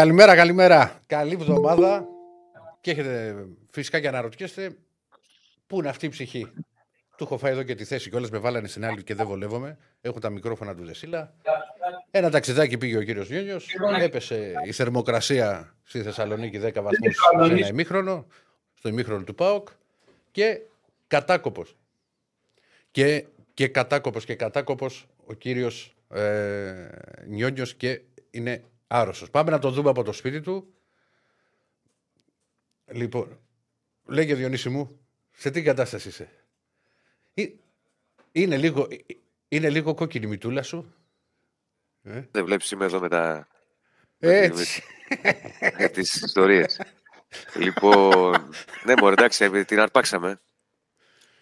Καλημέρα, καλημέρα. Καλή εβδομάδα. Και έχετε φυσικά και αναρωτιέστε πού είναι αυτή η ψυχή; Του έχω φάει εδώ και τη θέση κιόλας. Με βάλανε στην άλλη και δεν βολεύομαι. Έχω τα μικρόφωνα του Δεσίλα. Ένα ταξιδάκι πήγε ο κύριος Νιόνιο. Έπεσε η θερμοκρασία στη Θεσσαλονίκη 10 βαθμούς σε ένα ημίχρονο. Στο ημίχρονο του ΠΑΟΚ. Και κατάκοπος. Και, και κατάκοπος και κατάκοπος ο κύριος ε, Νιόνιος και είναι άρρωστος. Πάμε να το δούμε από το σπίτι του. Λοιπόν, λέγε Διονύσης μου, σε τι κατάσταση είσαι; Είναι λίγο, είναι λίγο κόκκινη μητούλα σου. Ε; Δεν βλέπεις είμαι εδώ με τα... Έτσι. Με τις ιστορίες. λοιπόν, ναι μωρέ, εντάξει, την αρπάξαμε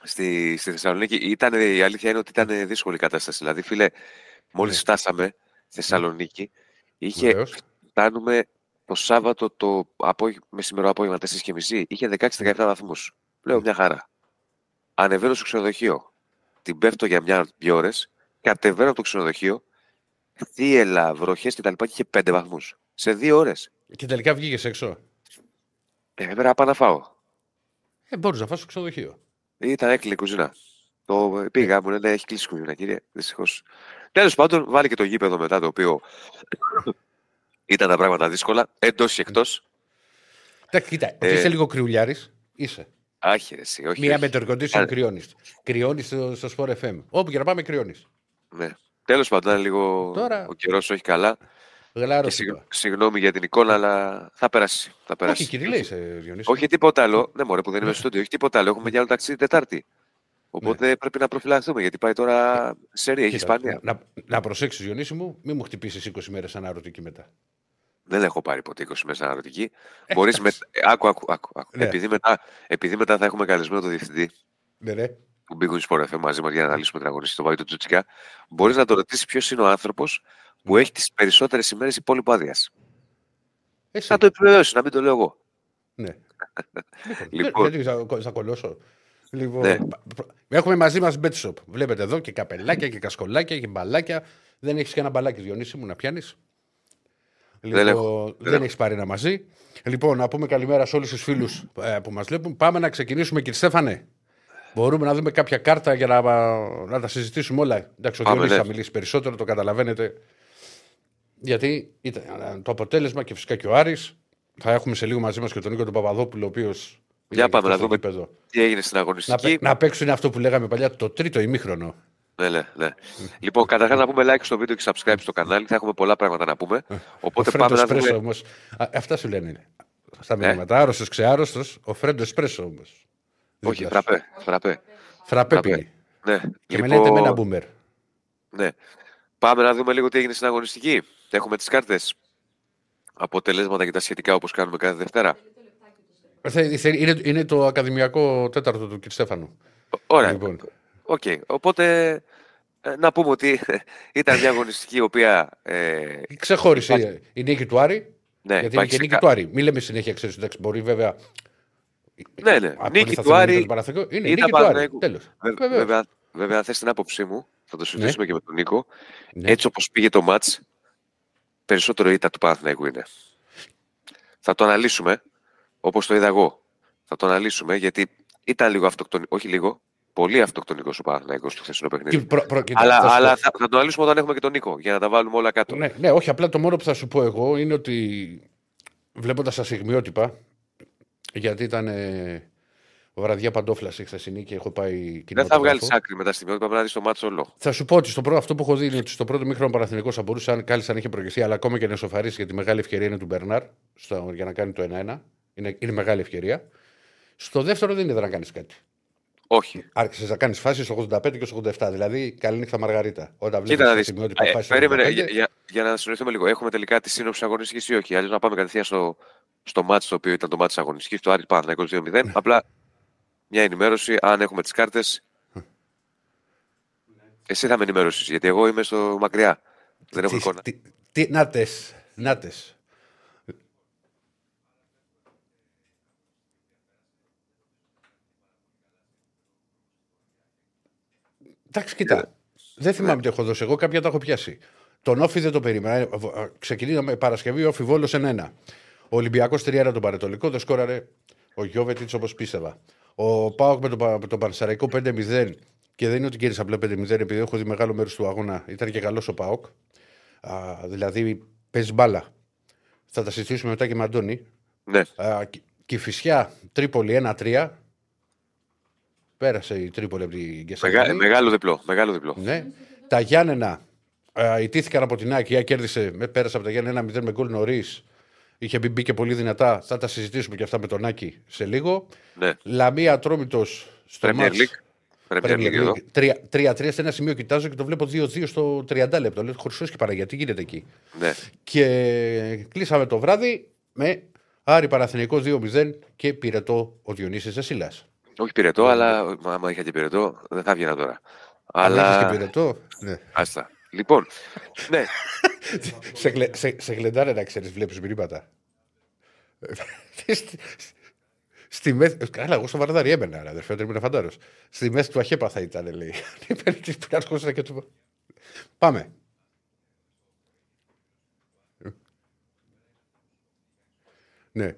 στη, στη Θεσσαλονίκη. Ήταν, η αλήθεια είναι ότι ήταν δύσκολη η κατάσταση. Δηλαδή, φίλε, μόλις ναι. φτάσαμε Θεσσαλονίκη, είχε, φτάνουμε το Σάββατο το απόγευμα, μεσημερό απόγευμα 4.30, είχε 16-17 βαθμούς. Λέω μια χαρά. Ανεβαίνω στο ξενοδοχείο. Την πέφτω για μια-δυο ώρες. Κατεβαίνω από το ξενοδοχείο. Θύελα, βροχές κτλ. Και είχε 5 βαθμούς. Σε δύο ώρες. Και τελικά βγήκες έξω. Ε, βέβαια, πάω να φάω. Ε, μπορείς να φας στο ξενοδοχείο. Ήταν έκλεινη κουζίνα. Το πήγα, ε. μου λένε έχει κλείσει κουζίνα, κύριε. Δυστυχώς. Τέλος πάντων, βάλει και το γήπεδο μετά το οποίο ήταν τα πράγματα δύσκολα, εντός και εκτός. Εντάξει, κοίτα, ε, είσαι λίγο κρυουλιάρης. Είσαι. Άχι, εσύ, όχι. Μία μετεωρικοντήσεων κρυώνεις. Κρυώνεις στο, στο Sport FM. Όπου και να πάμε, κρυώνεις. Ναι. Τέλος πάντων, λίγο Τώρα... ο καιρός όχι καλά. Γλάρο. Συγγνώμη για την εικόνα, αλλά θα περάσει. Θα περάσει. Όχι, κύριε, είσαι, Διονύσης. Όχι τίποτα άλλο. Ναι, μωρέ, που δεν είμαι στο στούντιο. Όχι τίποτα άλλο. Έχουμε για άλλο ταξίδι Τετάρτη. Οπότε ναι. πρέπει να προφυλαχθούμε γιατί πάει τώρα σε ρία, έχει Ισπανία. Να, να προσέξεις, Διονύση μου, μην μου χτυπήσεις 20 μέρες αναρωτική μετά. Δεν έχω πάρει ποτέ 20 μέσα αναρωτική. Ε, Μπορείς με. Άκου, άκου, άκου. άκου. Ναι. Επειδή, μετά, επειδή μετά θα έχουμε καλεσμένο το διευθυντή. Ναι, ναι. Που μπήκαν στο FM μαζί μας για να αναλύσουμε την αγωνιστή στο Βάη του Τσουτσικά. Μπορείς να το ρωτήσεις ποιος είναι ο άνθρωπος που έχει τις περισσότερες ημέρες υπόλοιπο άδειας. Να το επιβεβαιώσεις, να μην το λέω εγώ. Ναι. λοιπόν, Γιατί θα κολλώσω. Λοιπόν, ναι. Έχουμε μαζί μας Betshop. Βλέπετε εδώ και καπελάκια και κασκολάκια και μπαλάκια. Δεν έχεις και ένα μπαλάκι, Διονύση μου, να πιάνεις; Λοιπόν, δεν, έχω. δεν έχεις πάρει ένα μαζί. Λοιπόν, να πούμε καλημέρα σε όλους τους φίλους ε, που μας βλέπουν. Πάμε να ξεκινήσουμε, κύριε Στέφανε. Μπορούμε να δούμε κάποια κάρτα για να, να τα συζητήσουμε όλα. Εντάξει, ο Διονύσης ναι. θα μιλήσει περισσότερο, το καταλαβαίνετε. Γιατί ήταν το αποτέλεσμα και φυσικά και ο Άρης. Θα έχουμε σε λίγο μαζί μας και τον Νίκο τον Παπαδόπουλο, ο οποίος. Για πάμε να δούμε τι έγινε στην αγωνιστική. Να, να παίξουν αυτό που λέγαμε παλιά, το τρίτο ημίχρονο. Ναι, ναι, ναι. λοιπόν, καταρχάς να πούμε like στο βίντεο και subscribe στο κανάλι. Θα έχουμε πολλά πράγματα να πούμε. Οπότε ο πάμε να δούμε. Όμως, αυτά σου λένε. Στα ε; μηνύματα. Ε; Άρρωστος, ξεάρρωστος. Ο Φρέντο Εσπρέσο όμως. Όχι, φραπέ. Φραπέ. Φραπέ πήγε. Ναι. Και λοιπόν... με λέτε με ένα boomer. Ναι. Πάμε να δούμε λίγο τι έγινε στην αγωνιστική. Έχουμε τις κάρτες. Αποτελέσματα και τα σχετικά όπως κάνουμε κάθε Δευτέρα. Είναι, είναι το ακαδημιακό τέταρτο του κ. Στέφανου. Ωραία. Λοιπόν. OK. Okay. Οπότε ε, να πούμε ότι ήταν μια αγωνιστική η οποία. Ε, Ξεχώρισε υπάρχει... η νίκη του Άρη. Ναι, γιατί είναι και η νίκη του Άρη. Μην λέμε συνέχεια, ξέρεις, εντάξει, μπορεί βέβαια. Ναι, ναι. Νίκη του Άρη. Είναι νίκη του Άρη. Τέλος. Βέβαια, βέβαια, αν θες την άποψή μου, θα το συζητήσουμε ναι. και με τον Νίκο. Ναι. Έτσι όπως πήγε το ματ, περισσότερο ήττα του Παναθηναϊκού είναι. Θα το αναλύσουμε όπως το είδα εγώ. Θα το αναλύσουμε γιατί ήταν λίγο αυτοκτονικό. Όχι λίγο, πολύ αυτοκτονικός ο Παναθηναϊκός στο χθεσινό παιχνίδι. Προ, προ, αλλά θα, αλλά θα, θα, το αναλύσουμε όταν έχουμε και τον Νίκο για να τα βάλουμε όλα κάτω. Ναι, ναι, όχι, απλά το μόνο που θα σου πω εγώ είναι ότι βλέποντας τα στιγμιότυπα, γιατί ήταν ε, βραδιά παντόφλας η χθεσινή και έχω πάει Δεν θα βγάλεις άκρη με τα στιγμιότυπα, πρέπει να δεις το μάτσο όλο. Θα σου πω ότι στο πρώτο, αυτό που έχω δει είναι ότι στο πρώτο μήχρονο Παναθηνικό θα μπορούσε, αν κάλυψε αν είχε προηγηθεί, αλλά ακόμα και να σοφαρίσει γιατί μεγάλη ευκαιρία είναι του Μπερνάρ στο, για να κάνει το 1-1. Είναι, είναι μεγάλη ευκαιρία. Στο δεύτερο δεν είδα να κάνεις κάτι. Όχι. Άρχισες να κάνεις φάσεις 85 και 87. Δηλαδή, καλή νύχτα Μαργαρίτα. Όταν βλέπεις να σημείο ότι ε, Περίμενε, για, για, για, να συνοηθούμε λίγο. Έχουμε τελικά τη σύνοψη αγωνιστικής ή όχι. Αλλιώς να πάμε κατευθείαν στο, στο μάτι το οποίο ήταν το μάτι αγωνιστικής, το Άρης Πάντα 22-0. Απλά μια ενημέρωση, αν έχουμε τις κάρτες. Εσύ θα με ενημερώσεις, γιατί εγώ είμαι στο μακριά. Δεν έχω εικόνα. Να τε. Εντάξει, κοιτά. Δεν θυμάμαι τι έχω δώσει εγώ, κάποια τα έχω πιάσει. Τον Όφη δεν το περίμενα. Ε, ξεκινήσαμε Παρασκευή, Όφη Βόλος 1-1. Ο Ολυμπιακός 3-1 τον Παρετολικό, δεν σκόραρε ο Γιώβετιτς όπως πίστευα. Ο Πάοκ με τον το Πανσεραϊκό 5-0 και δεν είναι ότι κέρδισε απλά 5-0 επειδή έχω δει μεγάλο μέρος του αγώνα. Ήταν και καλός ο Πάοκ. Α, δηλαδή παίζει μπάλα. Θα τα συζητήσουμε μετά και με Αντώνη. Ναι. Κυφυσιά, Τρίπολη 1-3. Πέρασε η Τρίπολη από την Μεγά, Μεγάλο διπλό. Μεγάλο διπλό. Ναι. Τα Γιάννενα ε, ιτήθηκαν από την Άκη. κέρδισε, πέρασε από τα Γιάννενα 1-0 με γκολ νωρίς. Είχε μπει, και πολύ δυνατά. Θα τα συζητήσουμε και αυτά με τον Άκη σε λίγο. Ναι. Λαμία Τρόμητο στο Premier League. 3-3 σε ένα σημείο κοιτάζω και το βλέπω 2-2 στο 30 λεπτό. Λέω χρυσό και παραγιά, τι γίνεται εκεί. Ναι. Και κλείσαμε το βράδυ με Άρη Παραθυνικό 2-0 και πυρετό ο Διονύσης Ζεσίλα. Όχι πυρετό, αλλά άμα είχα και πυρετό δεν θα έβγαινα τώρα. Αλλά. Αν και πυρετό, ναι. Άστα. Λοιπόν, ναι. σε, γλε, σε, σε γλεντάνε να ξέρεις, βλέπεις μηνύματα. Στη μέση. Καλά, εγώ στο Βαρδάρι έμενα, αδερφέ, δεν ήμουν φαντάρος. Στη μέση του Αχέπα θα ήταν, λέει. και του. Πάμε. Ναι.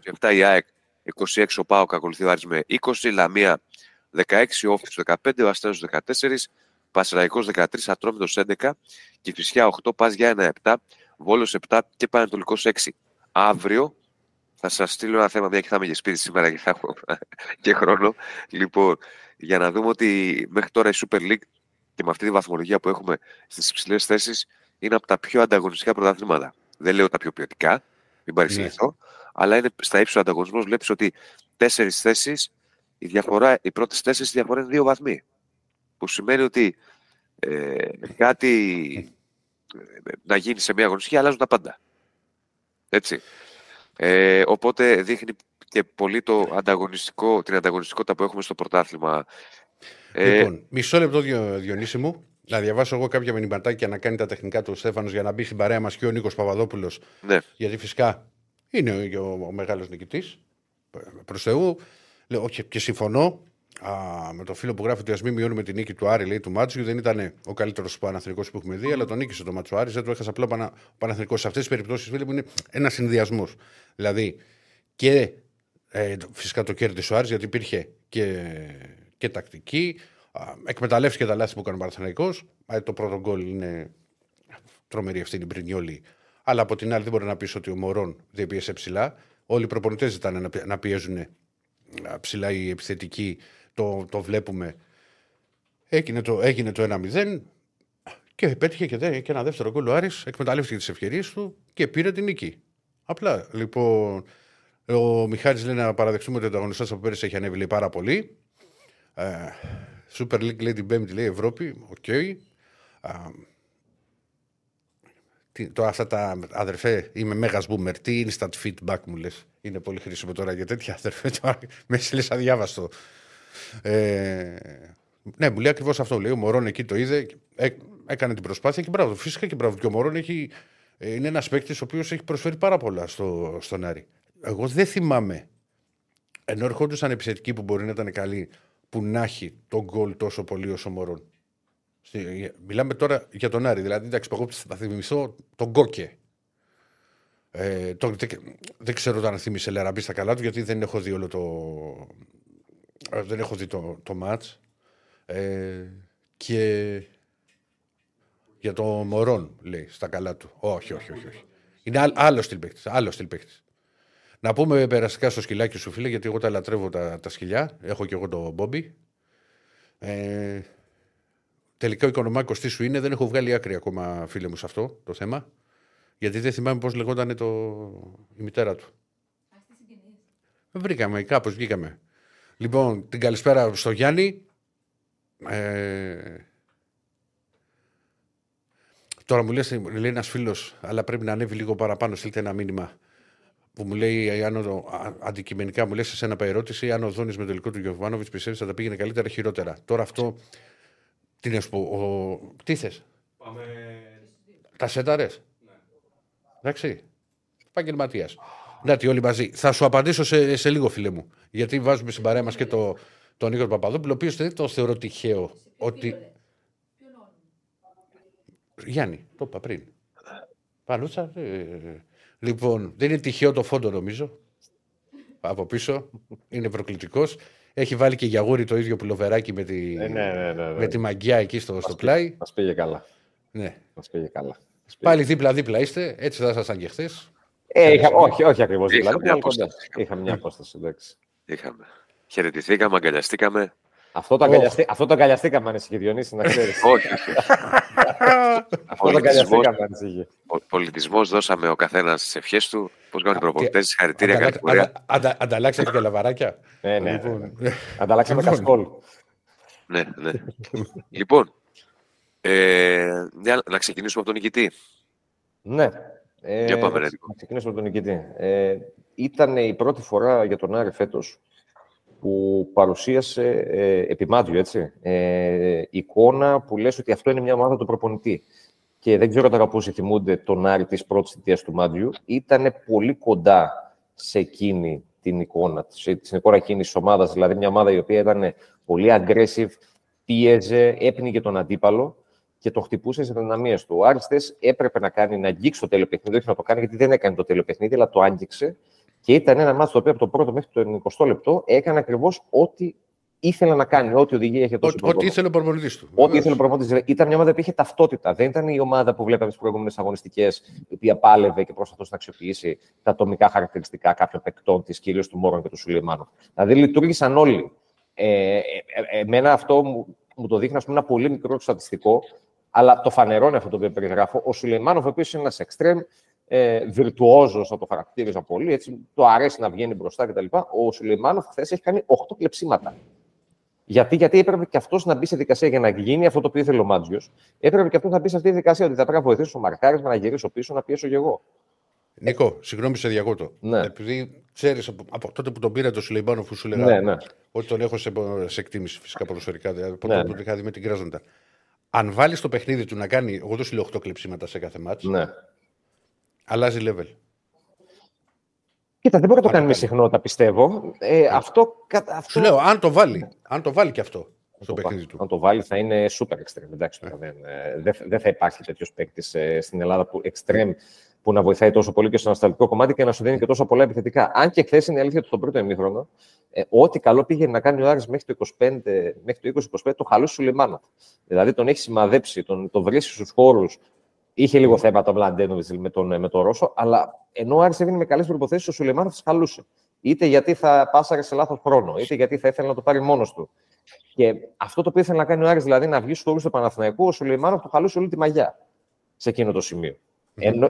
Και 7 η ΑΕΚ 26 ο Πάοκ ακολουθεί ο Άρης με 20, Λαμία 16, Όφης 15, ο Αστέρος 14, Πασραϊκός 13, Ατρόμητος 11, Κηφισιά 8, Πας για 1 7, Βόλος 7 και Πανετολικός 6. Αύριο θα σας στείλω ένα θέμα, μια και θα είμαι για σπίτι σήμερα και θα έχω και χρόνο. Λοιπόν, για να δούμε ότι μέχρι τώρα η Super League και με αυτή τη βαθμολογία που έχουμε στις υψηλές θέσεις είναι από τα πιο ανταγωνιστικά πρωταθλήματα. Δεν λέω τα πιο ποιοτικά, μην παρεξηγηθώ. Ναι αλλά είναι στα ύψη του ανταγωνισμού. Βλέπεις ότι τέσσερις θέσεις, η, διαφορά, οι πρώτες τέσσερις διαφορά είναι δύο βαθμοί. Που σημαίνει ότι ε, κάτι ε, να γίνει σε μια αγωνιστική αλλάζουν τα πάντα. Έτσι. Ε, οπότε δείχνει και πολύ το ανταγωνιστικό, την ανταγωνιστικότητα που έχουμε στο πρωτάθλημα. Ε, λοιπόν, μισό λεπτό Διονύση μου. Να διαβάσω εγώ κάποια μηνυματάκια να κάνει τα τεχνικά του Στέφανος για να μπει στην παρέα μας και ο Νίκος Παπαδόπουλος. Ναι. Γιατί φυσικά είναι ο, ο, ο μεγάλος νικητής. Προς Θεού. Λέω, και, και συμφωνώ α, με το φίλο που γράφει ότι ας μην μειώνουμε την νίκη του Άρη, λέει του Μάτσου, δεν ήταν ο καλύτερος Παναθρικό που έχουμε δει, αλλά τον νίκησε το Μάτσο Άρη. Δεν το έχασα απλά ο Παναθρικό. Σε αυτές τις περιπτώσεις, φίλε μου, είναι ένας συνδυασμός. Δηλαδή και ε, φυσικά το κέρδισε ο Άρης γιατί υπήρχε και, και τακτική. εκμεταλλεύτηκε τα λάθη που έκανε ο Παναθρικό. Ε, το πρώτο γκολ είναι τρομερή ευθύνη Μπρινιόλη αλλά από την άλλη δεν μπορεί να πεις ότι ο Μωρόν δεν πίεσε ψηλά. Όλοι οι προπονητές ήταν να πιέζουν ψηλά οι επιθετικοί. Το, το βλέπουμε. Έγινε το, έγινε το 1-0 και πέτυχε και, και ένα δεύτερο γκολ ο Άρης, εκμεταλλεύτηκε τις ευκαιρίες του και πήρε την νίκη. Απλά λοιπόν. Ο Μιχάλης λέει να παραδεχτούμε ότι ο ανταγωνισμός από πέρυσι έχει ανέβει λέει, πάρα πολύ. Ε, Super League λέει την Πέμπτη, λέει Ευρώπη. OK. Okay. Τώρα αυτά τα αδερφέ, είμαι μέγας boomer. Τι instant feedback μου λες. Είναι πολύ χρήσιμο τώρα για τέτοια αδερφέ. Τώρα με λες αδιάβαστο. Ε, ναι, μου λέει ακριβώς αυτό. Λέει ο Μωρόν εκεί το είδε, έ, έκανε την προσπάθεια και μπράβο. Φυσικά και μπράβο. Και ο Μωρόν έχει, ε, είναι ένας παίκτης ο οποίος έχει προσφέρει πάρα πολλά στο, στον Άρη. Εγώ δεν θυμάμαι. Ενώ ερχόντουσαν επιθετικοί που μπορεί να ήταν καλοί, που να έχει τον γκολ τόσο πολύ όσο ο Μωρόν. Μιλάμε τώρα για τον Άρη. Δηλαδή, εντάξει, εγώ θα θυμηθώ τον Κόκε. Ε, το, δεν, ξέρω αν θύμισε Λεραμπή στα καλά του, γιατί δεν έχω δει όλο το. Ε, δεν έχω δει το, το μάτς. Ε, και για το Μωρόν, λέει, στα καλά του. Όχι, όχι, όχι. όχι. Είναι άλλος στυλ Άλλος στυλ Να πούμε περαστικά στο σκυλάκι σου, φίλε, γιατί εγώ τα λατρεύω τα, τα σκυλιά. Έχω και εγώ το Μπόμπι. Ε, Τελικά ο οικονομάκος τι σου είναι, δεν έχω βγάλει άκρη ακόμα, φίλε μου, σε αυτό το θέμα. Γιατί δεν θυμάμαι πώς λεγόταν το... η μητέρα του. Βρήκαμε, κάπως βγήκαμε. Λοιπόν, την καλησπέρα στο Γιάννη. Ε... Τώρα μου λέει, λέει ένας φίλος, αλλά πρέπει να ανέβει λίγο παραπάνω. Στείλτε ένα μήνυμα που μου λέει, αν ο, αντικειμενικά μου λέει σε ένα ερώτηση, αν ο Δόνης με το υλικό του Γιωβάνοβιτς πιστεύεις θα τα πήγαινε καλύτερα χειρότερα. Τώρα αυτό τι να σου πω, ο... τι θες; Πάμε... Τα σένταρες; Ναι. Εντάξει. Επαγγελματίας. Να τι όλοι μαζί. Θα σου απαντήσω σε, σε λίγο, φίλε μου. Γιατί βάζουμε στην παρέα μας και το, τον Νίκο Παπαδόπουλο, ο οποίος δεν το θεωρώ τυχαίο. Ότι... Γιάννη, το είπα πριν. Παλούτσα. Ε, λοιπόν, δεν είναι τυχαίο το φόντο νομίζω. Από πίσω. Είναι προκλητικός. Έχει βάλει και γιαγούρι το ίδιο πουλοβεράκι με τη, ε, ναι, ναι, ναι, με τη μαγκιά εκεί στο, στο πλάι. Μας πήγε καλά. Ναι. Μας πήγε καλά. Πάλι δίπλα-δίπλα είστε. Έτσι θα ήσασταν και χθες. Ε, είχα, όχι, όχι ακριβώς δίπλα. Είχαμε μια απόσταση. Είχαμε μια απόσταση. Είχαμε. Χαιρετηθήκαμε, αγκαλιαστήκαμε. Αυτό το, αγκαλιαστή, αυτό το αγκαλιαστήκαμε αν εσύ Διονύση, να ξέρεις. όχι. αυτό το αγκαλιαστήκαμε αν εσύ. Πολιτισμός δώσαμε ο καθένας τις ευχές του. Πώς κάνουν οι προπονητές, συγχαρητήρια, καλή πορεία. Ανταλλάξατε και λαβαράκια; Ναι, ναι. Λοιπόν. Ανταλλάξαμε λοιπόν. κασκόλ. Ναι, ναι. Λοιπόν, ε, να ξεκινήσουμε από τον νικητή. Ναι. Ε, για πάμε, να ξεκινήσουμε από τον νικητή. Ε, ήταν η πρώτη φορά για τον Άρη φέτος που παρουσίασε ε, επιμάτιο, έτσι, ε, εικόνα που λες ότι αυτό είναι μια ομάδα του προπονητή. Και δεν ξέρω τώρα πόσοι θυμούνται τον Άρη της πρώτης θητείας του Μάτζιου. Ήταν πολύ κοντά σε εκείνη την εικόνα, σε, στην εικόνα εκείνης της ομάδας. Δηλαδή μια ομάδα η οποία ήταν πολύ aggressive, πίεζε, έπνιγε τον αντίπαλο και το χτυπούσε σε δυναμίε του. Ο Άριστε έπρεπε να κάνει να αγγίξει το τέλειο παιχνίδι, όχι να το κάνει γιατί δεν έκανε το τέλειο παιχνίδι, αλλά το άγγιξε. Και ήταν ένα μάτι το οποίο από το πρώτο μέχρι το 20 λεπτό έκανε ακριβώς ό,τι ήθελε να κάνει, ό,τι οδηγία είχε τόσο Ό,τι ήθελε ο προπονητής του. Ό,τι ήθελε ο προπονητής. Ήταν μια ομάδα που είχε ταυτότητα. Δεν ήταν η ομάδα που βλέπαμε στις προηγούμενες αγωνιστικές, η οποία πάλευε και προσπαθούσε να αξιοποιήσει τα ατομικά χαρακτηριστικά κάποιων παικτών της, κυρίως του Μόρων και του Σουλεϊμάνου. Δηλαδή λειτουργήσαν όλοι. Ε, ε, ε, εμένα αυτό μου, μου το δείχνει πούμε, ένα πολύ μικρό στατιστικό αλλά το φανερώνει αυτό το οποίο περιγράφω. Ο Σουλεϊμάνοφ, ο οποίος είναι ένας εξτρέμ, ε, βιρτουόζος, θα το χαρακτήριζα πολύ, έτσι, το αρέσει να βγαίνει μπροστά κτλ. Ο Σουλεϊμάνοφ χθες έχει κάνει 8 κλεψίματα. Γιατί, γιατί έπρεπε και αυτός να μπει σε δικασία για να γίνει αυτό το οποίο ήθελε ο Μάτζιο. Έπρεπε και αυτός να μπει σε αυτή τη δικασία ότι θα πρέπει να βοηθήσω το μαρκάρισμα να γυρίσω πίσω, να πιέσω και εγώ. Νίκο, συγγνώμη σε διακόπτω. Ναι. Επειδή ξέρεις από, από, τότε που τον πήρα το Σουλεϊμάνοφ, που σου λέγα ναι, ναι. ότι τον έχω σε, σε εκτίμηση φυσικά ποδοσφαιρικά, δηλαδή από ναι, τότε που είχα δει με την Κράζοντα αν βάλεις το παιχνίδι του να κάνει, εγώ δεν σου λέω 8 κλεψίματα σε κάθε μάτσο, ναι. Αλλάζει level. Κοίτα, δεν μπορεί να το κάνει με συχνότητα, πιστεύω. Ε, αυτό, αυτό... Σου λέω, αν το βάλει, αν το βάλει και αυτό στο παιχνίδι του. Αν το βάλει, θα είναι super extreme. Εντάξει, ναι. δεν, ε, δεν, θα υπάρχει τέτοιος παίκτης ε, στην Ελλάδα που extreme που να βοηθάει τόσο πολύ και στο ανασταλτικό κομμάτι και να σου δίνει και τόσο πολλά επιθετικά. Αν και χθες είναι αλήθεια ότι στον πρώτο ημίχρονο, ε, ό,τι καλό πήγαινε να κάνει ο Άρης μέχρι το 25, μέχρι το 20-25, το χαλούσε σου Λιμάνα. Δηλαδή τον έχεις σημαδέψει, τον, τον βρίσκεις στους χώρους. Είχε λίγο θέματα ο Βλαντένοβιτ με τον, με τον Ρώσο, αλλά ενώ ο Άρης έβγαινε με καλές προποθέσει, ο Σουλεμάνοφ τη χαλούσε. Είτε γιατί θα πάσαρε σε λάθος χρόνο, είτε γιατί θα ήθελε να το πάρει μόνος του. Και αυτό το οποίο ήθελε να κάνει ο Άρης, δηλαδή να βγει στους χώρου του Παναθηναϊκού, ο Σουλεμάνοφ του χαλούσε όλη τη μαγιά σε εκείνο το σημείο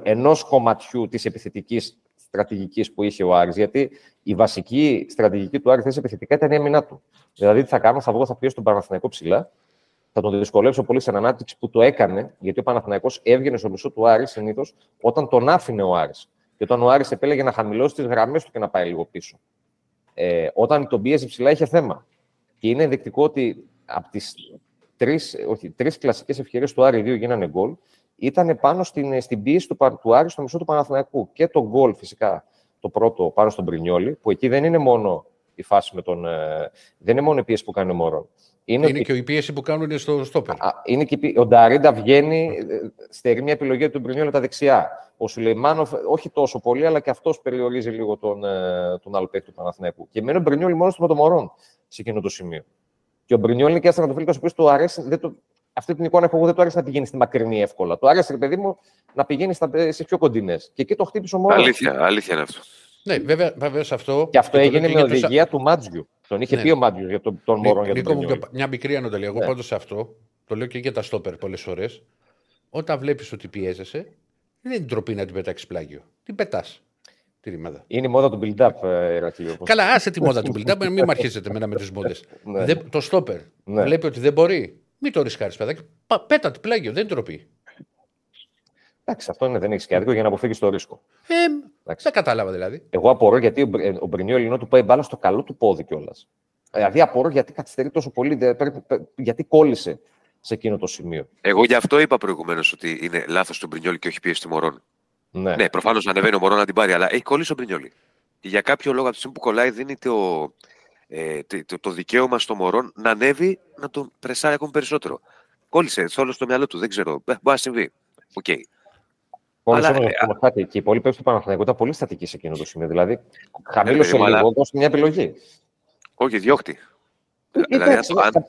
ενός κομματιού της επιθετικής στρατηγικής που είχε ο Άρης, γιατί η βασική στρατηγική του Άρης θέση επιθετικά ήταν η έμεινά του. Δηλαδή, τι θα κάνω, θα βγω, θα πιέσω τον Παναθηναϊκό ψηλά, θα τον δυσκολεύσω πολύ σε ανάπτυξη που το έκανε, γιατί ο Παναθηναϊκός έβγαινε στο μισό του Άρη συνήθως όταν τον άφηνε ο Άρης. Και όταν ο Άρης επέλεγε να χαμηλώσει τις γραμμές του και να πάει λίγο πίσω. Ε, όταν τον πίεζε ψηλά, είχε θέμα. Και είναι ενδεικτικό ότι από τις τρεις κλασικές ευκαιρίες του Άρη, δύο γίνανε γκολ ήταν πάνω στην, στην πίεση του, του Άρη στο μισό του Παναθηναϊκού. Και το γκολ φυσικά το πρώτο πάνω στον Πρινιόλη, που εκεί δεν είναι μόνο η φάση με τον. Ε, δεν είναι μόνο η πίεση που κάνει ο Μωρόν. Είναι, είναι και η πίεση που κάνουν στο στόπερ. Είναι και, ο Νταρίντα βγαίνει, ε, στερεί μια επιλογή του Μπρινιόλη τα δεξιά. Ο Σουλεϊμάνοφ, όχι τόσο πολύ, αλλά και αυτός περιορίζει λίγο τον, ε, τον άλλο παίκτη του Παναθηναϊκού. Και μένει ο Μπρινιόλη μόνος του με τον Μωρόν σε εκείνο το σημείο. Και ο Μπρινιόλη είναι και ένας ο οποίος του αρέσει, δεν το, αυτή την εικόνα έχω εγώ δεν του άρεσε να πηγαίνει στη μακρινή εύκολα. Του άρεσε, παιδί μου, να πηγαίνει στι πιο κοντινές. Και εκεί το χτύπησε ο μόνο. Αλήθεια, αλήθεια είναι αυτό. Ναι, βέβαια, βέβαια σε αυτό. Και αυτό και έγινε με οδηγία του Μάτζιου. Τον είχε ναι. πει ο Μάτζιου για τον, τον Μωρόν για τον μου, Μια μικρή ανωτελή. Εγώ ναι. πάντως σε αυτό, το λέω και για τα στόπερ πολλές φορές, όταν βλέπεις ότι πιέζεσαι, δεν είναι ντροπή να την πετάξεις πλάγιο. Την πετάς. Τη ρημάδα. Είναι η μόδα του build-up, Ερακλείο. Καλά, άσε τη μόδα του build-up, μην με αρχίσετε με τις μόδες. Ναι. Το στόπερ βλέπει ότι δεν μπορεί. Μην το ρισκάρεις, παιδάκι. Πέτα το πλάγιο, δεν τροπεί. Εντάξει, αυτό είναι, δεν έχεις και άδικο για να αποφύγεις το ρίσκο. Ε, δεν κατάλαβα δηλαδή. Εγώ απορώ γιατί ο, ο Μπρινιό Ελληνό του πάει μπάλα στο καλό του πόδι κιόλας. Δηλαδή απορώ γιατί καθυστερεί τόσο πολύ, γιατί κόλλησε σε εκείνο το σημείο. Εγώ γι' αυτό είπα προηγουμένως ότι είναι λάθος του Μπρινιόλη και όχι πίεση του Μωρόν. Ναι, ναι προφανώς ανεβαίνει ο Μορόν να την πάρει, αλλά έχει κολλήσει ο Μπρινιόλι. Για κάποιο λόγο από τη στιγμή που κολλάει δίνει το, ε, το, το, δικαίωμα στον Μορόν να ανέβει να τον πρεσάρει ακόμη περισσότερο. Κόλλησε όλο στο μυαλό του, δεν ξέρω. Ε, μπορεί να συμβεί. OK. Okay. Αλλά, ε, κάτι, και οι υπόλοιποι του Παναθηναϊκού ήταν πολύ στατικοί σε εκείνο το σημείο. Δηλαδή, χαμήλωσε λίγο, αλλά... δώσε μια επιλογή. Όχι, διώχ' τη. Ε, δηλαδή, αν,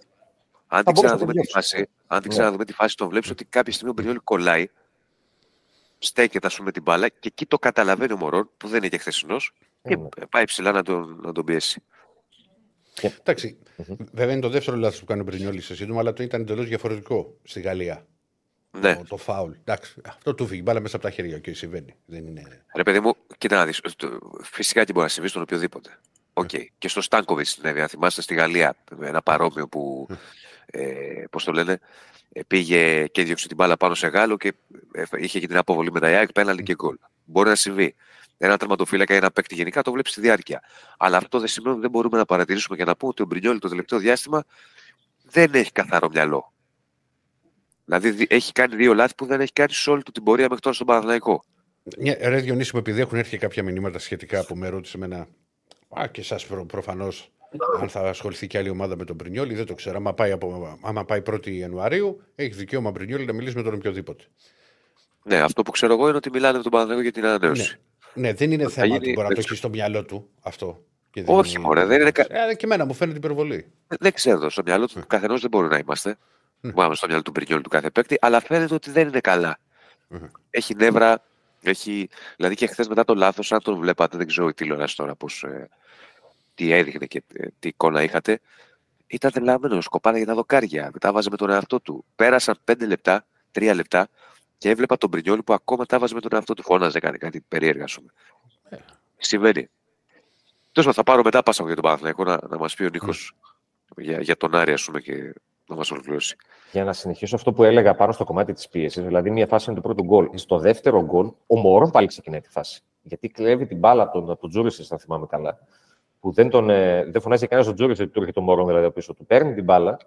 αν, την ξαναδούμε τη φάση, αν την ναι. ξαναδούμε τη φάση, τον βλέπεις ότι κάποια στιγμή ο Μπρινιόλι κολλάει, στέκεται, ας πούμε, την μπάλα και εκεί το καταλαβαίνει ο Μωρόν, που δεν είναι και χθεσινός, και ναι. πάει ψηλά να τον, να τον πιέσει. Εντάξει. Βέβαια είναι το δεύτερο λάθος που κάνει ο Μπρινιόλης σε σύντομα, αλλά το ήταν εντελώς διαφορετικό στη Γαλλία. Ναι. Το, το φάουλ. Εντάξει, αυτό του φύγει. Μπάλα μέσα από τα χέρια και συμβαίνει. Δεν είναι... Ρε παιδί μου, κοίτα να δεις. Φυσικά και μπορεί να συμβεί στον οποιοδήποτε. Okay. Ναι. Και στο Στάνκοβιτς συνέβη. Αν θυμάστε στη Γαλλία ένα παρόμοιο που. Ναι. ε, Πώς το λένε, ε, πήγε και έδιωξε την μπάλα πάνω σε Γάλλο και ε, είχε και την αποβολή με τα ΙΑΚ, πέναλτι και γκολ. Μπορεί να συμβεί. Ένα τερματοφύλακα ή ένα παίκτη γενικά το βλέπεις στη διάρκεια. Αλλά αυτό δεν σημαίνει ότι δεν μπορούμε να παρατηρήσουμε και να πούμε ότι ο Μπρινιόλη το τελευταίο διάστημα δεν έχει καθαρό μυαλό. Δηλαδή έχει κάνει δύο λάθη που δεν έχει κάνει σε όλη του την πορεία μέχρι τώρα στον Παναθηναϊκό. Ναι, ρε Διονύση, επειδή έχουν έρθει κάποια μηνύματα σχετικά που με ρώτησε εμένα. Α, και εσάς προ, προφανώς, αν θα ασχοληθεί και άλλη ομάδα με τον Πρινιόλη, δεν το ξέρω. Άμα πάει, από, άμα πάει 1η Ιανουαρίου, έχει δικαίωμα Πρινιόλη να μιλήσει με τον οποιοδήποτε. Ναι, αυτό που ξέρω εγώ είναι ότι μιλάνε με τον Παναθηναϊκό για την ανανέωση. Ναι, ναι δεν είναι θέμα γίνει... ότι μπορεί να το έχει στο μυαλό του αυτό. Και δεν Όχι, μωρέ, δεν είναι. Ε, και εμένα μου φαίνεται υπερβολή. Δεν ξέρω, στο μυαλό του καθενός δεν μπορεί να είμαστε. Πάμε στο μυαλό του Μπρινιόλ του κάθε παίκτη, αλλά φαίνεται ότι δεν είναι καλά. Έχει νεύρα, έχει... δηλαδή και χθες μετά το λάθος, αν τον βλέπατε, δεν ξέρω η τηλεόραση τώρα πώς, ε, τι έδειχνε και ε, τι εικόνα είχατε. Ήταν τρελαμένο, σκοπάνε για τα δοκάρια. Τα βάζε με τον εαυτό του. Πέρασαν πέντε λεπτά, τρία λεπτά και έβλεπα τον Μπρινιόλ που ακόμα τα βάζε με τον εαυτό του. Φώναζε, κάνει κάτι περίεργα, ας πούμε. Yeah. Συμβαίνει; Τέλος θα πάρω μετά πάσα για τον Παναθηναϊκό να, να μας πει ο Νίκος για, για τον Άρη, ας πούμε, και να μας ολοκληρώσει. Για να συνεχίσω αυτό που έλεγα πάνω στο κομμάτι της πίεσης, δηλαδή μια φάση είναι το πρώτο γκολ. Στο δεύτερο γκολ, ο Μωρόν πάλι ξεκινάει τη φάση. Γιατί κλέβει την μπάλα από τον, τον Τζούρισι, αν θυμάμαι καλά. Που δεν, τον, ε, δεν φωνάζει κανένας τον Τζούρισι ότι του έρχεται το Μωρόν δηλαδή πίσω του. Παίρνει την μπάλα,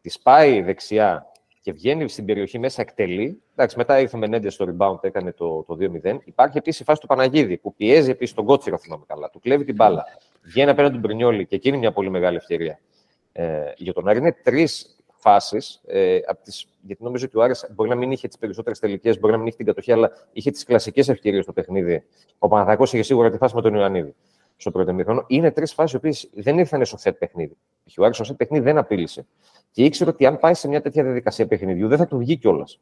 της πάει δεξιά και βγαίνει στην περιοχή μέσα, εκτελεί. Εντάξει, μετά ήρθε με Νέντε στο rebound, έκανε το, το 2-0. Υπάρχει επίσης η φάση του Παναγίδη που πιέζει επίσης τον Κότσιρα, θυμάμαι καλά. Του κλέβει την μπάλα. Βγαίνει απέναντι του Μπρινιόλη και εκείνη μια πολύ μεγάλη ευκαιρία. Ε, για τον Άρη είναι τρεις φάσεις. Ε, γιατί νομίζω ότι ο Άρης μπορεί να μην είχε τις περισσότερες τελικές, μπορεί να μην είχε την κατοχή, αλλά είχε τις κλασικές ευκαιρίες στο παιχνίδι. Ο Παναθακό είχε σίγουρα τη φάση με τον Ιωαννίδη στο πρώτο μήχρονο. Είναι τρεις φάσεις οι οποίες δεν ήρθαν στο σετ παιχνίδι. Ο Άρης στο σετ παιχνίδι δεν απείλησε. Και ήξερε ότι αν πάει σε μια τέτοια διαδικασία παιχνιδιού δεν θα του βγει κιόλας.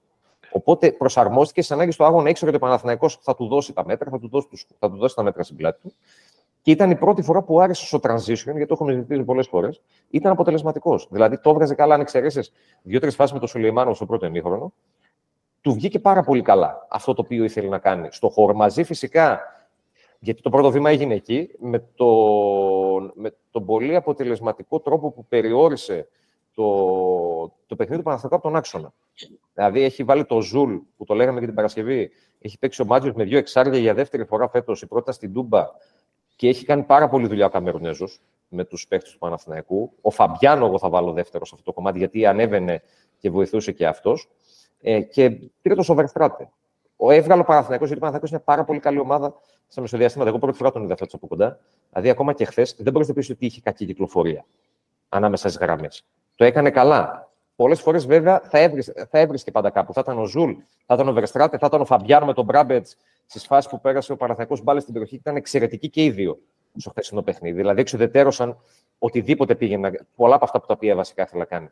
Οπότε προσαρμόστηκε σε ανάγκη στο άγωνα, ήξερε ότι ο Παναθηναϊκός θα του δώσει τα μέτρα, θα του δώσει, θα του δώσει τα μέτρα στην πλάτη του και ήταν η πρώτη φορά που άρεσε στο transition, γιατί το έχουμε ζητήσει πολλές φορές, ήταν αποτελεσματικός. Δηλαδή το έβγαζε καλά, αν εξαιρέσεις δύο-τρεις φάσεις με τον Σουλεϊμάνο στο πρώτο ημίχρονο. Του βγήκε πάρα πολύ καλά αυτό το οποίο ήθελε να κάνει στο χώρο. Μαζί φυσικά, γιατί το πρώτο βήμα έγινε εκεί, με, το, με τον πολύ αποτελεσματικό τρόπο που περιόρισε το, το παιχνίδι του Παναθηναϊκού από τον άξονα. Δηλαδή έχει βάλει το Ζουλ, που το λέγαμε και την Παρασκευή, έχει παίξει ο Μάντζιος με δύο εξάρια για δεύτερη φορά φέτος, η πρώτη στην Τούμπα και έχει κάνει πάρα πολύ δουλειά ο Καμερουνέζος με τους παίχτες του Παναθηναϊκού. Ο Φαμπιάνο, εγώ θα βάλω δεύτερο σε αυτό το κομμάτι, γιατί ανέβαινε και βοηθούσε και αυτός. Ε, και τρίτο ο Βερστράτε. Ο έβγαλε ο Παναθηναϊκός, γιατί ο Παναθηναϊκός είναι πάρα πολύ καλή ομάδα στα μεσοδιαστήματα. Εγώ πρώτη φορά τον είδα φέτος από κοντά. Δηλαδή, ακόμα και χθες δεν μπορείς να πεις ότι είχε κακή κυκλοφορία ανάμεσα στις γραμμές. Το έκανε καλά. Πολλές φορές βέβαια θα έβρισκε, θα έβρισκε πάντα κάπου. Θα ήταν ο Ζουλ, θα ήταν ο Βερστράτε, θα ήταν ο Φαμπιάνο με τον Μπράμπετς στις φάσεις που πέρασε ο Παναθηναϊκός μπάλες στην περιοχή ήταν εξαιρετικοί και οι δύο στο χθεσινό παιχνίδι. Δηλαδή, εξουδετέρωσαν οτιδήποτε πήγαινε, πολλά από αυτά που τα οποία βασικά ήθελε να κάνει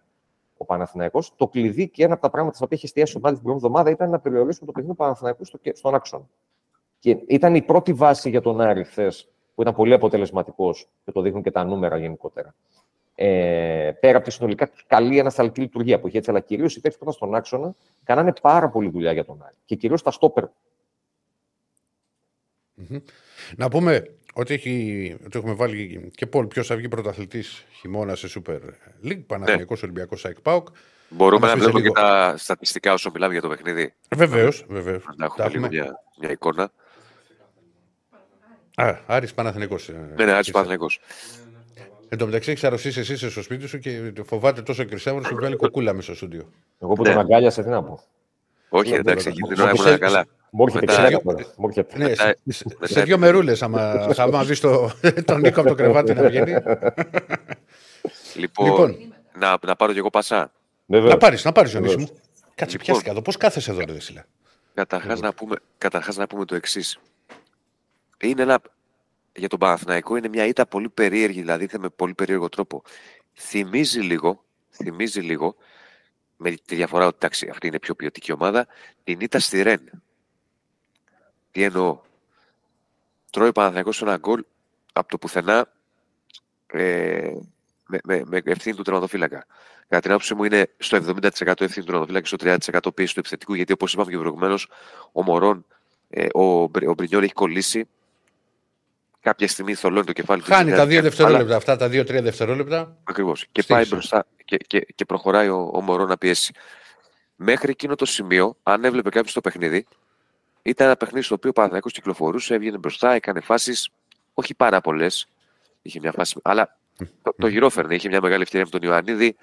ο Παναθηναϊκός. Το κλειδί και ένα από τα πράγματα στα οποία είχε εστιάσει ο Μπάλη την προηγούμενη εβδομάδα ήταν να περιορίσουμε το παιχνίδι του Παναθηναϊκού στο, στον άξονα. Και ήταν η πρώτη βάση για τον Άρη χθες, που ήταν πολύ αποτελεσματικός και το δείχνουν και τα νούμερα γενικότερα. Ε, πέρα από τη συνολικά καλή ανασταλτική λειτουργία που είχε έτσι, αλλά κυρίως οι παίκτε που ήταν στον άξονα κάνανε πάρα πολύ δουλειά για τον Άρη. Και κυρίως τα στόπερ να πούμε ότι, έχει, ότι έχουμε βάλει και πόλ ποιος θα βγει πρωταθλητής χειμώνας σε Super League, Παναθηναϊκός ναι. Ολυμπιακός Σάικ Πάουκ. Μπορούμε να βλέπουμε και τα στατιστικά όσο μιλάμε για το παιχνίδι. Βεβαίως, βεβαίως. Να έχουμε λίγο μια, μια εικόνα. Α, Άρης Παναθηναϊκός. Ε, ναι, ναι, Άρης Παναθηναϊκός. Εν τω μεταξύ, έχεις αρρωστήσει εσύ στο σπίτι σου και φοβάται τόσο ο Κριστιανός που βγάλει κοκούλα μέσα στο στούντιο. Εγώ που ναι. τον αγκάλιασα, τι να πω. Όχι, εντάξει, εκεί την ώρα ήμουν καλά. Ναι, σε δύο μερούλες, άμα δει τον Νίκο από το κρεβάτι να βγαίνει. Λοιπόν, λοιπόν, να, να πάρω κι εγώ πασά. Να πάρεις, να πάρεις, Ζωνίση μου. Κάτσε, λοιπόν, πιάστηκα εδώ. Πώς κάθεσαι εδώ, ρε Σιλά. Καταρχάς να, πούμε, καταρχάς να πούμε το εξής. Είναι ένα. Για τον Παναθηναϊκό είναι μια ήττα πολύ περίεργη, δηλαδή με πολύ περίεργο τρόπο. Θυμίζει λίγο, θυμίζει λίγο, με τη διαφορά ότι τάξη, αυτή είναι πιο ποιοτική ομάδα, την ήττα στη Ρεν. Τι εννοώ. Τρώει ο Παναθηναϊκός ένα γκολ από το πουθενά ε, με, με, με ευθύνη του τερματοφύλακα. Κατά την άποψή μου είναι στο 70% ευθύνη του τερματοφύλακα και στο 30% πίεση του επιθετικού, γιατί όπως είπαμε και προηγουμένως, ο Μωρόν, ε, ο, ο Μπρινιόλ έχει κολλήσει. Κάποια στιγμή θολώνει το κεφάλι του. Χάνει τα δύο δευτερόλεπτα, αλλά... αυτά τα δύο-τρία δευτερόλεπτα. Ακριβώς. Και πάει μπροστά και, και, και προχωράει ο, ο Μωρόν να πιέσει. Μέχρι εκείνο το σημείο, αν έβλεπε κάποιος το παιχνίδι, ήταν ένα παιχνίδι στο οποίο ο Παναθηναϊκός κυκλοφορούσε, έβγαινε μπροστά, έκανε φάσεις, όχι πάρα πολλές. Είχε μια φάση, αλλά το, το γυρόφερνε. Είχε μια μεγάλη ευκαιρία με τον Ιωαννίδη.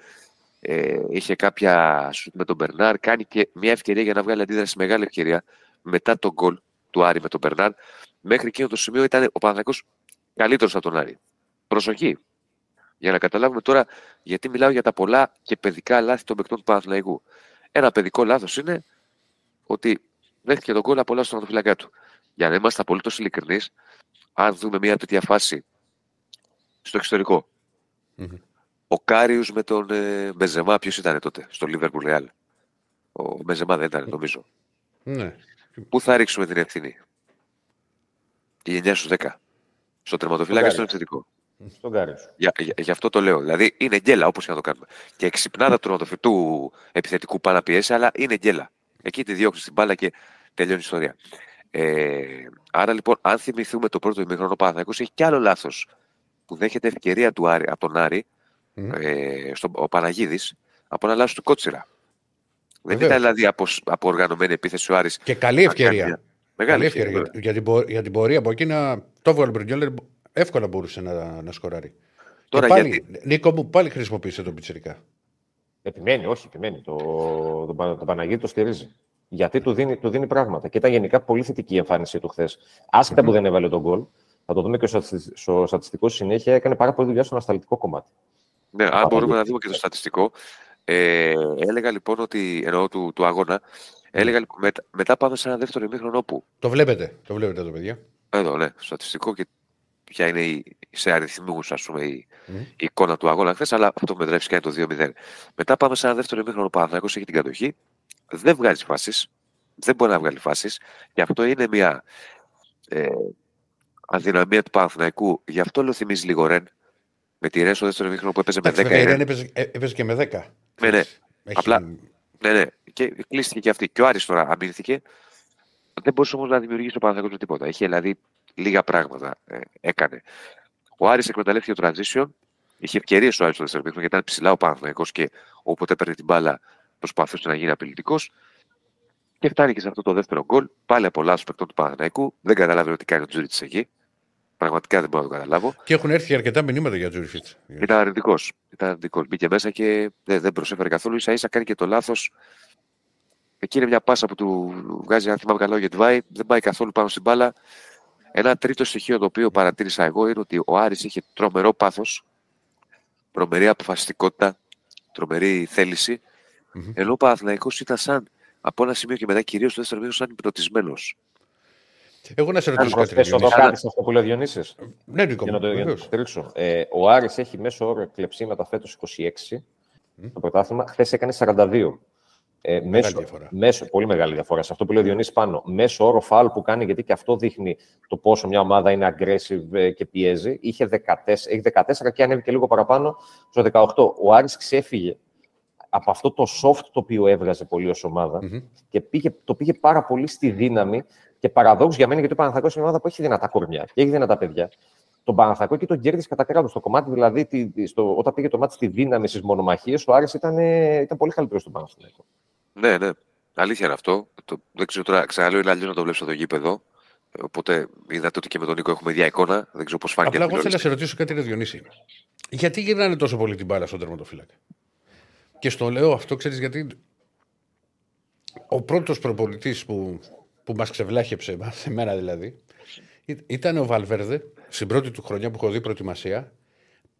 Ε, είχε κάποια σουτ με τον Μπερνάρ. Κάνει και μια ευκαιρία για να βγάλει αντίδραση. Μεγάλη ευκαιρία μετά τον γκολ του Άρη με τον Μπερνάρ. Μέχρι εκείνο το σημείο ήταν ο Παναθηναϊκός καλύτερος από τον Άρη. Προσοχή. Για να καταλάβουμε τώρα γιατί μιλάω για τα πολλά και παιδικά λάθη των παικτών του Παναθηναϊκού. Ένα παιδικό λάθος είναι ότι δέχτηκε τον γκολ από όλα στον αυτοφυλακά του. Για να είμαστε απολύτως ειλικρινείς, αν δούμε μια τέτοια φάση στο εξωτερικο Ο Κάριους με τον ε, Μπενζεμά, ποιος ήταν τότε στο Liverpool Real. Ο Μπενζεμά δεν ήταν, νομίζω. Ναι. Πού θα ρίξουμε την ευθύνη, Η 9 στους 10. Στο τερματοφύλακα στον επιθετικό. Στον Κάριου. Για, για, γι' αυτό το λέω. Δηλαδή είναι γκέλα όπως και να το κάνουμε. Και εξυπνάδα του του επιθετικού πάνω πιέσει, αλλά είναι γκέλα. Εκεί τη διώξεις την μπάλα και τελειώνει η ιστορία. Ε, άρα λοιπόν, αν θυμηθούμε το πρώτο ημίχρονο Παναθανικό, έχει κι άλλο λάθος που δέχεται ευκαιρία του Άρη, από τον Άρη, mm. ε, στο, ο Παναγίδης, από ένα λάθος του Κότσιρα. Δεν ήταν δηλαδή από, από οργανωμένη επίθεση ο Άρης. Και καλή ευκαιρία. Μεγάλη ευκαιρία. ευκαιρία. Για, την, για την πορεία από εκεί να το βγάλει Μπρινιόλερ, εύκολα μπορούσε να, να σκοράρει. Τώρα, πάλι, γιατί... Νίκο μου, πάλι χρησιμοποίησε τον Πιτσυρικά. Επιμένει, όχι, επιμένει. Το, το, το, το Παναγίδη το στηρίζει. Γιατί του δίνει, του δίνει πράγματα. Και ήταν γενικά πολύ θετική η εμφάνιση του χθες. Άσχετα mm-hmm. που δεν έβαλε τον γκολ, θα το δούμε και στο στατιστικό συνέχεια, έκανε πάρα πολύ δουλειά στο ανασταλτικό κομμάτι. Ναι, αν μπορούμε να δούμε και το στατιστικό. Ε, έλεγα λοιπόν ότι, εννοώ του, του αγώνα, έλεγα λοιπόν, μετα, μετά πάμε σε ένα δεύτερο ημίχρονο όπου. Το βλέπετε, το βλέπετε εδώ, παιδιά. Εδώ, ναι, στατιστικό και ποια είναι η, σε αριθμούς, ας πούμε, η, mm. η, εικόνα του αγώνα χθες, αλλά αυτό με μετρέψει και το 2-0. Μετά πάμε σε ένα δεύτερο ημίχρονο που ο έχει την κατοχή, δεν βγάζει φάσεις, δεν μπορεί να βγάλει φάσεις, και αυτό είναι μια. Ε, αδυναμία του Παναθηναϊκού. Γι' αυτό λέω θυμίζει λίγο Ρεν. Με τη Ρεν στο δεύτερο μήχρονο που έπαιζε με 10. Η Ρεν έπαιζε, έπαιζε και με 10. Ναι, ναι. Έχει... Απλά. Ναι, ναι. Και κλείστηκε και αυτή. Και ο Άρης τώρα αμήνθηκε. Δεν μπορούσε όμως να δημιουργήσει το Παναθηναϊκός τίποτα. Είχε δηλαδή λίγα πράγματα. Ε, έκανε. Ο Άρης εκμεταλλεύτηκε το transition. Είχε ευκαιρίες ο Άρης στο δεύτερο μήχρονο γιατί ήταν ψηλά ο Παναθηναϊκός και όποτε έπαιρνε την μπάλα προσπαθούσε να γίνει απειλητικός. Και φτάνει και σε αυτό το δεύτερο γκολ. Πάλι από λάθος παικτών του Παναθηναϊκού. Δεν καταλάβει τι κάνει ο Τζούριτσιτς εκεί. Πραγματικά δεν μπορώ να το καταλάβω. Και έχουν έρθει αρκετά μηνύματα για Τζούριτσιτς. Ήταν αρνητικός. Ήταν αρνητικός. Μπήκε μέσα και δεν, δεν προσέφερε καθόλου. ίσα ίσα κάνει και το λάθος. Εκεί είναι μια πάσα που του βγάζει, αν θυμάμαι καλά, ο Γεντβάι. Δεν πάει καθόλου πάνω στην μπάλα. Ένα τρίτο στοιχείο το οποίο παρατήρησα εγώ είναι ότι ο Άρης είχε τρομερό πάθος, τρομερή αποφασιστικότητα, τρομερή θέληση. Mm-hmm. Ενώ ο Παναθλαϊκό ήταν σαν από ένα σημείο και μετά, κυρίως στο δεύτερο μήνυμα, σαν υπνοτισμένο. Εγώ να σε ρωτήσω κάτι. Θέλω να κάτι σε αυτό που λέει ο Διονύσης. Ναι, Νίκο. Για να το, για το στηρίξω. Ε, ο Άρης έχει μέσο όρο κλεψίματα φέτος 26. Mm. Το πρωτάθλημα. Χθες έκανε 42. Ε, μέσο, μέσο, πολύ μεγάλη διαφορά. Σε αυτό που λέει ο Διονύσης πάνω. Μέσο όρο φάλ που κάνει, γιατί και αυτό δείχνει το πόσο μια ομάδα είναι aggressive ε, και πιέζει. Είχε 14, έχει 14 και ανέβηκε λίγο παραπάνω στο 18. Ο Άρης ξέφυγε από αυτό το soft το οποίο έβγαζε πολύ ως ομάδα mm-hmm. και πήγε, το πήγε πάρα πολύ στη δύναμη και παραδόξως για μένα, γιατί ο Παναθακό είναι μια ομάδα που έχει δυνατά κορμιά και έχει δυνατά παιδιά. Τον Παναθακό και τον κέρδισε κατά κράτος. Το κομμάτι δηλαδή, στο, όταν πήγε το μάτι στη δύναμη στις μονομαχίες, ο Άρης ήταν, ήταν πολύ καλύτερος στον Παναθακό. Ναι, ναι. Αλήθεια είναι αυτό. Το, δεν ξέρω τώρα, ξαναλέω, είναι αλλιώς να το βλέπεις στο γήπεδο. Οπότε είδατε ότι και με τον Νίκο έχουμε ίδια εικόνα. Δεν ξέρω πώς φάνηκε. Απλά εγώ θέλω να σε ρωτήσω κάτι, Διονύση. Γιατί γυρνάνε τόσο πολύ την μπάλα στον τερματοφύλακα; Και στο λέω αυτό, ξέρεις γιατί. ο πρώτος προπολιτή που, που μας ξεβλάχεψε, σε μένα δηλαδή, ήταν ο Βαλβέρδε στην πρώτη του χρονιά που έχω δει προετοιμασία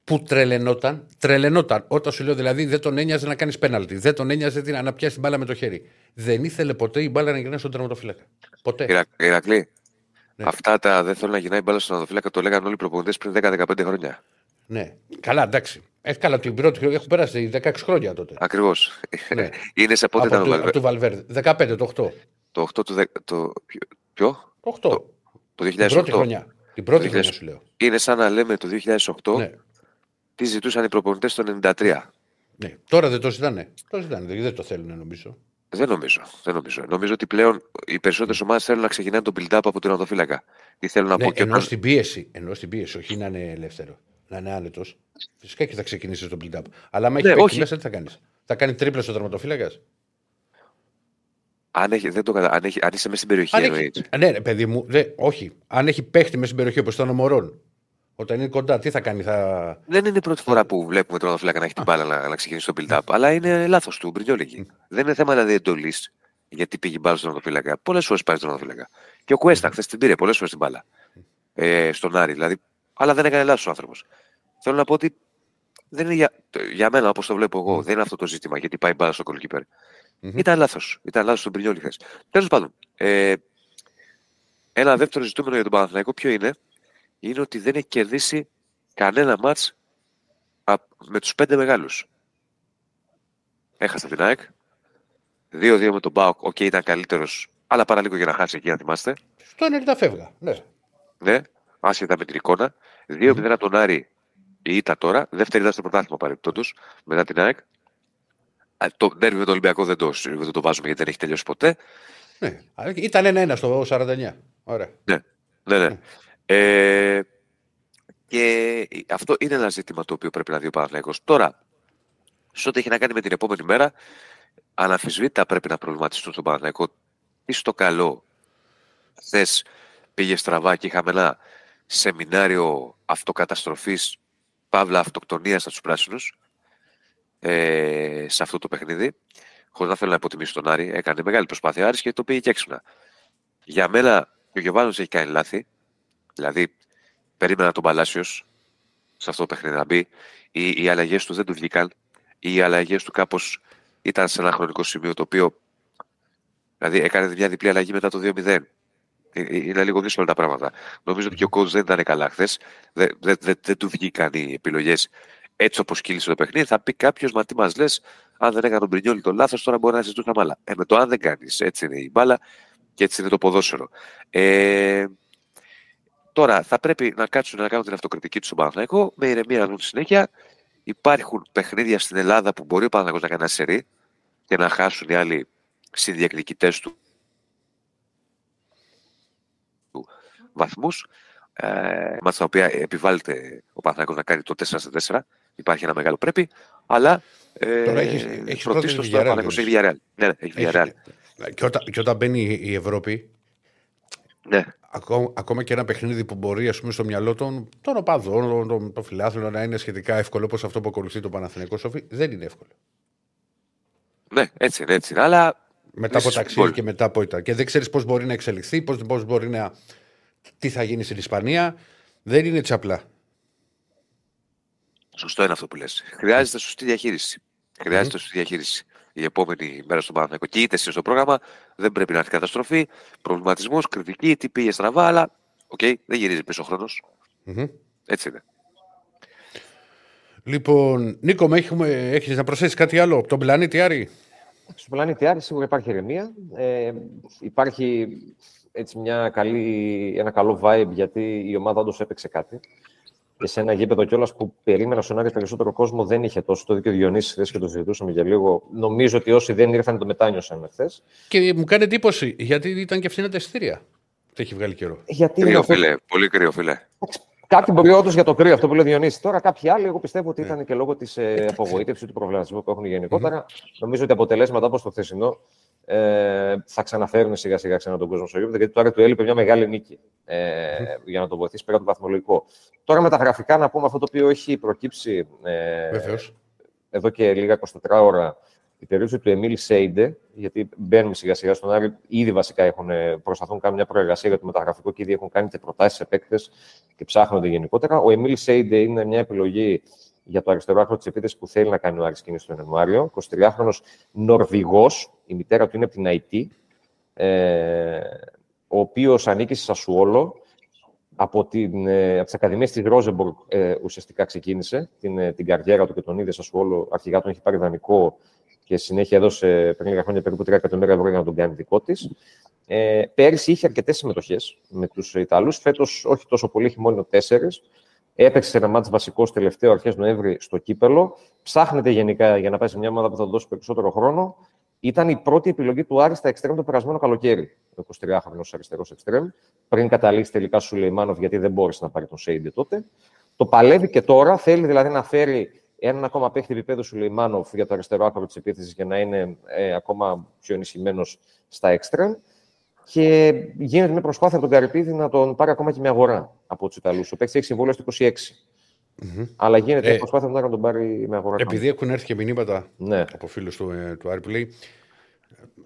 που τρελαινόταν, τρελαινόταν. Όταν σου λέω δηλαδή δεν τον ένοιαζε να κάνεις πέναλτι, δεν τον ένοιαζε να πιάσει την μπάλα με το χέρι. Δεν ήθελε ποτέ η μπάλα να γυρνάει στον τερματοφύλακα. Ποτέ. Ηρακλή, ναι. αυτά τα δεν θέλω να γυρνάει η μπάλα στον τερματοφύλακα το λέγανε όλοι οι προπονητές πριν 10-15 χρόνια. Ναι, καλά, εντάξει. Έχει καλά την πρώτη χρονιά, έχουν περάσει 16 χρόνια τότε. Ακριβώς. Ναι. Είναι σε πότε ήταν το Βαλβέρδε. 15, το 8. Το 8 του. Το... Ποιο; Το 8. Το, το 2008. Την πρώτη χρονιά. Την πρώτη χρονιά σου λέω. Είναι σαν να λέμε το 2008 ναι τι ζητούσαν οι προπονητές το 93. Ναι. Τώρα δεν το ζητάνε. Το ζητάνε, δεν το θέλουν νομίζω. Δεν νομίζω. Δεν νομίζω. Νομίζω ότι πλέον οι περισσότερες ομάδες θέλουν να ξεκινάνε τον build-up από τον οδοφύλακα. Τι θέλω να ναι, πω και ενώ, στην πίεση, ενώ στην πίεση, όχι να είναι ελεύθερο, να είναι άνετος. Φυσικά και θα ξεκινήσεις τον build-up. Αλλά αν έχει ναι, μέσα, τι θα κάνεις; Θα κάνει τρίπλα ο τερματοφύλακα. Αν, έχει, δεν το κατα... αν, έχει, αν είσαι μέσα στην περιοχή, αν έχει... Ναι, ναι, παιδί μου, δε, όχι. Αν έχει παίχτη μέσα στην περιοχή όπως ήταν ο Μωρόν, όταν είναι κοντά, τι θα κάνει, θα. Δεν είναι η πρώτη φορά που βλέπουμε τον Οδοφυλάκα να έχει την μπάλα να, να ξεκινήσει το build-up. Αλλά είναι λάθος του, Μπρινιόλεγγι. Δεν είναι θέμα δηλαδή εντολή γιατί πήγε μπάλα στον Οδοφυλάκα. Πολλές φορές πάει στον Οδοφυλάκα. Και ο Κουέστα χθες την πήρε πολλές φορές την μπάλα. Ε, στον Άρη δηλαδή. Αλλά δεν έκανε λάθος ο άνθρωπος. Θέλω να πω ότι δεν είναι για, για μένα, όπως το βλέπω εγώ, δεν είναι αυτό το ζήτημα γιατί πάει μπάλα στο κολκίπερ. Mm-hmm. Ήταν λάθος. Ήταν λάθος τον Μπρινιόλι χθε. Τέλος πάντων, ε, ένα δεύτερο ζητούμενο για τον Παναθηναϊκό ποιο είναι; Είναι ότι δεν έχει κερδίσει κανένα μάτς με τους πέντε μεγάλους. Έχασε την ΑΕΚ. 2-2 με τον ΠΑΟΚ. OK, okay, ήταν καλύτερος, αλλά παραλίγο για να χάσει εκεί, αν θυμάστε. Στο 90 φεύγα, ναι. Ναι, άσχετα με την εικόνα. 2-0 mm. από τον Άρη η ήττα τώρα. Δεύτερη ήταν στο πρωτάθλημα παρεμπιπτόντως μετά την ΑΕΚ. Το ντέρβι με το Ολυμπιακό δεν το, δεν το βάζουμε γιατί δεν έχει τελειώσει ποτέ. Ναι, ήταν 1-1 στο 49. Ωραία. Ναι, ναι, ναι. Ε, και αυτό είναι ένα ζήτημα το οποίο πρέπει να δει ο Παναθηναϊκός. Τώρα, σε ό,τι έχει να κάνει με την επόμενη μέρα, αναφυσβήτητα πρέπει να προβληματιστούν στον Παναθηναϊκό τι στο καλό χθες πήγε στραβά και είχαμε ένα σεμινάριο αυτοκαταστροφής παύλα αυτοκτονίας από τους πράσινους ε, σε αυτό το παιχνίδι χωρίς να θέλω να υποτιμήσω τον Άρη έκανε μεγάλη προσπάθεια Άρης και το πήγε και έξυπνα για μένα ο Γιωβάνος έχει κάνει λάθη Δηλαδή, περίμενα τον Παλάσιος σε αυτό το παιχνίδι να μπει. Οι, οι αλλαγές του δεν του βγήκαν. Οι αλλαγές του κάπως ήταν σε ένα χρονικό σημείο το οποίο. Δηλαδή, έκανε μια διπλή αλλαγή μετά το 2-0. Ε, ε, είναι λίγο δύσκολα τα πράγματα. Νομίζω ότι και ο coach δεν ήταν καλά χθες. Δεν, δεν, δεν, δεν του βγήκαν οι επιλογές έτσι όπως κύλησε το παιχνίδι. Θα πει κάποιος, μα τι μας λες, αν δεν έκανε τον Πρινιόλη το λάθος, τώρα μπορεί να συζητούσαμε άλλα. Ε, με το αν δεν κάνεις. Έτσι είναι η μπάλα και έτσι είναι το ποδόσφαιρο. Ε, Τώρα θα πρέπει να κάτσουν να κάνουν την αυτοκριτική τους στον Παναθηναϊκό, με ηρεμία να δουν τη συνέχεια. Υπάρχουν παιχνίδια στην Ελλάδα που μπορεί ο Παναθηναϊκός να κάνει ένα σερί και να χάσουν οι άλλοι συνδιακριτικητέ του βαθμούς. Ε, με τα οποία επιβάλλεται ο Παναθηναϊκός να κάνει το 4 4. Υπάρχει ένα μεγάλο πρέπει, αλλά ε, Τώρα έχεις, έχεις πρωτίστως το Παναθηναϊκός έχεις Villarreal. Ναι, ναι, έχει Villarreal. Και, όταν, και όταν μπαίνει η Ευρώπη, ναι ακόμα, ακόμα και ένα παιχνίδι που μπορεί ας πούμε, στο μυαλό των, των οπαδών, των, των φιλάθλων να είναι σχετικά εύκολο όπως αυτό που ακολουθεί το Παναθηναϊκό Σοφί, δεν είναι εύκολο. Ναι, έτσι είναι, έτσι είναι. Αλλά μετά από ταξίδι και μετά από ήταν. Και δεν ξέρεις πώς μπορεί να εξελιχθεί, πώς μπορεί να. τι θα γίνει στην Ισπανία. Δεν είναι έτσι απλά. Σωστό είναι αυτό που λες. Χρειάζεται σωστή διαχείριση. Χρειάζεται σωστή διαχείριση η επόμενη μέρα στον Παναθηναϊκό και είτε στο πρόγραμμα, δεν πρέπει να έρθει καταστροφή. Προβληματισμός, κριτική, τι πήγε στραβά, αλλά OK, okay, δεν γυρίζει πίσω ο χρόνος. Mm-hmm. Έτσι είναι. Λοιπόν, Νίκο, έχεις να προσθέσεις κάτι άλλο από τον πλανήτη Άρη; Στον πλανήτη Άρη σίγουρα υπάρχει ηρεμία. Ε, υπάρχει έτσι μια καλή, ένα καλό vibe γιατί η ομάδα όντως έπαιξε κάτι και σε ένα γήπεδο κιόλας που περίμενα στον Άρη περισσότερο κόσμο δεν είχε τόσο. Το δίκιο Διονύσης χθες και το συζητούσαμε για λίγο. Νομίζω ότι όσοι δεν ήρθαν το μετάνιωσαν χθες. Και μου κάνει εντύπωση γιατί ήταν και φθηνά τα εισιτήρια. Το έχει βγάλει καιρό. Γιατί κρύο, φίλε. Πολύ κρύο, φίλε. Κάποιοι μπορεί όντως για το κρύο, αυτό που λέει Διονύσης. Τώρα κάποιοι άλλοι, εγώ πιστεύω ότι ήταν και λόγω της ε, απογοήτευσης του προβληματισμού που έχουν γενικότερα. Νομίζω ότι αποτελέσματα όπως το χθεσινό ε, θα ξαναφέρουν σιγά σιγά ξανά τον κόσμο στο γήπεδο, γιατί τώρα του έλειπε μια μεγάλη νίκη ε, για να τον βοηθήσει πέρα το βαθμολογικό. Τώρα με τα γραφικά να πούμε αυτό το οποίο έχει προκύψει ε, εδώ και λίγα 24 ώρα η περίπτωση του Εμίλ Σέιντε, γιατί μπαίνουμε σιγά σιγά στον Άρη, ήδη βασικά έχουν, ε, προσπαθούν να κάνουν μια προεργασία για το μεταγραφικό και ήδη έχουν κάνει και προτάσεις σε παίκτες και ψάχνονται γενικότερα. Ο Εμίλ Σέιντε είναι μια επιλογή για το αριστερό άκρο της επίθεσης που θέλει να κάνει ο Άρης κίνηση τον Ιανουάριο. 23χρονο Νορβηγός, η μητέρα του είναι από την IT, ε, ο οποίος ανήκει σε Σασουόλο. Από, την, ε, από τις Ακαδημίες της Ρόζεμπορκ ε, ουσιαστικά ξεκίνησε την, ε, την καριέρα του και τον είδε Σασουόλο. Αρχικά τον έχει πάρει δανεικό και συνέχεια έδωσε πριν λίγα χρόνια περίπου 3 εκατομμύρια ευρώ για να τον κάνει δικό της. Ε, πέρυσι είχε αρκετές συμμετοχές με τους Ιταλούς. Φέτος όχι τόσο πολύ, έχει μόνο τέσσερις. Έπαιξε σε ένα μάτι βασικός τελευταίο αρχές Νοέμβρη στο κύπελο. Ψάχνεται γενικά για να πάει σε μια ομάδα που θα δώσει περισσότερο χρόνο. Ήταν η πρώτη επιλογή του Άρη στα εξτρέμ το περασμένο καλοκαίρι. Ο 23χρονος αριστερός εξτρέμ. Πριν καταλήξει τελικά στον Σουλεϊμάνοφ, γιατί δεν μπόρεσε να πάρει τον Σέιντε τότε. Το παλεύει και τώρα. Θέλει δηλαδή να φέρει έναν ακόμα παίχτη επίπεδο Σουλεϊμάνοφ για το αριστερό άκρο της επίθεσης για να είναι ε, ακόμα πιο ενισχυμένος στα εξτρέμ. Και γίνεται μια προσπάθεια από τον Καρυπίδη να τον πάρει ακόμα και μια αγορά από τους Ιταλούς. Ο παίκτης έχει συμβόλαιο στο 26. Mm-hmm. Αλλά γίνεται ε, προσπάθεια να τον πάρει με αγορά. Επειδή έχουν έρθει και μηνύματα ναι. από φίλους του, ε, του Άρη που λέει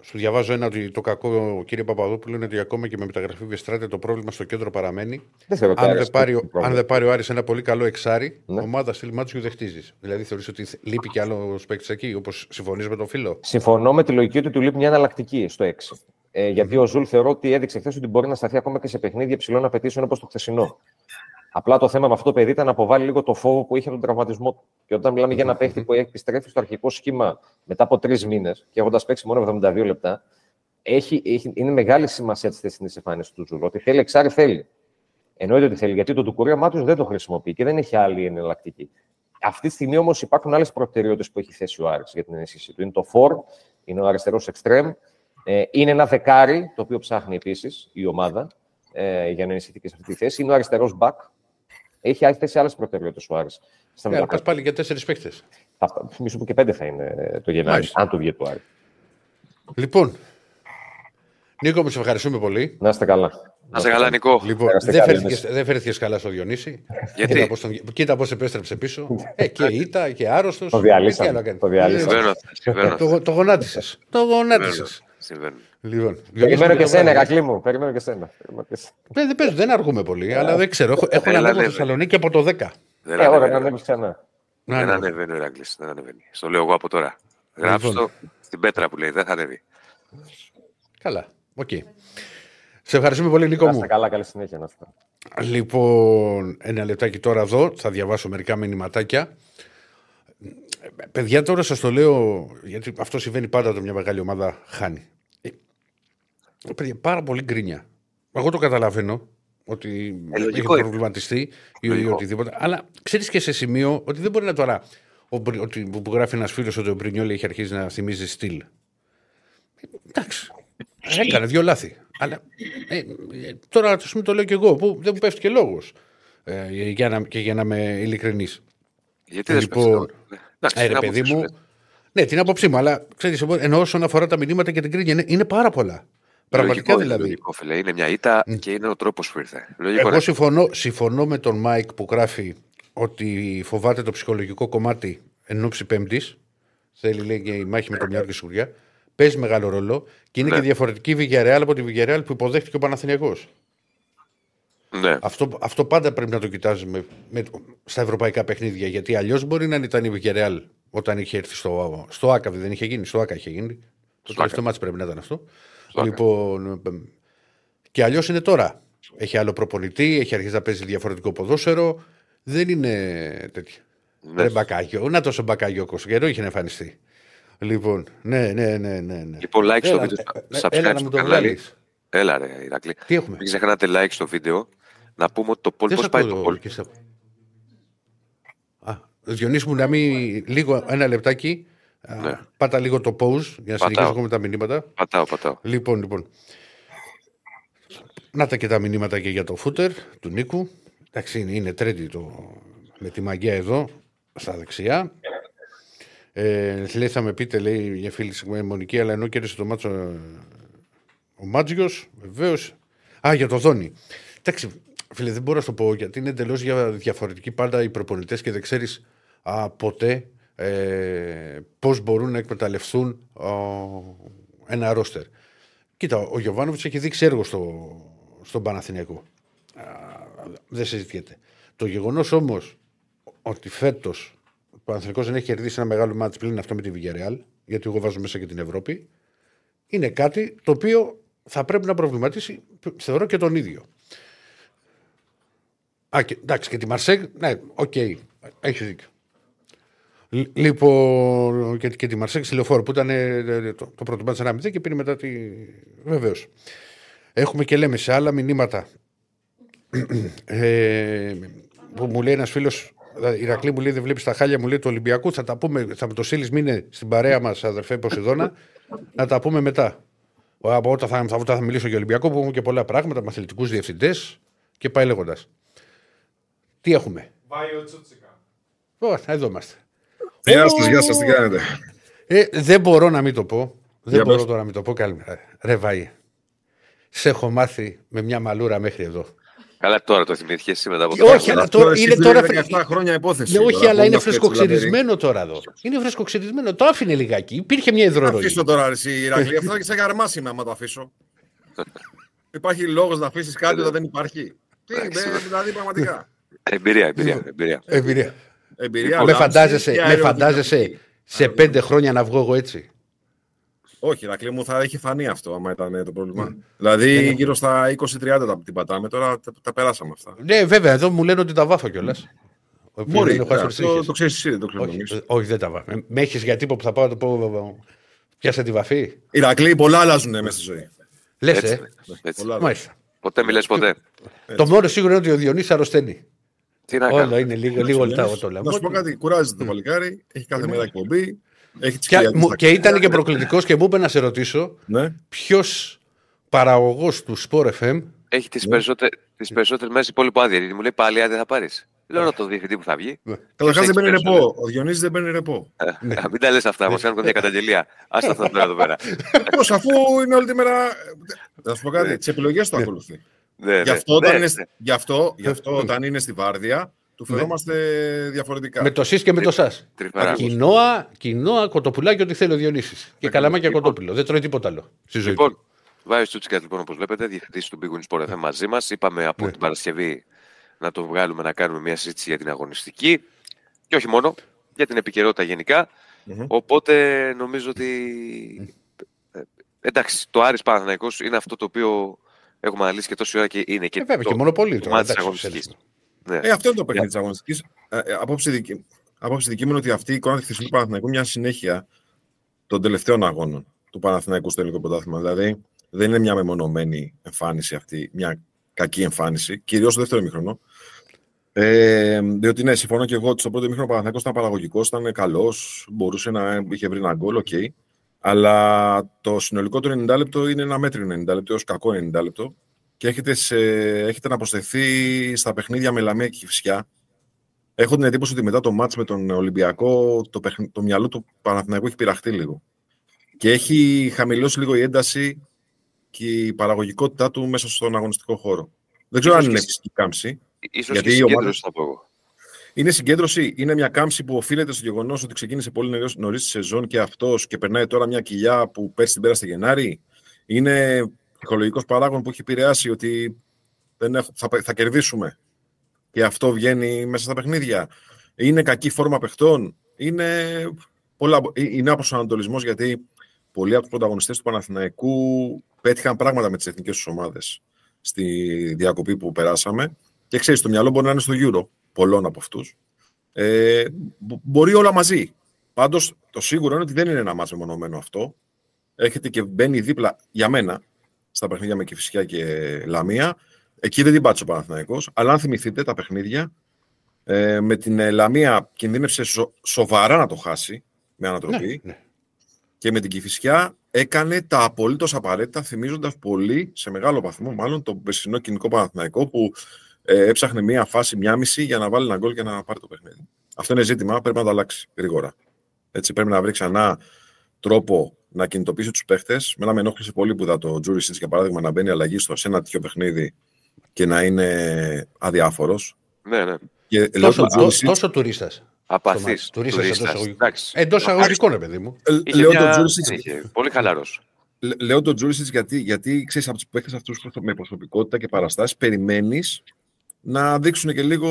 σου διαβάζω ένα ότι το κακό, κύριε Παπαδόπουλο, είναι ότι ακόμα και με μεταγραφή Βερστράτε το πρόβλημα στο κέντρο παραμένει. Δεν αν, δεν πάρει, αν δεν πάρει ο Άρης ένα πολύ καλό εξάρι, ναι. ομάδα στυλ Μάντζιου δεν χτίζεις. Δηλαδή θεωρείς ότι λείπει κι άλλος παίκτης εκεί, όπως συμφωνείς με τον φίλο; Συμφωνώ με τη λογική ότι του λείπει μια εναλλακτική στο 6. Ε, γιατί ο Ζουλ θεωρώ ότι έδειξε χθες ότι μπορεί να σταθεί ακόμα και σε παιχνίδια ψηλών απαιτήσεων όπως το χθεσινό. Απλά το θέμα με αυτό το παιδί ήταν να αποβάλει λίγο το φόβο που είχε τον τραυματισμό του. Και όταν μιλάμε για ένα παίχτη που έχει επιστρέφει στο αρχικό σχήμα μετά από τρεις μήνες και έχοντας παίξει μόνο 72 λεπτά, έχει, έχει, είναι μεγάλη σημασία τη χθεσινή εμφάνιση του Ζουλ. Ότι θέλει εξάρι, θέλει. Εννοείται ότι θέλει, γιατί τον Ντουκουρέ ο Μάντζιος δεν το χρησιμοποιεί και δεν έχει άλλη εναλλακτική. Αυτή τη στιγμή όμως υπάρχουν άλλες προτεραιότητες που έχει θέσει ο Άρης για την ενίσχυση του. Είναι το φορ, είναι ο αριστερός εξτρέμ, ε, είναι ένα δεκάρι, το οποίο ψάχνει επίσης η ομάδα ε, για να ενισχυθεί και σε αυτή τη θέση. Είναι ο αριστερός μπακ, έχει θέσει άλλες προτεραιότητες ο Άρης. Στα ε, πάλι για τέσσερις παίχτες. Θα θυμίσω που και πέντε θα είναι το Γενάρη, αν του βγει του Άρη. Λοιπόν, Νίκο, μου σε ευχαριστούμε πολύ. Να είστε καλά. Να είστε καλά, Νικό. Λοιπόν, δεν φέρθηκε καλά στο Διονύση. Γιατί; Κοίτα πώς επέστρεψε πίσω. ε, και ήττα και άρρωστος. Το διαλύσαμε. Το, το γονάτισες. Το γονάτισες. Λοιπόν, Περιμένω και σένα, Ερακλή μου. Περιμένω και σένα. Ε, δεν παίζω, δεν αργούμε πολύ, αλλά δεν ξέρω. Έχω, έχω να ανέβω Θεσσαλονίκη από το 10. Δεν ε, ωραία, να ανέβεις ξανά. Δεν ανεβαίνει ο Ερακλή. Δεν ανεβαίνει. Στο λέω εγώ από τώρα. Γράψ' το λοιπόν. στην πέτρα που λέει. Δεν θα ανέβει. Καλά. Οκ. Σε ευχαριστούμε πολύ, Νίκο μου. καλά, καλή συνέχεια να Λοιπόν, ένα λεπτάκι τώρα εδώ. Θα διαβάσω μερικά μηνυματάκια. Παιδιά, τώρα σας το λέω, γιατί αυτό συμβαίνει πάντα όταν μια μεγάλη ομάδα χάνει. Παιδιά, πάρα πολύ γκρίνια. Εγώ το καταλαβαίνω ότι ε, έχει προβληματιστεί ή, ή οτιδήποτε. Αλλά ξέρεις και σε σημείο ότι δεν μπορεί να τώρα. Ότι, που γράφει ένας φίλος ότι ο Μπρινιόλι έχει αρχίσει να θυμίζει στυλ. Εντάξει. Έκανε δύο λάθη. Αλλά ε, τώρα πούμε, το λέω και εγώ, που δεν μου πέφτει και λόγος. Ε, για να, και για να είμαι ειλικρινής. Γιατί δεν λοιπόν, ε, ρε, παιδί μου. Ναι, την άποψή μου, αλλά ξέρεις, ενώ όσον αφορά τα μηνύματα και την γκρίνια, είναι, είναι πάρα πολλά. Πραγματικά λογικό, δηλαδή. Λογικό, φίλε. Είναι μια ήττα mm. και είναι ο τρόπος που ήρθε. Λογικό, Εγώ συμφωνώ, συμφωνώ με τον Μάικ που γράφει ότι φοβάται το ψυχολογικό κομμάτι εν ώψη Πέμπτης. Θέλει λέει και η μάχη με τον Μιάρκη Σουριά. Παίζει μεγάλο ρόλο και είναι ναι. και διαφορετική η Βηγιαρεάλ από τη Βηγιαρεάλ που υποδέχτηκε ο Παναθηνιακός. Ναι. Αυτό, αυτό πάντα πρέπει να το κοιτάζουμε με, στα ευρωπαϊκά παιχνίδια. Γιατί αλλιώς μπορεί να ήταν η Βηγιαρεάλ όταν είχε έρθει στο, στο ΑΚΑ. Δεν είχε γίνει, στο ΑΚΑ είχε γίνει. Το τελευταίο μάτι πρέπει να ήταν αυτό. Λοιπόν, και αλλιώς είναι τώρα. Έχει άλλο προπονητή, έχει αρχίσει να παίζει διαφορετικό ποδόσφαιρο. Δεν είναι τέτοιο. Ναι. Δεν μπακάγιο. Να τόσο μπακάγιο ο Καιρό είχε εμφανιστεί. Λοιπόν, ναι, ναι, ναι. ναι, ναι. Λοιπόν, like στο βίντεο. Subscribe έλα, στο κανάλι. Έλα, ρε, Ηρακλή. Τι έχουμε; Μην ξεχνάτε like στο βίντεο. Να πούμε ότι το πόλ. Πώς πάει το πόλ. Α, Διονύσης μου, να μην λίγο ένα λεπτάκι. Ναι. Πάτα λίγο το pause για να συνεχίσω με τα μηνύματα. Πατάω, πατάω. Λοιπόν, λοιπόν. Να τα και τα μηνύματα και για το footer του Νίκου. Εντάξει, είναι, είναι τρέντι το, με τη μαγιά εδώ, στα δεξιά. Ε, λέει, θα με πείτε, λέει για φίλη η Μονική, αλλά ενώ κέρδισε το μάτσο ε, ο Μάτζιος, βεβαίως. Α, για το Δόνι. Εντάξει, φίλε, δεν μπορώ να το πω γιατί είναι εντελώς διαφορετική πάντα οι προπονητές και δεν ξέρεις ποτέ ε, πώς μπορούν να εκμεταλλευτούν ένα ρόστερ. Κοίτα, ο Γιωβάνοβιτς έχει δείξει έργο στο, στον Παναθηναϊκό. δεν συζητιέται. Το γεγονός όμως ότι φέτος ο Παναθηναϊκός δεν έχει κερδίσει ένα μεγάλο μάτι πλήν αυτό με τη Villarreal, γιατί εγώ βάζω μέσα και την Ευρώπη, είναι κάτι το οποίο θα πρέπει να προβληματίσει, θεωρώ και τον ίδιο. Α, και, εντάξει, και τη Μαρσέγ, ναι, OK, okay, έχει δίκιο. Λοιπόν, και, και τη Μαρσέγ στη λεωφόρο που ήταν ε, το, το πρώτο ματς 1 και πήρε μετά τη. Βεβαίως. Έχουμε και λέμε σε άλλα μηνύματα. ε, που μου λέει ένας φίλος, η Ηρακλή μου λέει δεν βλέπεις τα χάλια μου λέει του Ολυμπιακού. Θα τα πούμε, θα με το στείλει μείνε στην παρέα μας, αδερφέ Ποσειδώνα, να τα πούμε μετά. Από όταν θα, θα, θα μιλήσω για Ολυμπιακό που έχουμε και πολλά πράγματα, με αθλητικούς διευθυντές και πάει λέγοντας. Τι έχουμε; Βάιο Τσούτσικα. εδώ είμαστε. Γεια σας, γεια σας, τι κάνετε; Ε, δεν μπορώ να μην το πω. Δεν μπορώ τώρα να μην το πω. Καλημέρα. Ρε Βάη. Σε έχω μάθει με μια μαλούρα μέχρι εδώ. Καλά, τώρα το θυμήθηκε εσύ μετά από το Όχι, αλλά τώρα είναι τώρα. 17 χρόνια υπόθεση. Ναι, όχι, αλλά είναι φρεσκοξυρισμένο τώρα εδώ. Είναι φρεσκοξυρισμένο. Το άφηνε λιγάκι. Υπήρχε μια υδροροή. Αφήσω τώρα, εσύ, Ηρακλή. Αυτό και σε καρμάσι άμα το αφήσω. Υπάρχει λόγος να αφήσεις κάτι όταν δεν υπάρχει. Τι, δηλαδή πραγματικά. Εμπειρία, εμπειρία. εμπειρία. εμπειρία. εμπειρία με φαντάζεσαι, με φαντάζεσαι σε πέντε χρόνια να βγω εγώ έτσι; Όχι, Ρακλή μου θα έχει φανεί αυτό, άμα ήταν το πρόβλημα. Mm. Δηλαδή, yeah. Ναι. γύρω στα 20-30 τα την πατάμε, τώρα τα, τα, περάσαμε αυτά. Ναι, βέβαια, εδώ μου λένε ότι τα βάφω κιόλας. Μπορεί, ναι, αυτό το ξέρεις εσύ, δεν το ξέρω όχι, όχι, δεν τα βάφω. Με έχεις γιατί που θα πάω να το πω. Πιάσα τη βαφή. Ηρακλή, πολλά αλλάζουν μέσα στη ζωή. Λες, ε. Μάλιστα. Ποτέ μιλέ ποτέ. Το μόνο σίγουρο είναι ότι ο Διονύσης αρρωσταίνει. Τι να Όλο είναι λίγο, λίγο λιτάω το λέω. Να σου πω κάτι, κουράζεται το παλικάρι, έχει κάθε μέρα εκπομπή, και, και ήταν και προκλητικός και μου είπε να σε ρωτήσω ναι. ποιος παραγωγός του Sport FM. Έχει τις ναι. περισσότερε μέρες υπόλοιπο άδεια. Γιατί μου λέει πάλι άδεια θα πάρεις. Λέω να το διευθυντή που θα βγει. Ναι. Καταρχάς δεν παίρνει ρεπό. Ο Διονύσης δεν παίρνει ρεπό. Ε, ναι. Μην τα λες αυτά, μας κάνουν μια καταγγελία. Άστα αυτά τώρα εδώ πέρα. Πώς, αφού είναι όλη τη μέρα. Θα σου πω κάτι, τις επιλογές του ακολουθεί. Γι' αυτό όταν είναι στη βάρδια, του ναι. φερόμαστε διαφορετικά. Με το ΣΥΣ και με το ΣΑΣ. Κοινόα, κοινόα, κοτοπουλάκι, ό,τι θέλει ο Διονύσης. Και καλαμάκια λοιπόν, κοτόπουλο. Δεν τρώει τίποτα άλλο. Στη ζωή λοιπόν, Βάιο Τσούτσικας, λοιπόν, όπως βλέπετε, διευθυντή του Big Win Sport μαζί μας. Είπαμε από ναι. την Παρασκευή να το βγάλουμε να κάνουμε μια συζήτηση για την αγωνιστική. Και όχι μόνο, για την επικαιρότητα γενικά. Mm-hmm. Οπότε νομίζω ότι. Ε, εντάξει, το Άρης Παναθηναϊκός είναι αυτό το οποίο έχουμε αναλύσει και τόση ώρα και είναι και, ε, βέβαια, το, και μόνο πολύ, το, ναι. Ε, αυτό είναι το παιχνίδι yeah. της αγωνιστικής. Ε, ε, απόψη, δική, απόψη δική μου είναι ότι αυτή η εικόνα τη χθεσινού Παναθηναϊκού μια συνέχεια των τελευταίων αγώνων του Παναθηναϊκού στο ελληνικό πρωτάθλημα. Δηλαδή, δεν είναι μια μεμονωμένη εμφάνιση αυτή, μια κακή εμφάνιση, κυρίως στο δεύτερο ημίχρονο. Ε, διότι ναι, συμφωνώ και εγώ ότι στο πρώτο ημίχρονο ο Παναθηναϊκός ήταν παραγωγικός, ήταν καλός, μπορούσε να είχε βρει ένα γκολ, okay. Αλλά το συνολικό του 90 λεπτό είναι ένα μέτριο 90 λεπτό, ω κακό 90 λεπτό και έχετε, σε, έχετε να προσθεθεί στα παιχνίδια με Λαμία και Κυφσιά. Έχω την εντύπωση ότι μετά το μάτς με τον Ολυμπιακό το, το μυαλό του Παναθηναϊκού έχει πειραχτεί λίγο. Και έχει χαμηλώσει λίγο η ένταση και η παραγωγικότητά του μέσα στον αγωνιστικό χώρο. Δεν ξέρω αν είναι φυσική κάμψη. Ίσως γιατί και συγκέντρωση θα πω εγώ. Είναι συγκέντρωση, είναι μια κάμψη που οφείλεται στο γεγονός ότι ξεκίνησε πολύ νωρίς τη σεζόν και αυτός και περνάει τώρα μια κοιλιά που πέρσι την πέρασε Γενάρη. Είναι ψυχολογικός παράγον που έχει επηρεάσει ότι δεν θα, θα κερδίσουμε και αυτό βγαίνει μέσα στα παιχνίδια. Είναι κακή φόρμα παιχτών. Είναι, πολλά, ε, είναι αποσανατολισμό γιατί πολλοί από τους πρωταγωνιστές του Παναθηναϊκού πέτυχαν πράγματα με τις εθνικές τους ομάδες στη διακοπή που περάσαμε. Και ξέρεις, το μυαλό μπορεί να είναι στο γύρο πολλών από αυτούς. Ε, μπορεί όλα μαζί. Πάντως, το σίγουρο είναι ότι δεν είναι ένα μάτσο μονομένο αυτό. Έχετε και μπαίνει δίπλα για μένα στα παιχνίδια με Κηφισιά και Λαμία. Εκεί δεν την πάτησε ο Παναθηναϊκός, αλλά αν θυμηθείτε τα παιχνίδια, ε, με την ε, Λαμία κινδύνευσε σο, σοβαρά να το χάσει με ανατροπή. Ναι, ναι. Και με την Κηφισιά έκανε τα απολύτως απαραίτητα, θυμίζοντας πολύ, σε μεγάλο βαθμό, μάλλον τον περσινό κοινικό Παναθηναϊκό που ε, έψαχνε μία φάση, μία μισή για να βάλει ένα γκολ και να πάρει το παιχνίδι. Αυτό είναι ζήτημα, πρέπει να το αλλάξει γρήγορα. Έτσι, πρέπει να βρει ξανά τρόπο να κινητοποιήσει τους παίχτες. Μένα με ενόχλησε πολύ που είδα το Τζούρισιτ για παράδειγμα να μπαίνει αλλαγή στο σε ένα τέτοιο παιχνίδι και να είναι αδιάφορος. Ναι, ναι. Και τόσο, τόσο, τόσο τουρίστας. Απαθής. Εντός αγωγικών, ρε παιδί μου. Ε, λέω τον Τζούρισιτ. Πολύ χαλαρός. Λέω τον Τζούρισιτ γιατί, γιατί ξέρεις από τους παίχτες αυτούς με προσωπικότητα και παραστάσεις περιμένεις να δείξουν και λίγο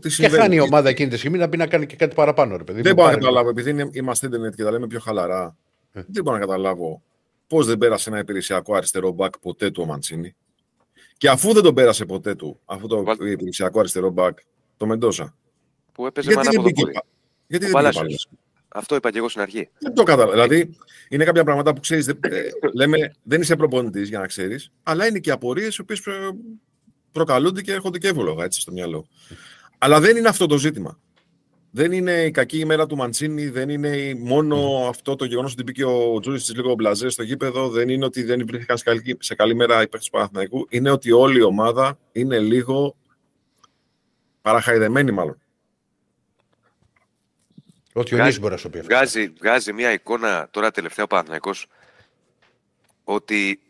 τι συμβαίνει. Και χάνει η ομάδα εκείνη τη στιγμή να πει να κάνει και κάτι παραπάνω. Ρε παιδί. Δεν μπορώ να καταλάβω, επειδή είμαστε Ιντερνετ και τα λέμε πιο χαλαρά, ε. δεν μπορώ να καταλάβω πώς δεν πέρασε ένα υπηρεσιακό αριστερό μπακ ποτέ του ο Μαντσίνη. Και αφού δεν τον πέρασε ποτέ του αυτό το Βάλ... υπηρεσιακό αριστερό μπακ, το Μεντόζα. Που έπαιζε γιατί δεν πήγε, γιατί δεν πήγε Αυτό είπα και εγώ στην αρχή. Δεν το κατάλαβα. Δηλαδή, είναι κάποια πράγματα που ξέρεις, ε, λέμε, δεν είσαι προπονητής για να ξέρεις, αλλά είναι και απορίες οι οποίες προκαλούνται και έρχονται και εύλογα έτσι στο μυαλό. Αλλά δεν είναι αυτό το ζήτημα. Δεν είναι η κακή ημέρα του Μαντσίνη, δεν είναι μόνο αυτό το γεγονός ότι μπήκε ο Τζούρι τη λίγο μπλαζές στο γήπεδο, δεν είναι ότι δεν βρήθηκαν σε καλή, σε καλή μέρα οι παίχτε του Παναθηναϊκού. Είναι ότι όλη η ομάδα είναι λίγο παραχαϊδεμένη, μάλλον. Ότι ο Νίσης μπορεί να σου πει αυτό. Βγάζει, βγάζει μια εικόνα τώρα τελευταία ο Παναθηναϊκός ότι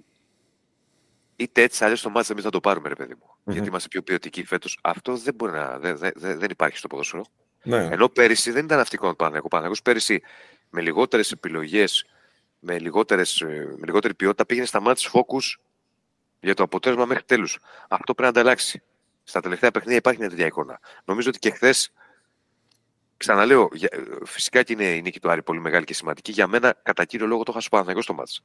είτε έτσι αλλιώς το μάτσα εμεί θα το πάρουμε, ρε παιδί μου. Mm-hmm. Γιατί είμαστε πιο ποιοτικοί φέτος. Αυτό δεν μπορεί να. Δεν, δεν, δεν υπάρχει στο ποδόσφαιρο. Ναι. Ενώ πέρυσι δεν ήταν αυτικό το Παναγιακό. Παναγιακό πέρυσι με λιγότερες επιλογές, με, λιγότερες, με λιγότερη ποιότητα πήγαινε στα μάτια φόκου για το αποτέλεσμα μέχρι τέλους. Αυτό πρέπει να ανταλλάξει. Στα τελευταία παιχνίδια υπάρχει μια τέτοια εικόνα. Νομίζω ότι και χθες. Ξαναλέω, φυσικά και είναι η νίκη του Άρη πολύ μεγάλη και σημαντική. Για μένα, κατά κύριο λόγο, το είχα στο μάτς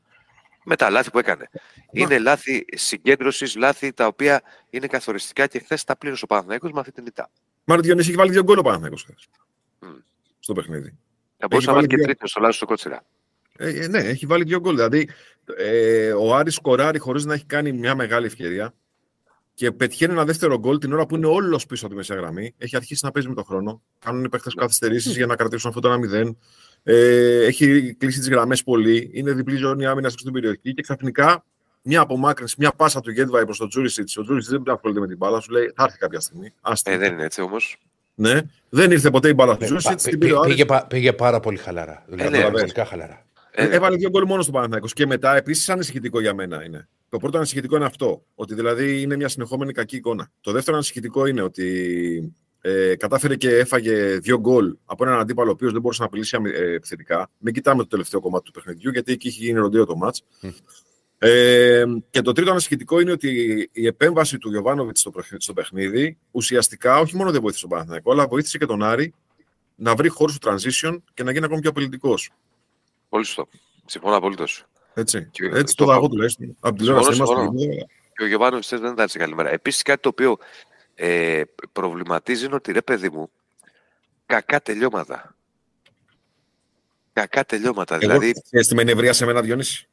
με τα λάθη που έκανε. Είναι λάθη συγκέντρωσης, λάθη τα οποία είναι καθοριστικά και χθες τα πλήρωσε ο Παναθηναϊκός με αυτή την ητά. Μάρτιο Διονύσης έχει βάλει δύο γκολ ο Παναθηναϊκός mm. στο παιχνίδι. Θα μπορούσε να βάλει και τρίτο στο λάθος στο κότσιρα. Ε, ε, ναι, έχει βάλει δύο γκολ. Δηλαδή, ε, ο Άρης σκοράρει χωρίς να έχει κάνει μια μεγάλη ευκαιρία και πετυχαίνει ένα δεύτερο γκολ την ώρα που είναι όλος πίσω από τη μεσαία γραμμή. Έχει αρχίσει να παίζει με τον χρόνο. Κάνουν οι παίχτε καθυστερήσεις για να κρατήσουν αυτό το 1-0. Ε, έχει κλείσει τις γραμμές πολύ. Είναι διπλή ζώνη άμυνας στην περιοχή και ξαφνικά μια απομάκρυνση, μια πάσα του Γκέντβαϊ προς τον Τζούρισιτς. Ο Τζούρισιτς δεν ασχολείται με την μπάλα, σου λέει θα έρθει κάποια στιγμή. Ε, δεν είναι έτσι όμως. Ναι, δεν ήρθε ποτέ η μπάλα του Τζούρισιτς. Πήγε, πήγε, πάρα πολύ χαλαρά. Δηλαδή, ε, ναι. χαλαρά. Ε, Έβαλε δύο γκολ μόνος στο Παναθηναϊκός. Και μετά, επίσης, ανησυχητικό για μένα είναι. Το πρώτο ανησυχητικό είναι αυτό. Ότι δηλαδή είναι μια συνεχόμενη κακή εικόνα. Το δεύτερο ανησυχητικό είναι ότι ε, κατάφερε και έφαγε δύο γκολ από έναν αντίπαλο ο οποίος δεν μπορούσε να απειλήσει ε, επιθετικά. Μην κοιτάμε το τελευταίο κομμάτι του παιχνιδιού, γιατί εκεί είχε γίνει ροντίο το μάτ. Ε, και το τρίτο ανασχετικό είναι ότι η επέμβαση του Γιωβάνοβιτς στο, στο παιχνίδι ουσιαστικά όχι μόνο δεν βοήθησε τον Παναθηναϊκό, αλλά βοήθησε και τον Άρη να βρει χώρο στο transition και να γίνει ακόμη πιο απειλητικός. Πολύ σωστό. Συμφωνώ απολύτως. Έτσι, και έτσι το δαγό τουλάχιστον. Από την ώρα Και ο Γιωβάνοβιτς δεν ήταν σε καλή μέρα. Επίσης κάτι το οποίο ε, προβληματίζει είναι ότι ρε παιδί μου, κακά τελειώματα. Κακά τελειώματα. Εγώ, δηλαδή... Στη με νευρία σε μένα, Διόνυση.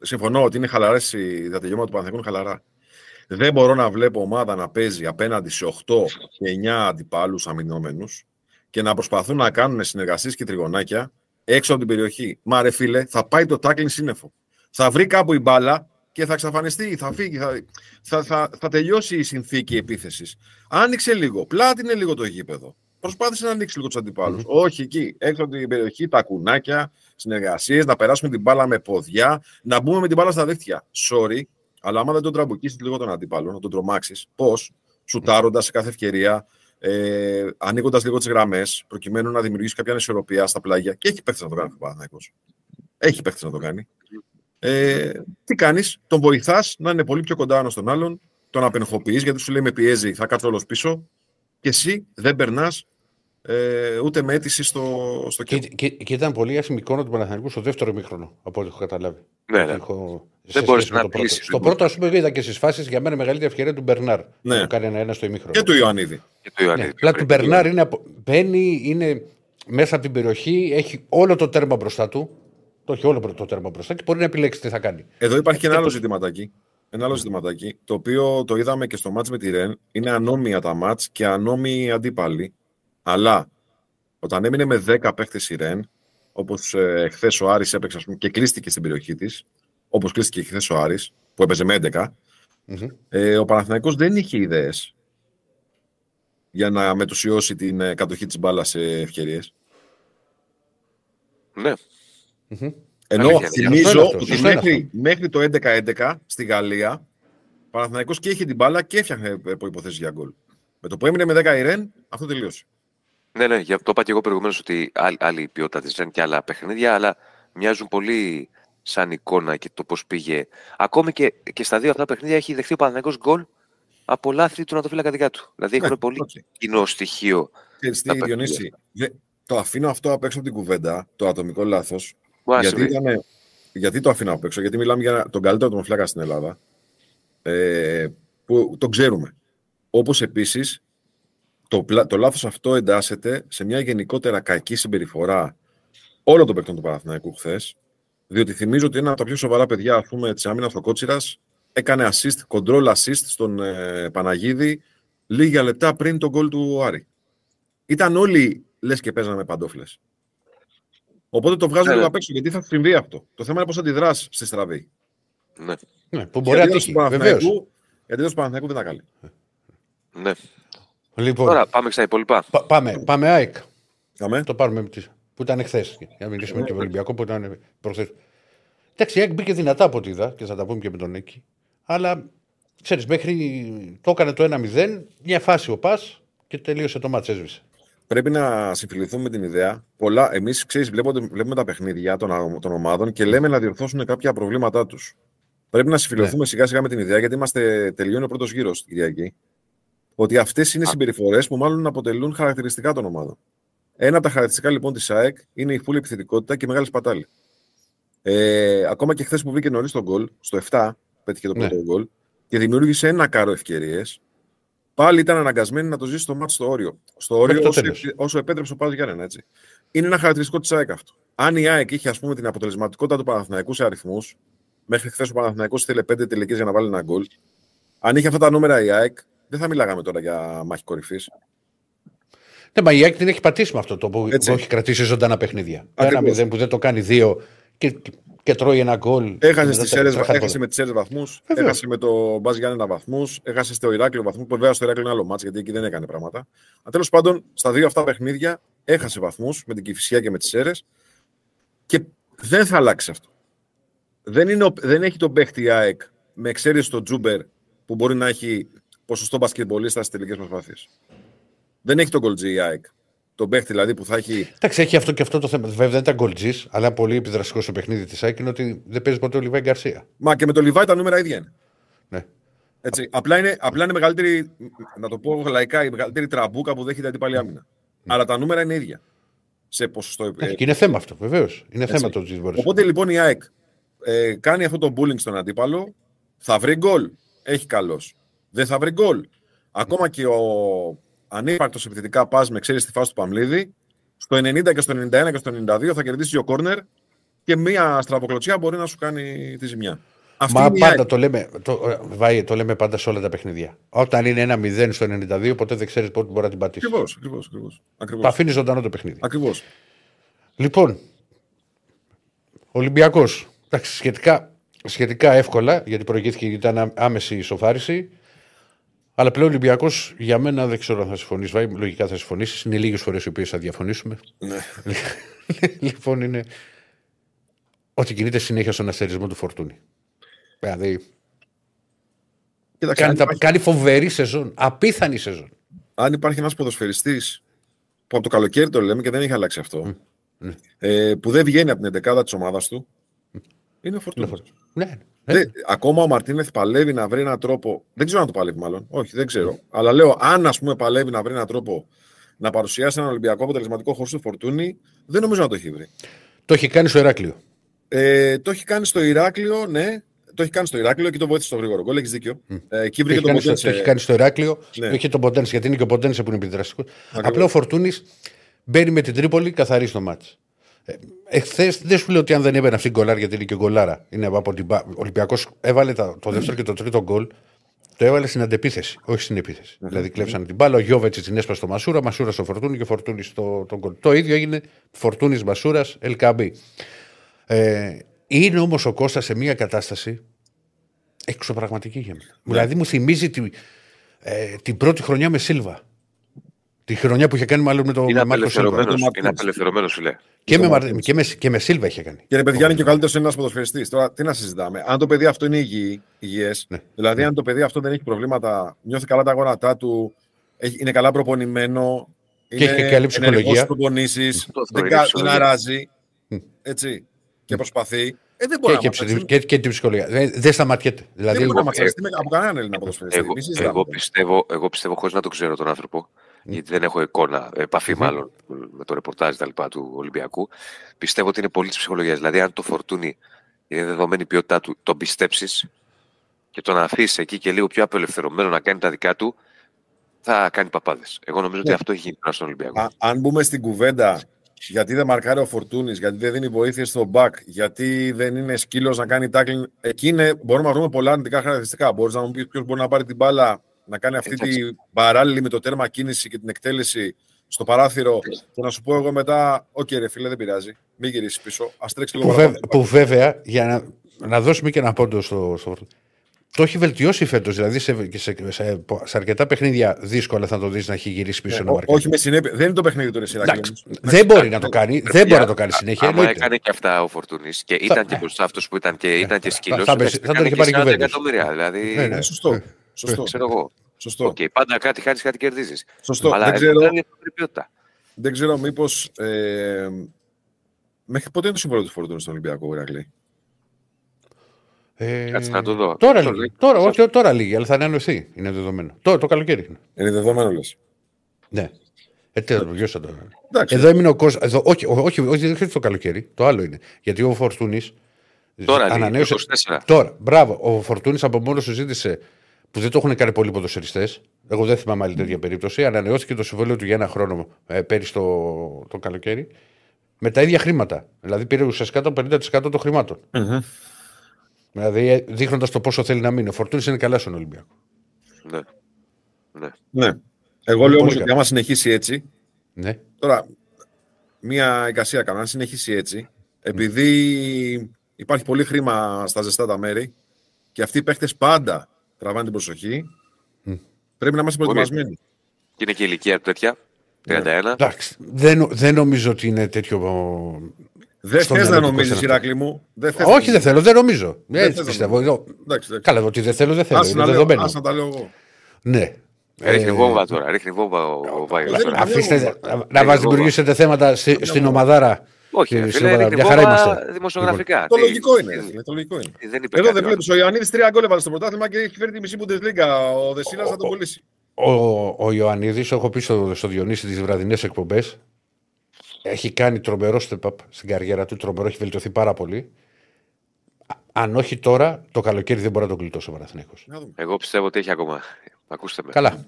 Συμφωνώ ότι είναι χαλαρές τα τελειώματα του Παναθηναϊκού χαλαρά. Δεν μπορώ να βλέπω ομάδα να παίζει απέναντι σε 8 και 9 αντιπάλους αμυνόμενους και να προσπαθούν να κάνουν συνεργασίες και τριγωνάκια έξω από την περιοχή. Μα ρε φίλε, θα πάει το τάκλινγκ σύννεφο. Θα βρει κάπου η μπάλα και θα εξαφανιστεί, θα φύγει, θα, θα, θα, θα τελειώσει η συνθήκη επίθεσης. Άνοιξε λίγο, πλάτινε λίγο το γήπεδο. Προσπάθησε να ανοίξει λίγο τους αντιπάλους. Mm-hmm. Όχι εκεί, έξω από την περιοχή, τα κουνάκια, συνεργασίες, να περάσουμε την μπάλα με ποδιά, να μπούμε με την μπάλα στα δίχτυα. Sorry, αλλά άμα δεν τον τραμπουκίσεις λίγο τον αντίπαλο, να τον τρομάξεις, πώς, σουτάροντας σε κάθε ευκαιρία, ε, ανοίγοντα λίγο τις γραμμές, προκειμένου να δημιουργήσει κάποια ανισορροπία στα πλάγια. Και έχει παίχτες να το κάνει ο Έχει παίχτες να το κάνει. Ε, τι κάνεις, τον βοηθάς να είναι πολύ πιο κοντά ένας στον άλλον, τον απενοχοποιείς γιατί σου λέει με πιέζει, θα κάτσω όλος πίσω και εσύ δεν περνάς ε, ούτε με αίτηση στο, στο και, και, και, ήταν πολύ άσχημη εικόνα του Παναθηναϊκού στο δεύτερο μήχρονο, από ό,τι έχω καταλάβει. Ναι, ναι. Έχω... Δεν μπορείς να πει. Στο πρώτο, ας πούμε, είδα και στις φάσεις για μένα μεγαλύτερη ευκαιρία του Μπερνάρ. Ναι. Που κάνει ένα-ένα στο ημίχρονο. Και του Ιωαννίδη. Και του Ιωαννίδη. Ναι. του Μπερνάρ είναι, μπαίνει, είναι μέσα από την περιοχή, έχει όλο το τέρμα μπροστά του. Το έχει όλο το τέρμα μπροστά και μπορεί να επιλέξει τι θα κάνει. Εδώ υπάρχει και ένα άλλο ζητηματάκι. Ένα άλλο ζητηματάκι, το οποίο το είδαμε και στο μάτς με τη Ρεν. Είναι ανώμια τα μάτς και ανώμιοι αντίπαλοι. Αλλά όταν έμεινε με 10 παίχτες η Ρεν, όπως ε, χθε ο Άρης έπαιξε πούμε, και κλείστηκε στην περιοχή της, όπως κλείστηκε και χθες ο Άρης, που έπαιζε με 11, mm-hmm. ε, ο Παναθηναϊκός δεν είχε ιδέες για να μετουσιώσει την ε, κατοχή της μπάλας σε ευκαιρίες. Ναι. Mm-hmm. Ενώ θυμίζω ότι μέχρι, μέχρι το 11-11 στη Γαλλία ο Παναθηναϊκός και είχε την μπάλα και έφτιαχνε υποθέσει για γκολ. Με το που έμεινε με 10 η Ρεν, αυτό τελείωσε. Ναι, ναι, το είπα και εγώ προηγουμένως ότι άλλη, άλλη ποιότητα της Ζεν και άλλα παιχνίδια, αλλά μοιάζουν πολύ σαν εικόνα και το πώς πήγε. Ακόμη και, και στα δύο αυτά παιχνίδια έχει δεχθεί ο Παναγιώ γκολ από λάθη του Νατοφύλακα δικά του. Δηλαδή έχουν ναι, πολύ okay. κοινό στοιχείο. Και στη Διονύση, το αφήνω αυτό απ' έξω από την κουβέντα, το ατομικό λάθος. Γιατί, γιατί το αφήνω απ' έξω, Γιατί μιλάμε για τον καλύτερο ατομοφυλάκα στην Ελλάδα. Ε, που το ξέρουμε. Όπως επίσης το, το λάθος αυτό εντάσσεται σε μια γενικότερα κακή συμπεριφορά όλων των παικτών του Παναθηναϊκού χθες. Διότι θυμίζω ότι ένα από τα πιο σοβαρά παιδιά ας πούμε, της άμυνας, ο Κότσιρας, έκανε assist, control assist στον ε, Παναγίδη λίγα λεπτά πριν τον γκολ του Άρη. Ήταν όλοι λες και παίζανε με παντόφλες. Οπότε το βγάζω ναι. απ' έξω, γιατί θα συμβεί αυτό. Το θέμα είναι πώς αντιδράς στη στραβή. Ναι. ναι που μπορεί να τύχει, Γιατί το Παναθηναϊκού δεν τα καλεί. Ναι. Λοιπόν, Τώρα πάμε στα υπόλοιπα. Πα, πάμε, πάμε ΑΕΚ. Πάμε. Το πάρουμε που ήταν εχθές. Για να μιλήσουμε και με τον Ολυμπιακό που ήταν προχθές. Εντάξει, η ΑΕΚ μπήκε δυνατά από ό,τι είδα και θα τα πούμε και με τον Νίκη. Αλλά ξέρεις, μέχρι το έκανε το 1-0, μια φάση ο Πας και τελείωσε το μάτς, έσβησε. Πρέπει να συμφιληθούμε με την ιδέα. Πολλά, εμείς ξέρεις, βλέπουμε τα παιχνίδια των, των ομάδων και λέμε να διορθώσουν κάποια προβλήματά τους. Πρέπει να συμφιληθούμε ναι. σιγά σιγά με την ιδέα γιατί είμαστε τελειώνει ο πρώτος γύρος στην Κυριακή ότι αυτές είναι οι συμπεριφορές που μάλλον αποτελούν χαρακτηριστικά των ομάδων. Ένα από τα χαρακτηριστικά λοιπόν της ΑΕΚ είναι η φούλη επιθετικότητα και η μεγάλη σπατάλη. Ε, ακόμα και χθες που βγήκε νωρίς τον γκολ, στο 7 πέτυχε το ναι. πρώτο γκολ και δημιούργησε ένα κάρο ευκαιρίες. Πάλι ήταν αναγκασμένη να το ζήσει στο μάτι στο όριο. Στο όριο όσο, όσο επέτρεψε ο Πάδο Γιάννενα, έτσι. Είναι ένα χαρακτηριστικό της ΑΕΚ αυτό. Αν η ΑΕΚ είχε ας πούμε, την αποτελεσματικότητα του Παναθηναϊκού σε αριθμούς, μέχρι χθες ο Παναθηναϊκός ήθελε πέντε τελικές για να βάλει ένα γκολ. Αν είχε αυτά τα νούμερα η ΑΕΚ, δεν θα μιλάγαμε τώρα για μάχη κορυφής. Ναι, μα η ΑΕΚ την έχει πατήσει με αυτό το που Έτσι. έχει κρατήσει ζωντανά παιχνίδια. Ένα μηδέν που δεν το κάνει δύο και, και τρώει ένα γκολ. Έχασε, έχασε με τις Σέρε βαθμούς, έχασε με το Μπάζ Γιάννενα βαθμούς, έχασε στο Ηράκλειο βαθμού. Που βέβαια στο Ηράκλειο είναι άλλο μάτς γιατί εκεί δεν έκανε πράγματα. Αν τέλος πάντων στα δύο αυτά παιχνίδια έχασε βαθμούς με την Κυφυσιά και με τις Σέρες και δεν θα αλλάξει αυτό. Δεν, είναι, δεν έχει τον παίχτη η ΑΕΚ με εξαίρεση τον Τζούμπερ που μπορεί να έχει ποσοστό μπασκετμπολίστα στις τελικές προσπάθειες. Δεν έχει τον γκολτζή η ΑΕΚ. Τον παίχτη δηλαδή που θα έχει. Εντάξει, έχει αυτό και αυτό το θέμα. Βέβαια δεν ήταν γκολτζή, αλλά πολύ επιδραστικό στο παιχνίδι της ΑΕΚ είναι ότι δεν παίζει ποτέ ο Λιβάη Γκαρσία. Μα και με τον Λιβάη τα νούμερα ίδια είναι. Ναι. Έτσι, απλά, είναι, απλά είναι μεγαλύτερη, να το πω λαϊκά, η μεγαλύτερη τραμπούκα που δέχεται αντίπαλη άμυνα. Mm. Αλλά τα νούμερα είναι ίδια. Σε ποσοστό. Ε, και είναι θέμα αυτό, βεβαίως. Είναι Έτσι. θέμα το Τζιμπόρι. Οπότε λοιπόν η ΑΕΚ ε, κάνει αυτό το bullying στον αντίπαλο, θα βρει γκολ. Έχει καλώ δεν θα βρει γκολ. Ακόμα και ο ανύπαρκτος επιθετικά πα με ξέρει στη φάση του Παμλίδη, στο 90 και στο 91 και στο 92 θα κερδίσει ο κόρνερ και μία στραβοκλωτσιά μπορεί να σου κάνει τη ζημιά. Αυτή Μα πάντα το λέμε, το, βάει, το λέμε πάντα σε όλα τα παιχνίδια. Όταν είναι ένα 0 στο 92, ποτέ δεν ξέρεις πότε μπορεί να την πατήσεις. Ακριβώς, ακριβώς. Το αφήνει ζωντανό το παιχνίδι. Ακριβώς. Λοιπόν, Ολυμπιακός. Σχετικά, σχετικά εύκολα, γιατί προηγήθηκε γιατί ήταν άμεση ισοφάριση. Αλλά πλέον ο Ολυμπιακός για μένα δεν ξέρω αν θα συμφωνήσει. Λογικά θα συμφωνήσει. Είναι λίγες φορές οι οποίες θα διαφωνήσουμε. Ναι. λοιπόν, είναι ότι κινείται συνέχεια στον αστερισμό του Φορτούνη. Δηλαδή. κάνει, υπάρχει... κάνει φοβερή σεζόν. Απίθανη σεζόν. Αν υπάρχει ένας ποδοσφαιριστής που από το καλοκαίρι το λέμε και δεν έχει αλλάξει αυτό. Mm. Ε, που δεν βγαίνει από την 11 της ομάδας του. Είναι ο Φορτούνη. Ναι. Ε, ακόμα ο Μαρτίνεθ παλεύει να βρει έναν τρόπο. Δεν ξέρω αν το παλεύει, μάλλον. Όχι, δεν ξέρω. Αλλά λέω, αν ας πούμε παλεύει να βρει έναν τρόπο να παρουσιάσει έναν Ολυμπιακό αποτελεσματικό χώρο του Φορτούνη, δεν νομίζω να το έχει βρει. Το έχει κάνει στο Ηράκλειο. Ε, το έχει κάνει στο Ηράκλειο, ναι. Το έχει κάνει στο Ηράκλειο και το βοήθησε στο γρήγορο γκολ. Έχεις δίκιο. Mm. Ε, εκεί βρήκε το Ποντένσε. Το έχει κάνει στο Ηράκλειο. Ναι. Έχει τον Ποντένσε, γιατί είναι και ο Ποντένσε που είναι επιδραστικός. Απλά ο Φορτούνης μπαίνει με την Τρίπολη, καθαρή στο μάτι. Εχθές δεν σου λέω ότι αν δεν έβαινε αυτή την γκολάρα γιατί είναι και γκολάρα. Είναι από την... Ο Ολυμπιακός έβαλε το δεύτερο και το τρίτο γκολ. Το έβαλε στην αντεπίθεση, όχι στην επίθεση. Δηλαδή κλέψαν την μπάλα, ο Γιώβετ την έσπασε στο Μασούρα, Μασούρας στο Φορτούνι και Φορτούνι στο τον γκολ. Το ίδιο έγινε Φορτούνης Μασούρας, Ελκαμπή. Ε, είναι όμως ο Κώστας σε μια κατάσταση εξωπραγματική για μένα. Ναι. Δηλαδή μου θυμίζει τη, ε, την πρώτη χρονιά με Σίλβα. Τη χρονιά που είχε κάνει μάλλον με τον Μάρκο Σίλβα. Είναι απελευθερωμένος, σου λέει. Και με, και, με, και με Σίλβα είχε κάνει. Και παιδιά είναι και ο καλύτερος ένας ποδοσφαιριστής. Τώρα τι να συζητάμε. Αν το παιδί αυτό είναι υγιές, ναι. δηλαδή αν το παιδί αυτό δεν έχει προβλήματα, νιώθει καλά τα γόνατά του, είναι καλά προπονημένο, Και έχει και καλή ψυχολογία. δεν, δεν αράζει. Έτσι. Και προσπαθεί. Ε, δεν μπορεί και, να και, και, και την ψυχολογία. Δεν, δεν σταματιέται. Δηλαδή, δεν μπορεί να ματσαριστεί από κανέναν Έλληνα ποδοσφαιριστή. Εγώ, εγώ, πιστεύω, εγώ πιστεύω χωρίς να το ξέρω τον άνθρωπο, γιατί δεν έχω εικόνα, επαφή μάλλον με το ρεπορτάζ τα του Ολυμπιακού. Πιστεύω ότι είναι πολύ της ψυχολογίας. Δηλαδή, αν το φορτούνι είναι δεδομένη ποιότητά του, τον πιστέψεις και τον αφήσεις εκεί και λίγο πιο απελευθερωμένο να κάνει τα δικά του, θα κάνει παπάδες. Εγώ νομίζω ότι ναι. αυτό έχει γίνει στον Ολυμπιακό. αν μπούμε στην κουβέντα γιατί δεν μαρκάρει ο Φορτούνης, γιατί δεν δίνει βοήθεια στο μπακ, γιατί δεν είναι σκύλος να κάνει tackling. Εκεί είναι, μπορούμε να βρούμε πολλά αρνητικά χαρακτηριστικά. Μπορείς να μου πεις ποιος μπορεί να πάρει την μπάλα, να κάνει αυτή την παράλληλη με το τέρμα κίνηση και την εκτέλεση στο παράθυρο και να σου πω εγώ μετά, Οκ, ρε φίλε, δεν πειράζει. Μην γυρίσεις πίσω. Ας τρέξει λίγο που, που βέβαια, για να, να δώσουμε και ένα πόντο στο, στο το έχει βελτιώσει φέτος. Δηλαδή σε, σε, σε, σε, αρκετά παιχνίδια δύσκολα θα το δεις να έχει γυρίσει πίσω ναι, Όχι με συνέπεια. Δεν είναι το παιχνίδι του Ρεσίρα. Δεν μπορεί να το κάνει. Δεν μπορεί να το κάνει συνέχεια. Αν έκανε και αυτά ο Φορτούνης και ήταν και μπροστά αυτός που ήταν και, ήταν και σκύλος. Θα, τον είχε πάρει κουβέντα. Εκατομμύρια. Δηλαδή. Ναι, ναι. Σωστό. Σωστό. Ξέρω εγώ. Σωστό. Okay, πάντα κάτι χάνει, κάτι κερδίζεις. Σωστό. Αλλά δεν ξέρω, δεν ξέρω μήπως. Ε, μέχρι πότε είναι το συμβόλαιο του Φορτούνη στον Ολυμπιακό, Ηρακλή. Ε, Κάτσε να το δω. Τώρα, το τώρα, όχι, τώρα λίγη, αλλά θα ανανεωθεί. Είναι δεδομένο. Τώρα το καλοκαίρι. Είναι δεδομένο, λες. Ναι. Ε, τέλος, ποιο θα το. Εδώ έμεινε ο κόσμος. Όχι, όχι, όχι, όχι, το καλοκαίρι. Το άλλο είναι. Γιατί ο Φορτούνης. Τώρα, ανανέωσε. 24. Τώρα, μπράβο. Ο Φορτούνης από μόνος σου ζήτησε που δεν το έχουν κάνει πολλοί ποδοσφαιριστές. Εγώ δεν θυμάμαι άλλη τέτοια περίπτωση. Ανανεώθηκε το συμβόλαιο του για ένα χρόνο ε, πέρυσι το, το καλοκαίρι με τα ίδια χρήματα. Δηλαδή πήρε ουσιαστικά το 50% των χρηματων mm-hmm. Δηλαδή ε, δείχνοντας το πόσο θέλει να μείνει. Ο Φορτούνης είναι καλά στον Ολυμπιακό. Ναι. Ναι. ναι. Εγώ λέω όμως ότι άμα συνεχίσει έτσι. Ναι. Τώρα, μία εικασία κάνω. Αν συνεχίσει έτσι, επειδή υπάρχει πολύ χρήμα στα ζεστά τα μέρη και αυτοί οι παίχτε πάντα τραβάνε την προσοχή, πρέπει να είμαστε προετοιμασμένοι. Και είναι και η ηλικία τέτοια. 31. Ναι. Εντάξει, δεν, δεν νομίζω ότι είναι τέτοιο δεν θες να νομίζεις, Ηράκλη μου. Δεν θες Όχι, δεν θέλω, δεν νομίζω. Δεν Έτσι πιστεύω. Εντάξει, Καλά, ότι δεν θέλω, δεν θέλω. Ας είναι δεδομένο. Ας να τα λέω εγώ. Ναι. Ρίχνει ε, βόμβα τώρα. Ρίχνει βόμβα ο Βάγκο. Αφήστε να μα δημιουργήσετε θέματα στην ομαδάρα. Όχι, φίλε, ρίχνει βόμβα δημοσιογραφικά. Το λογικό είναι. Το λογικό είναι. Εδώ δεν βλέπεις. Ο Ιωαννίδη τρία γκολ έβαλε στο πρωτάθλημα και έχει φέρει τη μισή Bundesliga. Ο Δεσίλας θα τον πουλήσει. Ο, ο Ιωαννίδης, έχω πει στο, στο Διονύση τις βραδινές εκπομπές, έχει κάνει τρομερό step up στην καριέρα του. Τρομερό, έχει βελτιωθεί πάρα πολύ. Αν όχι τώρα, το καλοκαίρι δεν μπορεί να τον κλειτώσει ο Παναθηναϊκός. Εγώ πιστεύω ότι έχει ακόμα. Ακούστε με. Καλά.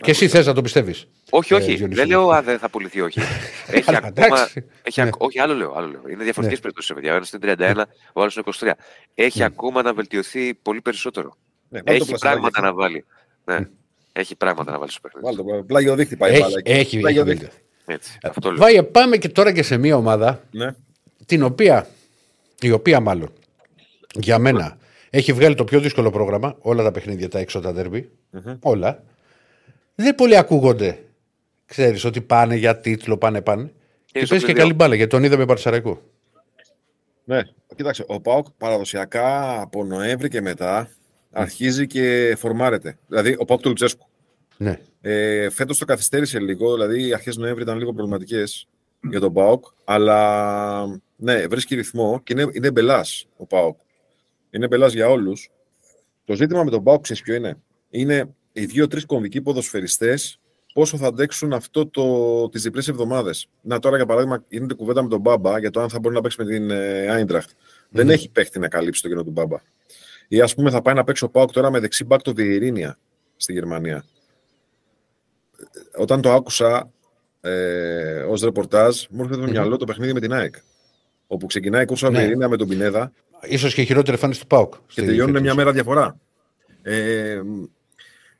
Και εσύ θες να το πιστεύεις; Όχι, όχι. Ε, δεν λέω αν δεν θα πουληθεί, όχι. έχει ακόμα. έχει ναι. Όχι, άλλο λέω, άλλο λέω. Είναι διαφορετικές ναι. περιπτώσεις. Ο ένα είναι 31, ο άλλος είναι 23. Έχει ναι. ακόμα να βελτιωθεί πολύ περισσότερο. Ναι, έχει πράγματα να βάλει. Ναι. Έχει πράγματα να βάλει στο παιχνίδι. Πλάγιο δίχτυ πάει. Έχει, έχει, έτσι, Βάγε, πάμε και τώρα και σε μια ομάδα ναι. την οποία, η οποία μάλλον για μένα έχει βγάλει το πιο δύσκολο πρόγραμμα, όλα τα παιχνίδια, τα έξω τα δερμπι όλα. Δεν πολύ ακούγονται. Ξέρεις ότι πάνε για τίτλο, πάνε πάνε. Και, και παίζει και καλή μπάλα, γιατί τον είδαμε Παρσαραϊκό. Ναι, κοίταξε, ο ΠΑΟΚ παραδοσιακά από Νοέμβρη και μετά αρχίζει και φορμάρεται. Δηλαδή, ο ΠΑΟΚ του Λουτσέσκου. Ναι. Ε, Φέτος το καθυστέρησε λίγο, δηλαδή οι αρχές Νοέμβρη ήταν λίγο προβληματικές για τον ΠΑΟΚ. Αλλά ναι, βρίσκει ρυθμό και είναι, είναι μπελάς ο ΠΑΟΚ. Είναι μπελάς για όλους. Το ζήτημα με τον ΠΑΟΚ, ξέρεις ποιο είναι; Είναι οι δύο-τρεις κομβικοί ποδοσφαιριστές πόσο θα αντέξουν αυτό το, τις διπλές εβδομάδες. Να τώρα για παράδειγμα γίνεται κουβέντα με τον Μπάμπα για το αν θα μπορεί να παίξει με την Άιντραχτ. Δεν έχει παίχτη να καλύψει το κοινό του Μπάμπα. Ή ας πούμε θα πάει να παίξει ο Πάοκ τώρα με δεξί μπακ το Διερήνια στη Γερμανία όταν το άκουσα ε, ως ρεπορτάζ, μου έρχεται το μυαλό το παιχνίδι με την ΑΕΚ. Όπου ξεκινάει η κούρσα ναι. με τον Πινέδα. σω και χειρότερη εμφάνιση του ΠΑΟΚ. Και τελειώνουν μια μέρα διαφορά. Ε,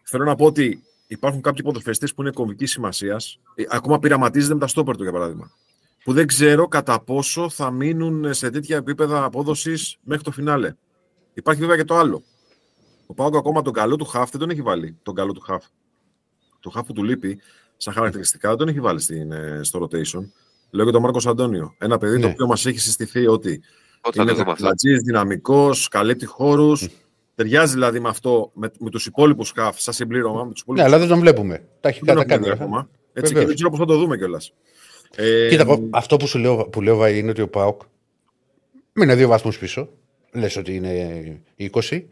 θέλω να πω ότι υπάρχουν κάποιοι ποδοσφαιριστές που είναι κομβικής σημασίας. Ε, ακόμα πειραματίζεται με τα στόπερ του, για παράδειγμα. Που δεν ξέρω κατά πόσο θα μείνουν σε τέτοια επίπεδα απόδοσης μέχρι το φινάλε. Υπάρχει βέβαια και το άλλο. Ο Πάοκ ακόμα τον καλό του χαφ δεν τον έχει βάλει. Τον καλό του χαφ το χάφου του λείπει σαν χαρακτηριστικά, τον έχει βάλει στην, ε, στο rotation. Λέω και τον Μάρκος Αντώνιο. Ένα παιδί ναι. το οποίο μας έχει συστηθεί ότι Όταν είναι δυναμικό, δυναμικός, καλύπτει χώρους. Ταιριάζει δηλαδή με αυτό, με, με τους υπόλοιπους χαφ, σαν συμπλήρωμα. Με τους ναι, αλλά δεν τον βλέπουμε. Τα έχει κάνει ακόμα. Έτσι, και δεν ξέρω πώς θα το δούμε κιόλας. Ε, Κοίτα, αυτό που σου λέω, που λέω Βαϊ, είναι ότι ο Πάοκ είναι δύο βαθμούς πίσω. Λες ότι είναι 20.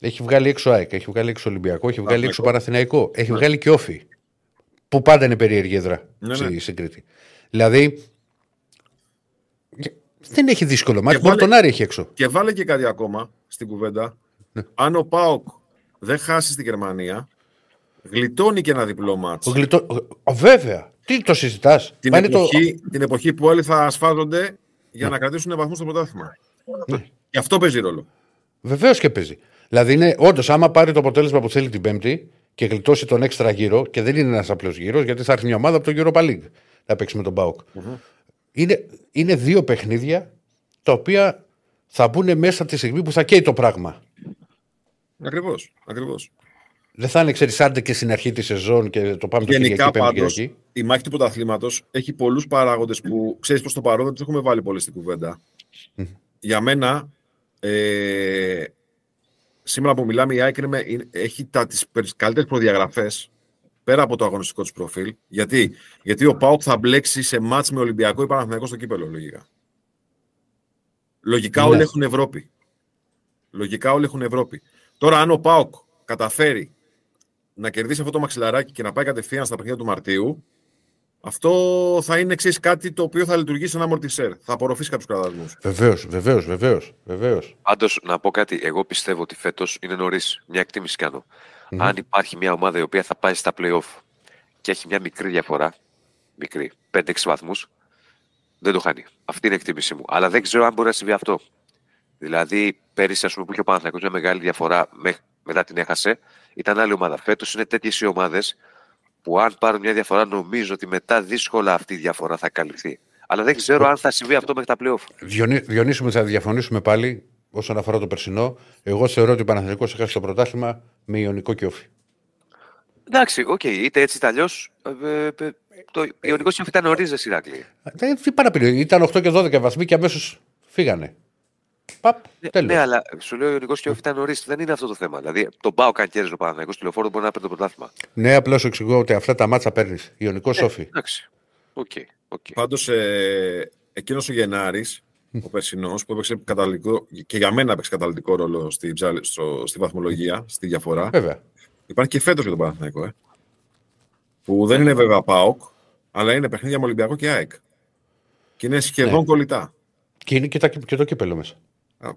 Έχει βγάλει έξω ΑΕΚ, έχει βγάλει έξω Ολυμπιακό, έχει βγάλει έξω Παναθηναϊκό, έχει ναι. βγάλει και Όφη. Που πάντα είναι περίεργη έδρα ναι, ναι. στην Κρήτη. Δηλαδή. Δεν έχει δύσκολο μάτι. Μόνο τον Άρη έχει έξω. Και βάλε και κάτι ακόμα στην κουβέντα. Ναι. Αν ο Πάοκ δεν χάσει στη Γερμανία, γλιτώνει και ένα διπλό μάτσο. Γλιτώ... βέβαια. Τι το συζητάς; Την, εποχή, το... την εποχή που όλοι θα ασφάζονται για να κρατήσουν βαθμούς στο πρωτάθλημα. Ναι. Γι' αυτό παίζει ρόλο. Βεβαίως και παίζει. Δηλαδή, είναι όντως, άμα πάρει το αποτέλεσμα που θέλει την Πέμπτη και γλιτώσει τον έξτρα γύρο, και δεν είναι ένας απλός γύρος, γιατί θα έρθει μια ομάδα από το Europa League να παίξει με τον Μπάουκ. Mm-hmm. Είναι, είναι δύο παιχνίδια τα οποία θα μπουν μέσα τη στιγμή που θα καίει το πράγμα. Ακριβώς. Ακριβώς. Δεν θα είναι, ξέρεις, άντε και στην αρχή της σεζόν και το πάμε Γενικά, πάντως, η μάχη του πρωταθλήματος έχει πολλούς παράγοντες που ξέρεις προς το παρόν δεν τους έχουμε βάλει πολύ στην κουβέντα. Mm. Για μένα, ε, σήμερα που μιλάμε, η ΑΕΚ έχει τις καλύτερες προδιαγραφές πέρα από το αγωνιστικό του προφίλ. Γιατί, Γιατί ο Πάοκ θα μπλέξει σε μάτς με Ολυμπιακό ή Παναθηναϊκό στο κύπελο, λογικά. Λογικά ναι. όλοι έχουν Ευρώπη. Λογικά όλοι έχουν Ευρώπη. Τώρα, αν ο Πάοκ καταφέρει να κερδίσει αυτό το μαξιλαράκι και να πάει κατευθείαν στα παιχνίδια του Μαρτίου, αυτό θα είναι εξή κάτι το οποίο θα λειτουργήσει σαν αμορτισέρ. Θα απορροφήσει κάποιους κραδασμού. Βεβαίως, βεβαίως, βεβαίως. Βεβαίως. Πάντως, να πω κάτι. Εγώ πιστεύω ότι φέτος είναι νωρίς. Μια εκτίμηση κάνω. Mm-hmm. Αν υπάρχει μια ομάδα η οποία θα πάει στα playoff και έχει μια μικρή διαφορά, μικρή, 5-6 βαθμούς, δεν το χάνει. Αυτή είναι η εκτίμησή μου. Αλλά δεν ξέρω αν μπορεί να συμβεί αυτό. Δηλαδή, πέρυσι, ας πούμε, που είχε ο Παναθηναϊκός μια μεγάλη διαφορά, μετά την έχασε, ήταν άλλη ομάδα. Φέτος είναι τέτοιες οι ομάδες που αν πάρουν μια διαφορά, νομίζω ότι μετά δύσκολα αυτή η διαφορά θα καλυφθεί. Αλλά δεν ξέρω αν θα συμβεί αυτό μέχρι τα playoff. Διονύσουμε, θα διαφωνήσουμε πάλι όσον αφορά το περσινό. Εγώ θεωρώ ότι ο Παναθηναϊκός έχασε το πρωτάθλημα με Ιωνικό και ΟΦΗ. Εντάξει, OK, okay, είτε έτσι είτε αλλιώς. Ε, ε, το Ιωνικό και ΟΦΗ ήταν νωρίς, Ηρακλή. Ε, τι παραπήρε, ήταν 8 και 12 βαθμοί και αμέσως φύγανε. Παπ, ναι, ναι, αλλά σου λέω ο Ιωνικός και ήταν νωρίς. Δεν είναι αυτό το θέμα. Δηλαδή, τον ΠΑΟΚ αν κέρδιζε ο Παναθηναϊκός στη Λεωφόρο μπορεί να έπαιρνε το πρωτάθλημα. Ναι, απλώς σου εξηγώ ότι αυτά τα ματς τα παίρνεις. Ιωνικός ναι, ΟΦΗ. Εντάξει. Okay, okay. Πάντως, ε, εκείνος ο Γενάρης, ο περσινός, που έπαιξε καταλητικό, και για μένα έπαιξε καταλητικό ρόλο στη, στο, στη βαθμολογία, στη διαφορά. Βέβαια. Υπάρχει και φέτος για τον Παναθηναϊκό. Ε, που δεν είναι βέβαια ΠΑΟΚ, αλλά είναι παιχνίδια με Ολυμπιακό και ΑΕΚ. Και είναι σχεδόν ναι. κολλητά. Και είναι και, τα, και το κύπελο μέσα.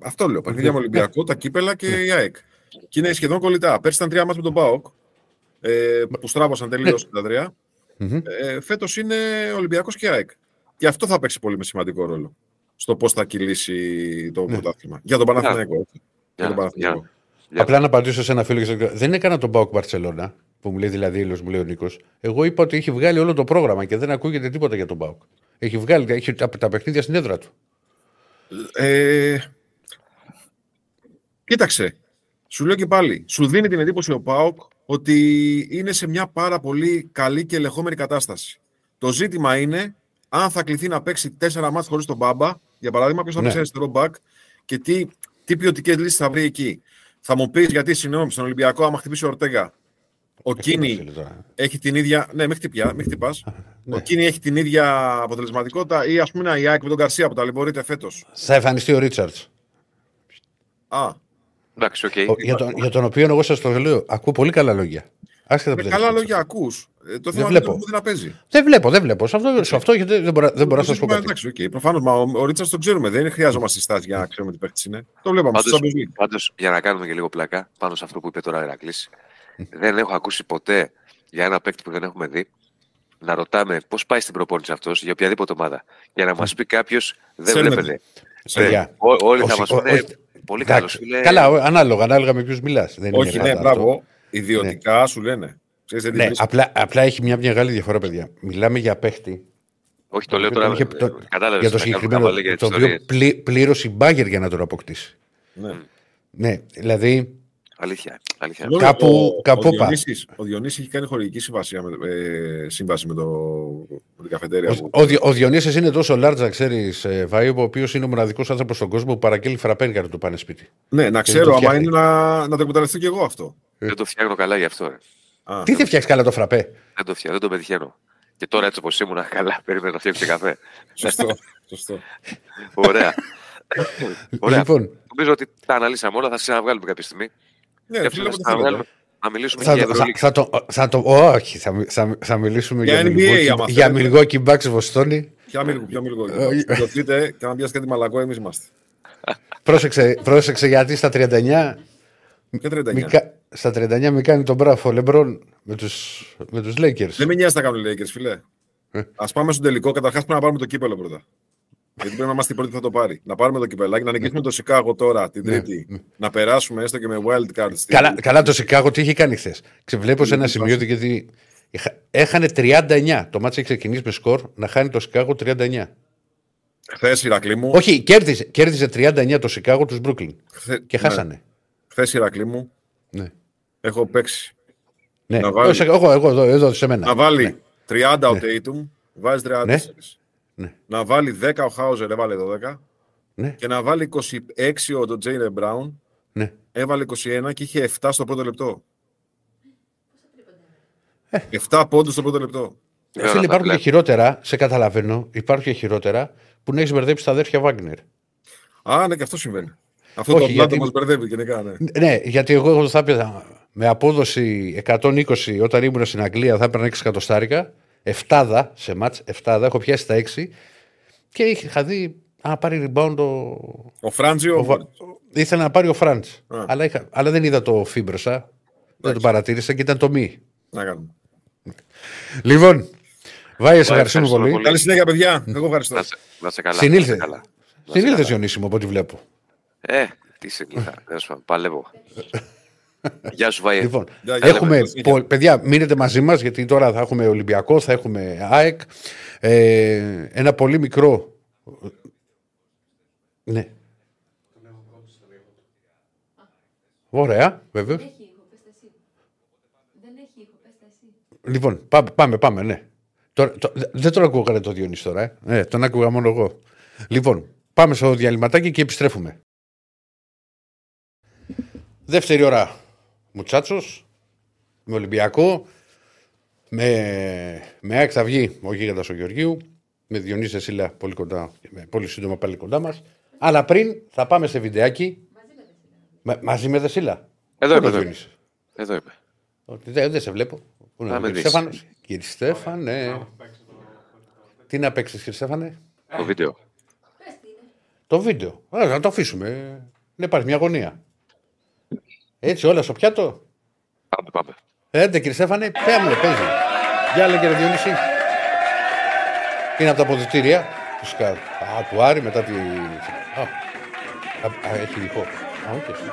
Αυτό λέω. Παιχνίδια με Ολυμπιακό, τα κύπελα και η ΑΕΚ. Και είναι σχεδόν κολλητά. Πέρσι ήταν τρία μάτια με τον Πάοκ, ε, που στράβωσαν τελείως τα τρία. Ε, Φέτος είναι Ολυμπιακός και ΑΕΚ. Και αυτό θα παίξει πολύ με σημαντικό ρόλο στο πώς θα κυλήσει το ναι. πρωτάθλημα. Για τον Παναθηναϊκό. Για τον Παναθηναϊκό. Απλά να απαντήσω σε ένα φίλο και Δεν έκανα τον Πάοκ Μπαρσελόνα, που μου λέει δηλαδή μου λέει ο Νίκος. Εγώ είπα ότι έχει βγάλει όλο το πρόγραμμα και δεν ακούγεται τίποτα για τον Πάοκ. Έχει βγάλει έχει τα, τα παιχνίδια στην έδρα του. Ε, Κοίταξε, σου λέω και πάλι, σου δίνει την εντύπωση ο Πάοκ ότι είναι σε μια πάρα πολύ καλή και ελεγχόμενη κατάσταση. Το ζήτημα είναι αν θα κληθεί να παίξει τέσσερα μάτια χωρίς τον Μπάμπα, για παράδειγμα, ποιος θα ναι. παίξει αριστερό μπακ και τι, τι ποιοτικές λύσεις θα βρει εκεί. Θα μου πεις γιατί, συγγνώμη, στον Ολυμπιακό, άμα χτυπήσει ο Ορτέγα, ο Κίνη έχει την ίδια. Ναι, με χτυπιά, με χτυπάς. Ναι. Ο Κίνη έχει την ίδια αποτελεσματικότητα ή ας πούμε η ΑΕΚ με τον Καρσία που ταλαιπωρείται φέτος. Θα εμφανιστεί ο Ρίτσαρτς. Α, Εντάξει, okay. για, τον, για τον οποίο εγώ σας το λέω, ακούω πολύ καλά λόγια. Άσχετα με καλά λόγια ακούς. Ε, το θέμα είναι ότι δεν παίζει. Δεν βλέπω, δεν βλέπω. Σε αυτό, σε αυτό δεν μπορώ, δεν μπορώ να σας πω κάτι. Εντάξει, okay. Προφανώς, μα ο, ο Ρίτσα τον ξέρουμε. Δεν χρειάζομαστε στάση για να ξέρουμε τι παίχτης είναι. Το βλέπαμε στο Πάντω, για να κάνουμε και λίγο πλάκα πάνω σε αυτό που είπε τώρα ο Ερακλής, δεν έχω ακούσει ποτέ για ένα παίκτη που δεν έχουμε δει να ρωτάμε πώς πάει στην προπόνηση αυτός για οποιαδήποτε ομάδα. Για να μας πει κάποιος δεν βλέπετε. Όλοι θα μας πούνε Πολύ καλός. Καλά, ανάλογα, ανάλογα με ποιους μιλάς. Όχι, ναι, μπράβο. Ιδιωτικά ναι. σου λένε. ναι, απλά, απλά έχει μια μεγάλη διαφορά, παιδιά. Μιλάμε για παίχτη. Όχι, το λέω τώρα. Είχε, το, για το συγκεκριμένο. Το οποίο πλή, πλήρωσε η μπάγκερ για να τον αποκτήσει. Ναι. ναι, δηλαδή Αλήθεια. αλήθεια. Κάπου, ο, κάπου ο, Διονύσης, ο Διονύσης έχει κάνει χορηγική συμβασία με, ε, σύμβαση με, το, με την καφετέρια. Ο, ο, ο, ο Διονύσης είναι τόσο large, ξέρεις, ε, Βάιου, ο οποίος είναι ο μοναδικός άνθρωπος στον κόσμο που παραγγέλει φραπέν για να του πάνε σπίτι. Ναι, να ξέρω, άμα είναι να, να το εκμεταλλευτώ κι εγώ αυτό. Δεν το φτιάχνω καλά γι' αυτό. Ρε. Α, Τι δεν φτιάξεις καλά το φραπέ; Δεν το, δεν το πετυχαίνω. Και τώρα έτσι όπως ήμουν καλά, περίμενα να φτιάξει καφέ. Σωστό, σωστό. Ωραία. Ωραία. Λοιπόν. Νομίζω ότι τα αναλύσαμε όλα, θα ξαναβγάλουμε κάποια στιγμή. Ναι, φίλε, να να μιλήσουμε θα, για θα, θα, το, θα το, όχι, θα, θα, θα μιλήσουμε για, για, για Μιλγόκι Μπάξ Βοστόνη. Ποια Μιλγόκι. Το δείτε και να πιάσετε κάτι μαλακό, εμείς είμαστε. πρόσεξε, πρόσεξε γιατί στα 39 και 39. Μικα... Στα 39 με κάνει τον μπράφο Λεμπρόν με του με τους Lakers. Δεν με νοιάζει να κάνουν οι Lakers, φιλέ. Ε. Α πάμε στο τελικό. Καταρχάς πρέπει να πάρουμε το κύπελο πρώτα. Γιατί πρέπει να είμαστε οι πρώτοι που θα το πάρει. Να πάρουμε το κυπελάκι, να νικήσουμε το Σικάγο τώρα την ναι. Τρίτη. Ναι. Να περάσουμε έστω και με wild cards. Καλά, καλά το Σικάγο τι είχε κάνει χθες. Ξεβλέπω σε ένα σημείο γιατί έχανε 39. Το μάτσο έχει ξεκινήσει με σκορ να χάνει το Σικάγο 39. Χθες Ηρακλή μου. Όχι, κέρδισε, κέρδισε 39 το Σικάγο τους Brooklyn. Χθε... Και ναι. χάσανε. Χθες Ηρακλή μου. Ναι. Έχω παίξει. Ναι, να βάλει... εγώ, εγώ εδώ, εδώ σε μένα. Να βάλει ναι. 30 ο Tatum, βάζει 34. Ναι. Ναι. Να βάλει 10 ο Χάουζερ, έβαλε 12. Ναι. Και να βάλει 26 ο Τζέινερ Μπράουν. Ναι. Έβαλε 21 και είχε 7 στο πρώτο λεπτό. Ε. 7 πόντους στο πρώτο λεπτό. Ε, Φίλοι, υπάρχουν και χειρότερα, σε καταλαβαίνω, υπάρχουν και χειρότερα που να έχεις μπερδέψει τα αδέρφια Βάγκνερ. Α, ναι, και αυτό συμβαίνει. Αυτό Όχι, το γιατί... μας μπερδεύει γενικά. Ναι. ναι, γιατί εγώ, εγώ θα έπαιρνα με απόδοση 120 όταν ήμουν στην Αγγλία θα έπαιρνα 6 εκατοστάρικα. Εφτάδα σε μάτς, εφτάδα, έχω πιάσει τα 6 και είχα δει να πάρει rebound ο... Ο Φράντζι ο... ο... Ήθελα να πάρει ο Φράντζ, αλλά, είχα... αλλά δεν είδα το φίμπροσα, δεν το παρατήρησα και ήταν το μη. Να κάνουμε. Λοιπόν, Βάιε, σε ευχαριστούμε πολύ. Καλή συνέχεια, παιδιά. Εγώ ευχαριστώ. Να σε καλά. Συνήλθε. Συνήλθες, Ιωνίσιμο, από ό,τι βλέπω. Ε, τι συνήθα. Παλεύω. Γεια σου, Βάιε. Λοιπόν, έχουμε, παιδιά, μείνετε μαζί μας γιατί τώρα θα έχουμε Ολυμπιακό, θα έχουμε ΑΕΚ. Ε, ένα πολύ μικρό. Ναι. Ωραία, βέβαιω. Λοιπόν, πάμε, πάμε, πάμε ναι. Τώρα, το, δεν τον ακούγανε το Διονύση τώρα, ε. Ναι, τον άκουγα μόνο εγώ. Λοιπόν, πάμε στο διαλυματάκι και επιστρέφουμε. Δεύτερη ώρα Μουτσάτσος, με Ολυμπιακό, με, με ΑΕΚ θα βγει ο Γίγαντα ο Γεωργίου, με Διονύση Σίλα πολύ, κοντά, πολύ σύντομα πάλι κοντά μας. Αλλά πριν θα πάμε σε βιντεάκι. Μαζί με Δεσίλα. Εδώ είμαι. Εδώ είμαι. Εδώ είμαι. Δεν, δεν σε βλέπω. Πού είναι ο κύριε Στέφανος; Κύριε Στέφανε. Τι να παίξεις, κύριε Στέφανε; Το βίντεο. Το βίντεο. Α, να το αφήσουμε. Να υπάρχει μια αγωνία. Έτσι, όλα στο πιάτο. Πάμε, πάμε. Έντε, κύριε Στέφανε, πέμπλε, παίζει. Γεια, λέει κύριε Διονύση. Είναι από τα αποδητήρια του Σκάρ. Α, του Άρη μετά τη. Α, α, έχει ηχό. Α, όχι,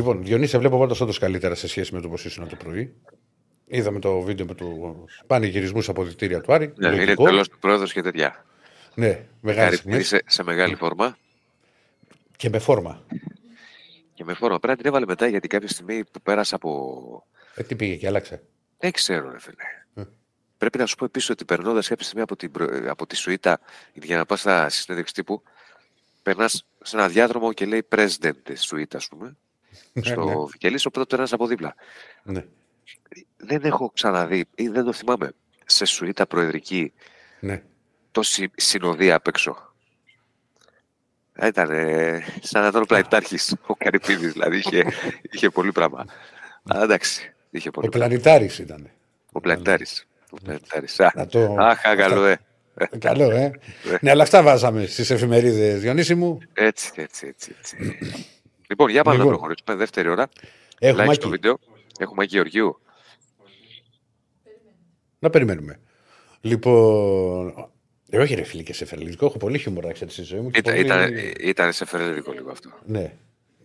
Λοιπόν, Διονύση, βλέπω πάντα όντως καλύτερα σε σχέση με το πώς ήσουν το πρωί. Είδαμε το βίντεο με τους πανηγυρισμούς από διτήρια του Άρη. Ναι, είναι τέλος του πρόεδρος και τέτοια. Ναι, μεγάλη σε, σε μεγάλη φόρμα. Και με φόρμα. Και με φόρμα. Πρέπει να την έβαλε μετά γιατί κάποια στιγμή που πέρασε από. Ε, τι πήγε και άλλαξε. Δεν ξέρω, ρε φίλε. Ε. Πρέπει να σου πω επίσης ότι περνώντας κάποια στιγμή από, την, από τη Σουήτα για να πα στα συνέντευξη τύπου, περνάς σε ένα διάδρομο και λέει president της Σουήτας, ας πούμε. Ναι, στο ναι. Βικελής, οπότε το ένα από δίπλα. Ναι. Δεν έχω ξαναδεί ή δεν το θυμάμαι σε σουίτα προεδρική ναι. τόση συνοδεία απ' έξω. Ήταν ε, σαν να ήταν ο πλανητάρχης, ο Καρυπίδης, δηλαδή είχε, είχε πολύ πράγμα. Α, εντάξει, είχε πολύ Ο πλανητάρης ήταν. Ο πλανητάρης. Ο πλανητάρης. Α, το... Αχ, καλό, ε. Καλό, ε. ναι, αλλά αυτά βάζαμε στις εφημερίδες, Διονύση μου. Έτσι, έτσι, έτσι. έτσι. Λοιπόν, για πάμε λοιπόν, να προχωρήσουμε. Δεύτερη ώρα. Έχουμε like στο βίντεο. Έχουμε Γεωργίου. Να περιμένουμε. Λοιπόν, ε, όχι ρε φίλε και σε φερλίδικο, έχω πολύ χιούμορ να ξέρεις στη ζωή μου. Ήταν, πολύ... ήταν, ήταν σε φερλίδικο λίγο αυτό. Ναι,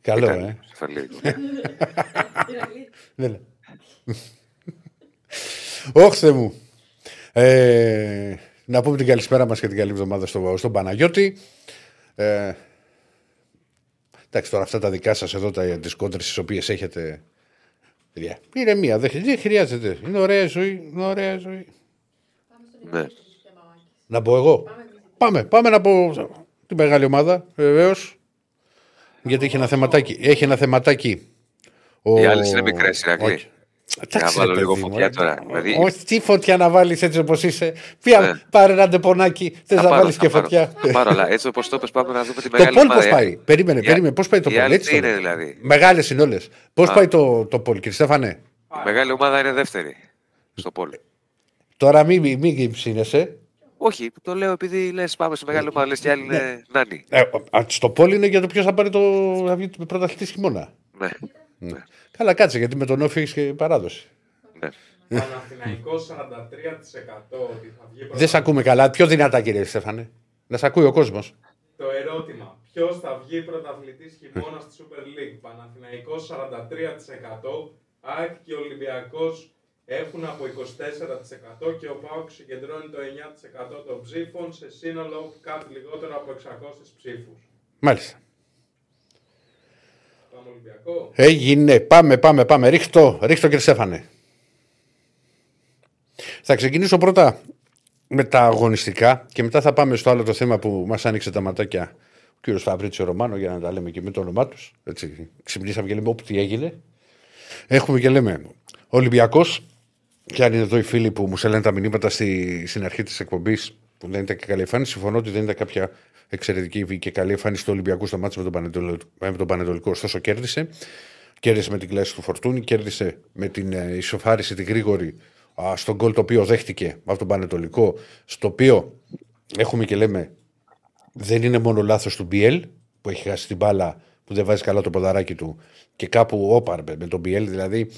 καλό ήταν ε. Σε φερλίδικο. ναι, ναι. Όχι μου. Ε, να πούμε την καλησπέρα μας και την καλή εβδομάδα στο, στον Παναγιώτη. Ε, εντάξει, τώρα αυτά τα δικά σας εδώ, τα, τις κόντρες τις οποίες έχετε... Είναι μία, δεν χρειάζεται. Είναι ωραία ζωή, είναι ωραία ζωή. Ναι. Να πω εγώ. Πάμε, πάμε να πω τη μεγάλη ομάδα, βεβαίως. Γιατί έχει ένα θεματάκι. Έχει ένα θεματάκι. Οι άλλε είναι μικρέ, Ηρακλή. Να βάλω λίγο φωτιά τώρα. Δηλαδή... Όχι, τι φωτιά να βάλεις έτσι όπως είσαι. Πια ναι. πάρε ένα ντεπονάκι. Θες να βάλεις και φωτιά. Πάρω, αλλά έτσι όπως το πες πάμε να δούμε τη μεγάλη ομάδα. Το πώ πάει; Περίμενε, περίμενε. Πώς πάει το πόλ. Έτσι; είναι δηλαδή. Μεγάλες είναι όλες. Πώς πάει το, το πόλ, κύριε Στέφανε; Η μεγάλη ομάδα είναι δεύτερη στο πόλ. Τώρα μην μη ψήνεσαι. Όχι, το λέω επειδή λες πάμε σε μεγάλη ομάδα, λες και άλλοι είναι ναι. νάνι. Ε, στο πόλ είναι για το ποιος θα πάρει το, πρωταθλητής χειμώνα. Ναι. ναι. Καλά, κάτσε γιατί με τον Όφη έχεις και παράδοση. Ναι. Παναθηναϊκός 43% ότι θα βγει Δεν σε ακούμε καλά. Πιο δυνατά, κύριε Στέφανε. Να σε ακούει ο κόσμος. Το ερώτημα. Ποιος θα βγει πρωταθλητής χειμώνας στη Super League; Παναθηναϊκός 43%. ΑΕΚ και Ολυμπιακός έχουν από 24% και ο ΠΑΟΚ συγκεντρώνει το 9% των ψήφων σε σύνολο κάτι λιγότερο από 600 ψήφους. Μάλιστα. Πάμε Ολυμπιακό. Έγινε. Πάμε, πάμε, πάμε. Ρίχτω, ρίχτω κύριε Στέφανε. Θα ξεκινήσω πρώτα με τα αγωνιστικά και μετά θα πάμε στο άλλο το θέμα που μας άνοιξε τα ματάκια ο κύριος Φαβρίτσιο Ρωμάνο για να τα λέμε και με το όνομά τους. Έτσι, ξυπνήσαμε και λέμε όπου τι έγινε. Έχουμε και λέμε Ολυμπιακός και αν είναι εδώ οι φίλοι που μου στέλνουν τα μηνύματα στη, στην αρχή της εκπομπής που δεν ήταν και καλή εμφάνιση, συμφωνώ ότι δεν ήταν κάποια εξαιρετική και καλή εμφάνιση του Ολυμπιακού στο μάτσο με τον, με τον Πανετολικό. Ωστόσο κέρδισε. Κέρδισε με την κλάση του Φορτούνη, κέρδισε με την ε, ισοφάριση τη γρήγορη α, στον γκολ το οποίο δέχτηκε από τον Πανετολικό, στο οποίο έχουμε και λέμε δεν είναι μόνο λάθος του Μπιέλ που έχει χάσει την μπάλα που δεν βάζει καλά το ποδαράκι του και κάπου όπαρμπε με τον Μπιέλ, δηλαδή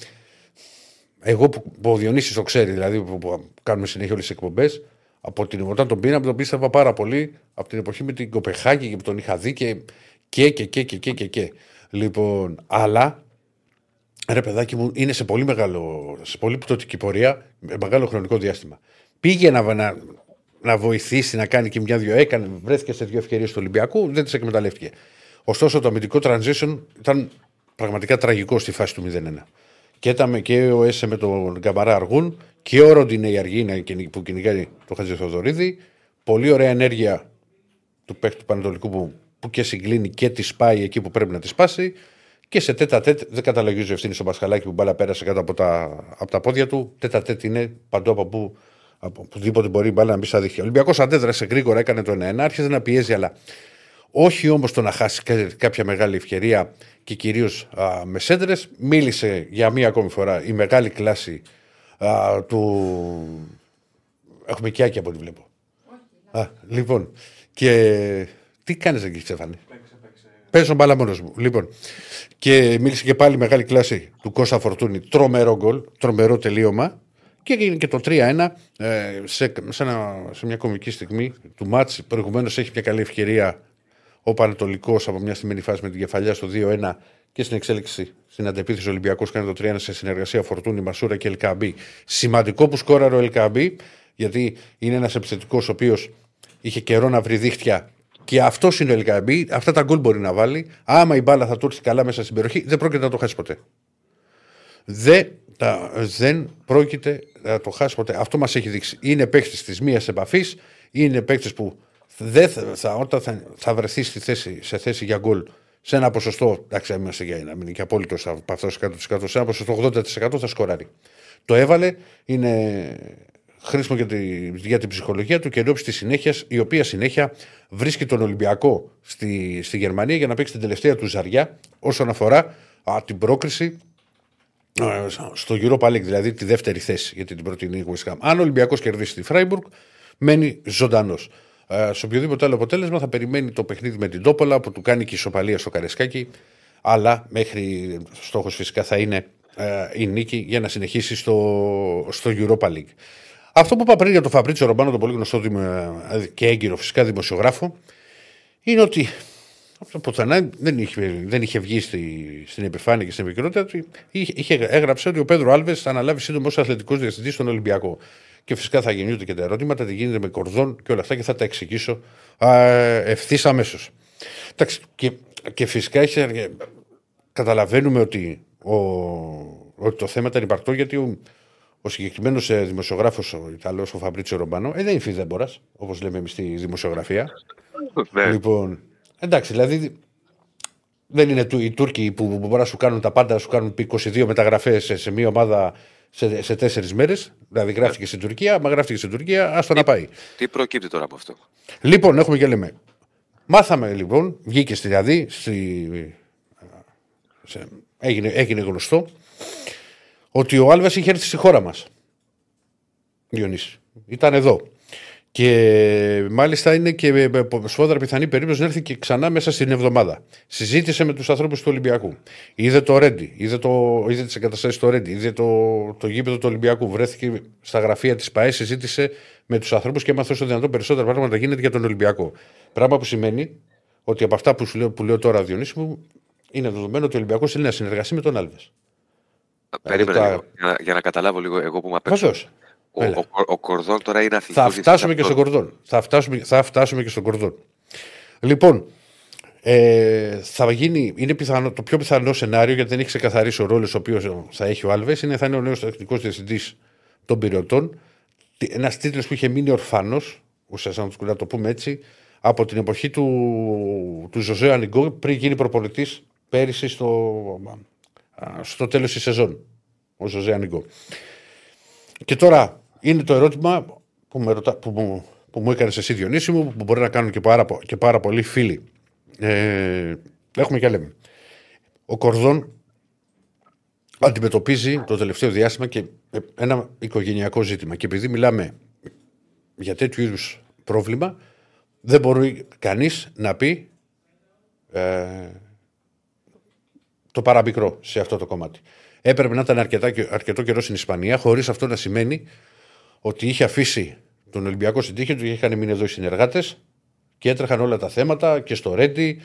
εγώ που, που ο Διονύσης το ξέρει, δηλαδή που, που κάνουμε συνέχεια όλες τις εκπομπές, από την όταν τον πήραμε τον πίστευα πάρα πολύ από την εποχή με την Κοπεχάγη και που τον είχα δει και και και και και και, και, και. Λοιπόν, αλλά ρε παιδάκι μου είναι σε πολύ μεγάλο, σε πολύ πτωτική πορεία, με μεγάλο χρονικό διάστημα. Πήγε να, να, να βοηθήσει να κάνει και μια-δυο έκανε, βρέθηκε σε δύο ευκαιρίες του Ολυμπιακού, δεν τις εκμεταλλεύτηκε. Ωστόσο το αμυντικό transition ήταν πραγματικά τραγικό στη φάση του 0-1. Και ήταν και ο Έσε με τον Γκαμπαρά Αργούν και ο Ροντινέη Αργή που κυνηγάει το Χατζηθοδωρίδη. Πολύ ωραία ενέργεια του παίχτη του Πανατολικού που, που και συγκλίνει και τη σπάει εκεί που πρέπει να τη σπάσει. Και σε τέτα τέτ δεν καταλογίζει ευθύνη στο Πασχαλάκι που μπάλα πέρασε κάτω από τα, από τα πόδια του. Τέτα τέτ είναι παντού από που από οπουδήποτε μπορεί η μπάλα να μπει στα δίχτυα. Ο Ολυμπιακός αντέδρασε γρήγορα, έκανε το 1-1, άρχισε να πιέζει, αλλά όχι όμως το να χάσει κάποια μεγάλη ευκαιρία και κυρίως με σέντρες. Μίλησε για μία ακόμη φορά η μεγάλη κλάση α, του. Έχουμε και άκια από ό,τι βλέπω. Α, λοιπόν, και τι κάνεις εκεί, Στέφανη. Παίζω μπάλα μόνο μου. Λοιπόν, και μίλησε και πάλι μεγάλη κλάση του Κώστα Φορτούνη. Τρομερό γκολ, τρομερό τελείωμα. Και έγινε και το 3-1 ε, σε, σε, σε, μια κομική στιγμή του μάτς. Προηγουμένως έχει μια καλή ευκαιρία ο Πανατολικό από μια στιγμή φάση με την κεφαλιά στο 2-1 και στην εξέλιξη στην αντεπίθεση Ολυμπιακός κάνει το 3-1 σε συνεργασία Φορτούνη, Μασούρα και Ελκαμπή. Σημαντικό που σκόραρε ο Ελκαμπή, γιατί είναι ένας επιθετικός ο οποίος είχε καιρό να βρει δίχτυα και αυτός είναι ο Ελκαμπή. Αυτά τα γκολ μπορεί να βάλει. Άμα η μπάλα θα του έρθει καλά μέσα στην περιοχή, δεν πρόκειται να το χάσει ποτέ. Δεν, τα, δεν πρόκειται να το χάσει ποτέ. Αυτό μας έχει δείξει. Είναι παίχτη της μίας επαφής, είναι παίχτη που δεν θα, όταν θα, θα βρεθείς στη θέση, σε θέση για γκολ σε ένα ποσοστό, εντάξει, είμαστε για να μην είναι και απόλυτος από αυτό 100%, σε ένα ποσοστό 80% θα σκοράρει. Το έβαλε, είναι χρήσιμο για, τη, για την ψυχολογία του και ενώπιση της συνέχειας, η οποία συνέχεια βρίσκει τον Ολυμπιακό στη, στη Γερμανία για να παίξει την τελευταία του ζαριά όσον αφορά α, την πρόκριση στο Europa League, δηλαδή τη δεύτερη θέση, γιατί την προτείνει η West Αν ο Ολυμπιακός κερδίσει τη Φράιμπουργκ, μένει ζωντανός. Ε, σε οποιοδήποτε άλλο αποτέλεσμα θα περιμένει το παιχνίδι με την Τόπολα που του κάνει και ισοπαλία στο Καρεσκάκι. Αλλά μέχρι στόχος φυσικά θα είναι ε, η νίκη για να συνεχίσει στο, στο Europa League. Αυτό που είπα πριν για τον Φαμπρίτσο Ρομπάνο, τον πολύ γνωστό και έγκυρο φυσικά δημοσιογράφο, είναι ότι αυτό πουθενά δεν είχε, δεν είχε βγει στη, στην επιφάνεια και στην επικαιρότητα του. Είχε, είχε, έγραψε ότι ο Πέδρο Άλβες θα αναλάβει σύντομο ως αθλητικός διευθυντής στον Ολυμπιακό. Και φυσικά θα γεννιούνται και τα ερωτήματα, τι γίνεται με κορδόν και όλα αυτά και θα τα εξηγήσω ευθύς αμέσως. Και, και φυσικά έχει, καταλαβαίνουμε ότι, ο, ότι το θέμα ήταν υπαρκτό γιατί ο, ο συγκεκριμένος ε, δημοσιογράφος, ο Ιταλός, ο Φαμπρίτσιο Ρομπάνο, ε, δεν είναι φιδέμπορα, όπως λέμε εμείς στη δημοσιογραφία. Ναι. λοιπόν, εντάξει, δηλαδή δεν είναι οι Τούρκοι που μπορεί να σου κάνουν τα πάντα, να σου κάνουν 22 μεταγραφές σε, σε μία ομάδα σε, σε τέσσερις μέρες. Δηλαδή γράφτηκε στην Τουρκία, μα γράφτηκε στην Τουρκία, άστο να πάει. Τι προκύπτει τώρα από αυτό; Λοιπόν, έχουμε και λέμε. Μάθαμε λοιπόν, βγήκε στη δηλαδή, στη, σε, έγινε, έγινε γνωστό ότι ο Άλβε είχε έρθει στη χώρα μας. Διονύσης. Ήταν εδώ. Και μάλιστα είναι και σφόδρα πιθανή περίπτωση να έρθει και ξανά μέσα στην εβδομάδα. Συζήτησε με τους ανθρώπους του Ολυμπιακού. Είδε το Ρέντι, είδε, το, είδε τις εγκαταστάσεις του Ρέντι, είδε το, το γήπεδο του Ολυμπιακού. Βρέθηκε στα γραφεία της ΠαΕ, συζήτησε με τους ανθρώπους και έμαθε όσο δυνατόν περισσότερα πράγματα γίνεται για τον Ολυμπιακό. Πράγμα που σημαίνει ότι από αυτά που, σου λέω, που λέω τώρα, Διονύση μου, είναι δεδομένο ότι ο Ολυμπιακός θέλει να συνεργαστεί με τον Άλβες. Περίμενα δηλαδή, για, για, να καταλάβω λίγο εγώ που με απέξω. Ο, ο, ο, Κορδόν τώρα είναι αθλητικός. Θα φτάσουμε και στον Κορδόν. Θα φτάσουμε, θα φτάσουμε και στον Κορδόν. Λοιπόν, ε, θα γίνει, είναι πιθανό, το πιο πιθανό σενάριο, γιατί δεν έχει ξεκαθαρίσει ο ρόλος ο οποίος θα έχει ο Άλβες, είναι θα είναι ο νέος τεχνικό διευθυντής των Πυριωτών. Ένας τίτλος που είχε μείνει ορφανός, ουσιαστικά να το πούμε έτσι, από την εποχή του, του Ζωζέ Ανιγκό πριν γίνει προπολιτή πέρυσι στο, στο τέλος της σεζόν. Ο Ζωζέ Ανιγκό. Και τώρα είναι το ερώτημα που, με ρωτά, που, μου, που μου έκανες εσύ Διονύση μου, που μπορεί να κάνουν και πάρα, και πάρα πολλοί φίλοι. Ε, έχουμε και λέμε. Ο Κορδόν αντιμετωπίζει το τελευταίο διάστημα και ένα οικογενειακό ζήτημα. Και επειδή μιλάμε για τέτοιου είδους πρόβλημα, δεν μπορεί κανείς να πει ε, το παραμικρό σε αυτό το κομμάτι. Έπρεπε να ήταν αρκετά, αρκετό καιρό στην Ισπανία, χωρίς αυτό να σημαίνει ότι είχε αφήσει τον Ολυμπιακό στην τύχη του, είχαν μείνει εδώ οι συνεργάτες και έτρεχαν όλα τα θέματα και στο Ρέντι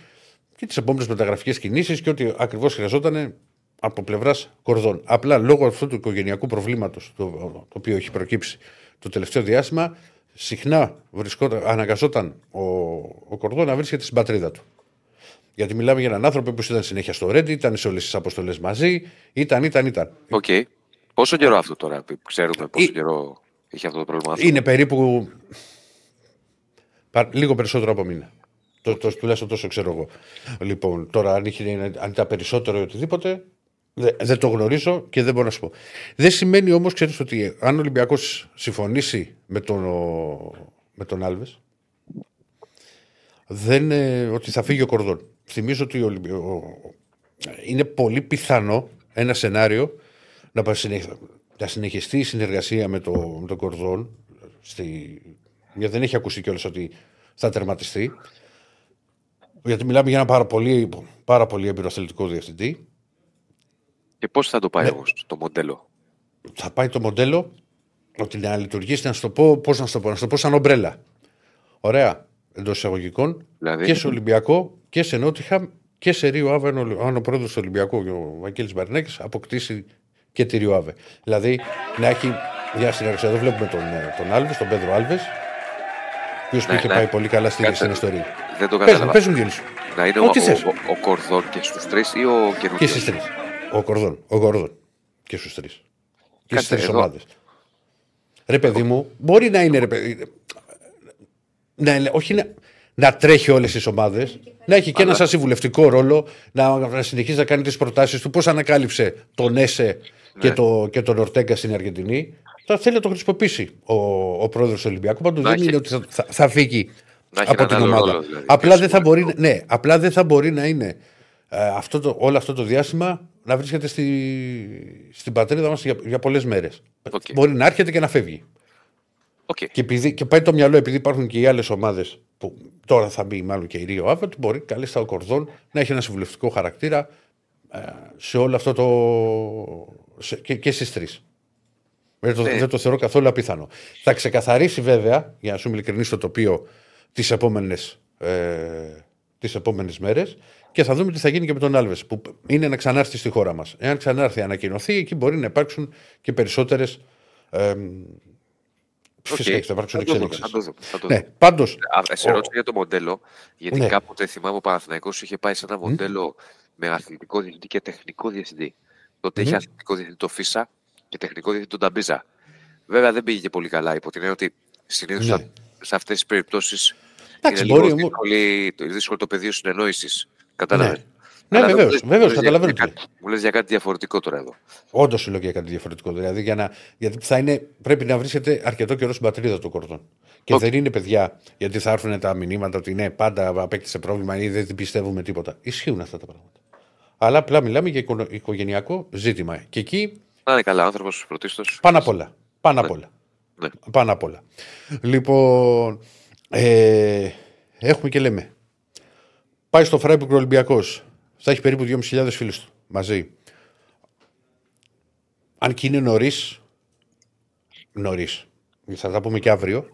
και τις επόμενες μεταγραφικές κινήσεις και ό,τι ακριβώς χρειαζόταν από πλευράς κορδών. Απλά λόγω αυτού του οικογενειακού προβλήματος το, το οποίο έχει προκύψει το τελευταίο διάστημα, συχνά βρισκόταν, αναγκαζόταν ο, ο Κορδόν να βρίσκεται στην πατρίδα του. Γιατί μιλάμε για έναν άνθρωπο που ήταν συνέχεια στο Ρέντι, ήταν σε όλες τις αποστολές μαζί, ήταν, ήταν, ήταν. OK. Okay. Πόσο καιρό αυτό τώρα, ξέρουμε πόσο Ή... καιρό έχει αυτό το πρόβλημα. Αυτό. Είναι περίπου. Λίγο περισσότερο από μήνα. Το, το, τουλάχιστον τόσο ξέρω εγώ. Λοιπόν, τώρα αν, είχε, αν ήταν περισσότερο ή οτιδήποτε, δεν, δεν το γνωρίζω και δεν μπορώ να σου πω. Δεν σημαίνει όμως, ξέρεις ότι αν ο Ολυμπιακός συμφωνήσει με τον, με τον Άλβες, δεν, ότι θα φύγει ο Κορδόν. Θυμίζω ότι ο, είναι πολύ πιθανό ένα σενάριο να, να συνεχιστεί η συνεργασία με, το, με τον Κορδόν. Στη, γιατί δεν έχει ακούσει κιόλας ότι θα τερματιστεί. Γιατί μιλάμε για ένα πάρα πολύ, πάρα πολύ εμπειροθελητικό διευθυντή. Και πώς θα το πάει ναι. όμως το μοντέλο; Θα πάει το μοντέλο ότι να λειτουργήσει, να σου το πω, πώς να σου το πω, να σου το πω σαν ομπρέλα. Ωραία εντός εισαγωγικών δηλαδή... και σε Ολυμπιακό και σε Νότιχαμ και σε Ρίο Άβε. Αν ο πρόεδρος του Ολυμπιακού, ο Βαγγέλης Μπαρνέκη, αποκτήσει και τη Ρίο Άβε. Δηλαδή να έχει μια συνεργασία. Εδώ βλέπουμε τον, ε, τον Άλβες, τον Πέδρο Άλβες, ο οποίος ναι, είχε ναι. πάει πολύ καλά στην, στην ιστορία. Δεν το κατάλαβα. Πες μου, σου. Να είναι ο, ο, ο, ο, Κορδόν και στους τρεις ή ο καινούργιο. Και στις τρεις. Ο Κορδόν. Ο Κορδόν. Και στους τρεις. Και στις τρεις ομάδες. Ρε παιδί μου, μπορεί να είναι ρε παιδί να, όχι να, να τρέχει όλες τις ομάδες, να έχει και Αλλά... ένα σαν συμβουλευτικό ρόλο, να, να συνεχίζει να κάνει τις προτάσεις του. Πώς ανακάλυψε τον Έσε και, ναι. το, και τον Ορτέγκα στην Αργεντινή. Θα θέλει να το χρησιμοποιήσει ο, ο πρόεδρος του Ολυμπιακού. Πάντως δεν είναι ότι θα, θα, θα φύγει από την ομάδα. Ρόλο, δηλαδή, απλά, δεν θα μπορεί, ναι, απλά δεν θα μπορεί να είναι ε, αυτό το, όλο αυτό το διάστημα να βρίσκεται στη, στην πατρίδα μας για, για πολλές μέρες. Okay. Μπορεί να έρχεται και να φεύγει. Okay. Και, επειδή, και πάει το μυαλό, επειδή υπάρχουν και οι άλλες ομάδες που τώρα θα μπει μάλλον και η Ρίο Άβετ, μπορεί καλύτερα ο Κορδόν να έχει ένα συμβουλευτικό χαρακτήρα σε όλο αυτό το. Σε, και, και στις τρεις. Δεν το, δεν το θεωρώ καθόλου απίθανο. Θα ξεκαθαρίσει βέβαια, για να σου ειλικρινής το τοπίο, τις επόμενες ε, τις επόμενες μέρες και θα δούμε τι θα γίνει και με τον Άλβες, που είναι να ξανάρθει στη χώρα μας. Εάν ξανάρθει, ανακοινωθεί, εκεί μπορεί να υπάρξουν και περισσότερες. Ε, Φυσικά okay. θα υπάρξουν εξέλιξει. Ναι, πάντως. Σε ρώτησα για το μοντέλο, γιατί ναι. κάποτε θυμάμαι ο Παναθηναϊκός είχε πάει σε ένα μοντέλο mm. με αθλητικό διευθυντή και τεχνικό διευθυντή. Τότε mm. είχε αθλητικό διευθυντή το Φίσα και τεχνικό διευθυντή τον Ταμπίζα. Βέβαια δεν πήγε και πολύ καλά υπό την έννοια ότι συνήθως ναι. σε αυτές τις περιπτώσεις είναι λίγο δύσκολη, δύσκολο το πεδίο συνεννόησης. Κατάλαβες. Ναι, ναι βεβαίως, βεβαίως, καταλαβαίνω. Μου λες για κάτι διαφορετικό τώρα εδώ. Όντως σου λέω για κάτι διαφορετικό. Δηλαδή, για να, γιατί θα είναι, πρέπει να βρίσκεται αρκετό καιρό στην πατρίδα του κορδόν. Και okay. δεν είναι παιδιά, γιατί θα έρθουν τα μηνύματα ότι ναι, πάντα απέκτησε πρόβλημα ή δεν πιστεύουμε τίποτα. Ισχύουν αυτά τα πράγματα. Αλλά απλά μιλάμε για οικογενειακό ζήτημα. Και εκεί. Να είναι καλά άνθρωπος πρωτίστω. Πάνω απ' όλα. Πάνω απ' ναι. όλα. Ναι. Πάνω απ' όλα. Λοιπόν, ε, έχουμε και λέμε. Πάει στο Φράιμπουργκ Ολυμπιακός. Θα έχει περίπου 2.500 φίλους του μαζί. Αν και είναι νωρίς, νωρίς, θα τα πούμε και αύριο,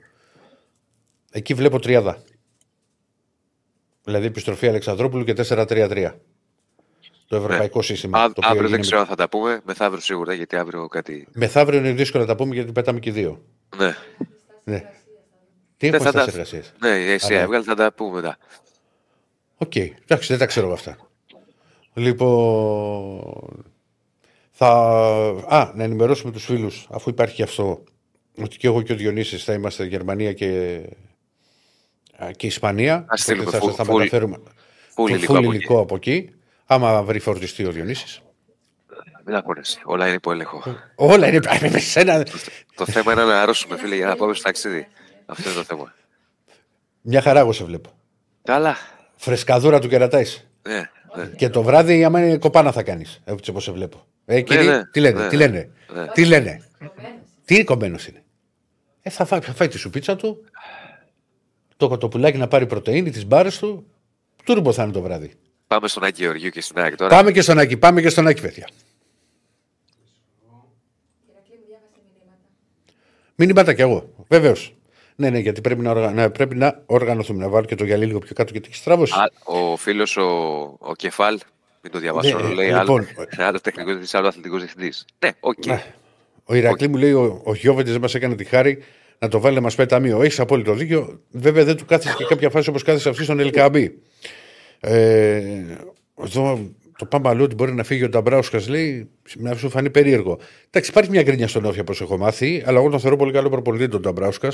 εκεί βλέπω τριάδα. Δηλαδή επιστροφή Αλεξανδρόπουλου και 4-3-3. Το ευρωπαϊκό ναι. σύστημα. Α, το αύριο δεν ξέρω αν θα τα πούμε. Μεθαύριο σίγουρα, γιατί αύριο κάτι. Μεθαύριο είναι δύσκολο να τα πούμε γιατί πετάμε και δύο. Ναι. ναι. Τι έχουμε τα... εργασίες; Ναι, εσύ έβγαλε, θα τα πούμε μετά. OK, okay. εντάξει, δεν τα ξέρω αυτά. Λοιπόν. Θα... Α, να ενημερώσουμε τους φίλους, αφού υπάρχει και αυτό, ότι και εγώ και ο Διονύσης θα είμαστε Γερμανία και, και Ισπανία. Ας στείλουμε θα, θα μεταφέρουμε φουλ υλικό από εκεί. Άμα βρει φορτιστή ο Διονύσης. Μην ακούνεσαι. Όλα είναι υπό έλεγχο. Όλα είναι υπό Το θέμα είναι να αρρώσουμε, φίλε, για να πάμε στο ταξίδι. Αυτό είναι το θέμα. Μια χαρά εγώ σε βλέπω. Καλά. Φρεσκαδούρα του κερατάει. Ναι, ναι. Και το βράδυ, άμα είναι κοπάνα θα κάνεις. Έτσι όπω σε βλέπω. Ε, κύριε, ναι, ναι. τι λένε, ναι, τι λένε. Ναι. Τι λένε. Τι κομμένος είναι. Ε, θα φάει, θα φάει τη σουπίτσα του. Το κοτοπουλάκι να πάρει πρωτενη, τις μπάρες του. Τούρμπο θα είναι το βράδυ. Πάμε στον Άκη Γεωργίου και στην Άκη τώρα. Πάμε και στον Άκη, πάμε και στον Άκη, παιδιά. Μηνύματα κι εγώ, βεβαίως. Ναι, ναι, γιατί πρέπει να, οργα... ναι, πρέπει να οργανωθούμε. Να βάλω και το γυαλί λίγο πιο κάτω γιατί έχει στραβώσει. Ο φίλος ο, ο Κεφάλ, μην το διαβάσω, ναι, λέει λοιπόν, άλλος τεχνικός διευθυντής, άλλος αθλητικός διευθυντής. Ναι, OK. Okay. Ναι. Ο Ηρακλή okay. μου λέει: Ο, ο Γιόβετιτς δεν μας έκανε τη χάρη να το βάλει να μας πάει ταμείο. Έχεις απόλυτο δίκιο. Βέβαια δεν του κάθισε και κάποια φάση όπως κάθισε αυτή στον Ελ Κααμπί. Ε, εδώ το πάμε αλλού ότι μπορεί να φύγει ο Νταμπράουσκα, λέει, να σου φανεί περίεργο. Εντάξει, υπάρχει μια γκρίνια στον Όφια, όπως έχω μάθει, αλλά εγώ τον θεωρώ πολύ καλό προπολιτή τον Νταμπράουσκα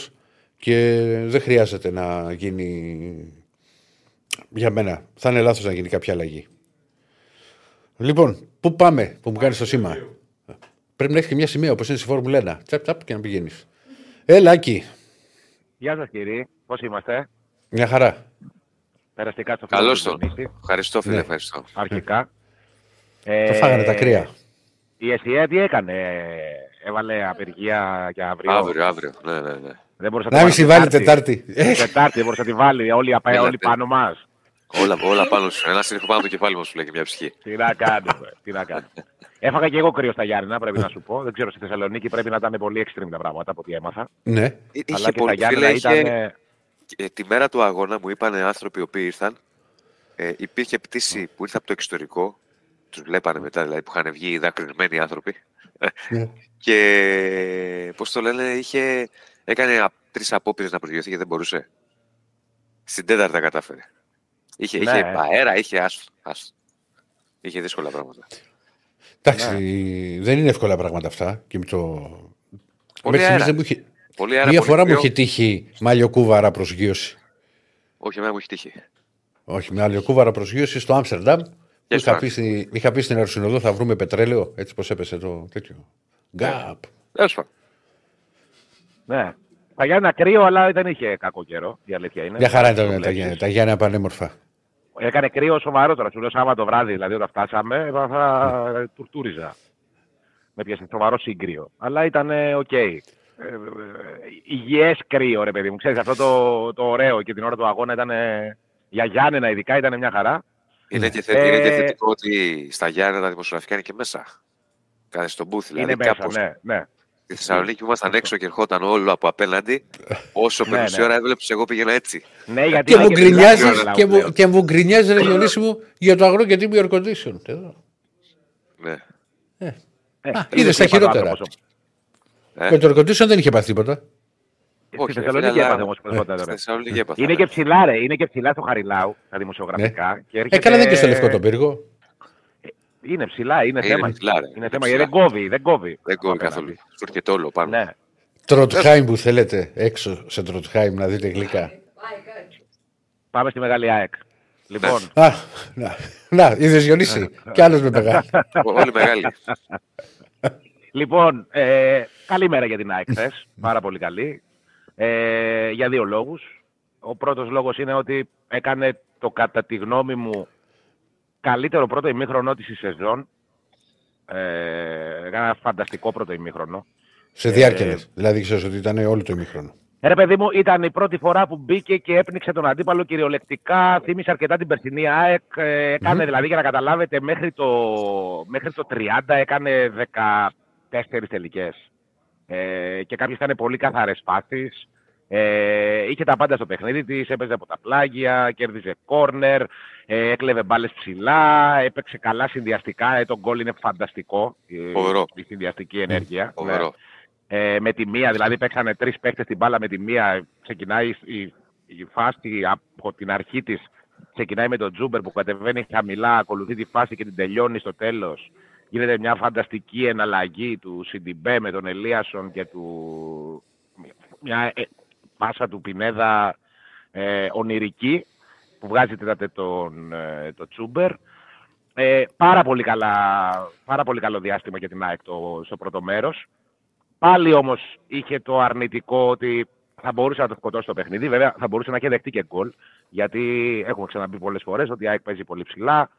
και δεν χρειάζεται να γίνει. Για μένα, θα είναι λάθος να γίνει κάποια αλλαγή. Λοιπόν, πού πάμε που μου κάνεις το σήμα; Πρέπει να έχεις και μια σημαία όπως είναι στη Φόρμουλα 1. Τσαπ, τσαπ και να πηγαίνεις. Έλα, Άκη. Γεια σας, κύριε. Πώς είμαστε; Μια χαρά. Περαστικά στο Καλώς το. Ευχαριστώ, φίλε. Ναι. Ευχαριστώ. Αρχικά. Ε, το φάγανε τα κρύα. Η ΕΣΥΑ τι έκανε, έβαλε απεργία για αύριο; Αύριο, αύριο. Ναι, ναι, ναι. Δεν μπορούσε να, τη βάλει Τετάρτη. Τετάρτη δεν μπορούσε να τη βάλει. Όλοι, όλοι πάνω μας. Όλα, όλα πάνω σου. Ένα είναι πάνω το κεφάλι μας σου λέει και μια ψυχή. Τι να κάνω, τι να κάνω. Έφαγα και εγώ κρύο στα Γιάννηνα, πρέπει να σου πω. Δεν ξέρω, στη Θεσσαλονίκη πρέπει να ήταν πολύ extreme τα πράγματα από ό,τι έμαθα. Ναι. Αλλά και στα Γιάννηνα ήταν. Ε, τη μέρα του αγώνα μου είπαν άνθρωποι οι οποίοι ήρθαν. Ε, υπήρχε πτήση που ήρθε από το εξωτερικό. Τους βλέπανε μετά, δηλαδή που είχαν βγει οι δακρυσμένοι άνθρωποι. Ναι. και πώς το λένε, είχε, έκανε τρεις απόπειρες να προσγειωθεί και δεν μπορούσε. Στην τέταρτα κατάφερε. Είχε, ναι. είχε αέρα, είχε άστο. Είχε δύσκολα πράγματα. Εντάξει, ναι. δεν είναι εύκολα πράγματα αυτά. Και με το... Πολύ αέρα. Δεν μου είχε... Πολύ αέρα, Μία φορά πολύ μου είχε τύχει μαλλιοκούβαρα προσγείωση. Όχι, εμένα μου έχει τύχει. Όχι, με μαλλιοκούβαρα προσγείωση στο Άμστερνταμ. Είχα πει, στην, είχα πει στην Αεροσυνοδό θα βρούμε πετρέλαιο, έτσι πως έπεσε το τέτοιο. Γκάπ. Ναι. Τα Γιάννα κρύο, αλλά δεν είχε κακό καιρό. Η αλήθεια είναι. Για χαρά ήταν τα Γιάννα. Τα Γιάννα πανέμορφα. Έκανε κρύο σοβαρό τώρα. Σου λέω Σάββατο βράδυ, δηλαδή όταν φτάσαμε, θα τουρτούριζα. Με έπιασε σοβαρό κρύο. Αλλά ήταν OK. Okay. Ε, ε, υγιές κρύο, ρε παιδί μου. Ξέρεις, αυτό το, το ωραίο και την ώρα του αγώνα ήταν για Γιάννενα ειδικά ήταν μια χαρά. Είναι, και, θε, είναι και ε, θετικό ότι στα Γιάννα τα δημοσιογραφικά είναι και μέσα. Κάθεσαι στο booth, δηλαδή είναι μέσα, ναι, ναι. Στη Θεσσαλονίκη που ήμασταν έξω και ερχόταν όλο από απέναντι. Όσο ναι, ναι. ώρα έβλεπε, εγώ πήγαινα έτσι. Ναι, γιατί και, μου γκρινιάζει, και, μου, και μου γκρινιάζει, ρε Διονύση μου, για το αγνό και τίμιο air condition. Ναι. Ε. Ε, είδες τα χειρότερα. Ε. Με το air condition δεν είχε πάθει τίποτα. Όχι, στη Θεσσαλονίκη έπαθε όμως Είναι και ψηλά, ρε. Είναι και ψηλά στο Χαριλάου, τα δημοσιογραφικά. Ναι. Έκανε δεν και στο λευκό τον πύργο. Είναι ψηλά, είναι, είναι θέμα. Ψηλά, είναι θέμα γιατί δεν κόβει. Δεν κόβει, δεν κόβει καθόλου. Στο και όλο πάνω. Ναι. Τροτχάιμ που θέλετε έξω σε Τροτχάιμ να δείτε γλυκά. Πάμε στη Μεγάλη ΑΕΚ. Λοιπόν. Α, να, να είδες Διονύση. Κι άλλος με μεγάλη. Όλοι μεγάλοι. Λοιπόν, ε, καλή για την ΑΕΚ Πάρα πολύ καλή. Ε, για δύο λόγους. Ο πρώτος λόγος είναι ότι έκανε το κατά τη γνώμη μου καλύτερο πρώτο ημίχρονο της σεζόν. Ε, έκανε ένα φανταστικό πρώτο ημίχρονο. Σε διάρκεια, ε, δηλαδή ξέρεις ότι ήταν όλο το ημίχρονο. Ε, ρε παιδί μου, ήταν η πρώτη φορά που μπήκε και έπνιξε τον αντίπαλο κυριολεκτικά. Θύμισε αρκετά την περσινή ΑΕΚ. Ε, έκανε mm-hmm. δηλαδή, για να καταλάβετε, μέχρι το, μέχρι το 30 έκανε 14 τελικές. Ε, και κάποιες ήταν πολύ καθαρές φάσεις. Ε, είχε τα πάντα στο παιχνίδι της, έπαιζε από τα πλάγια, κέρδιζε κόρνερ, ε, έκλεβε μπάλες ψηλά, έπαιξε καλά συνδυαστικά. Ε, το γκολ είναι φανταστικό. Φοβερό. Η συνδυαστική ενέργεια. Ναι. Ε, με τη μία, δηλαδή παίξανε τρεις παίχτες την μπάλα με τη μία. Ξεκινάει η, η φάση από την αρχή της. Ξεκινάει με τον Τζούμπερ που κατεβαίνει χαμηλά, ακολουθεί τη φάση και την τελειώνει στο τέλος. Γίνεται μια φανταστική εναλλαγή του Σιντιμπέ με τον Ελίασον και του. Μια ε, πάσα του Πινέδα ε, ονειρική που βγάζει τετ-α-τετ τον, ε, το Τσούμπερ. Ε, πάρα, πολύ καλά, πάρα πολύ καλό διάστημα για την ΑΕΚ το, στο πρώτο μέρος. Πάλι όμως είχε το αρνητικό ότι θα μπορούσε να το σκοτώσει το παιχνίδι. Βέβαια θα μπορούσε να έχει δεχτεί και γκολ. Γιατί έχουμε ξαναπεί πολλές φορές ότι η ΑΕΚ παίζει πολύ ψηλά.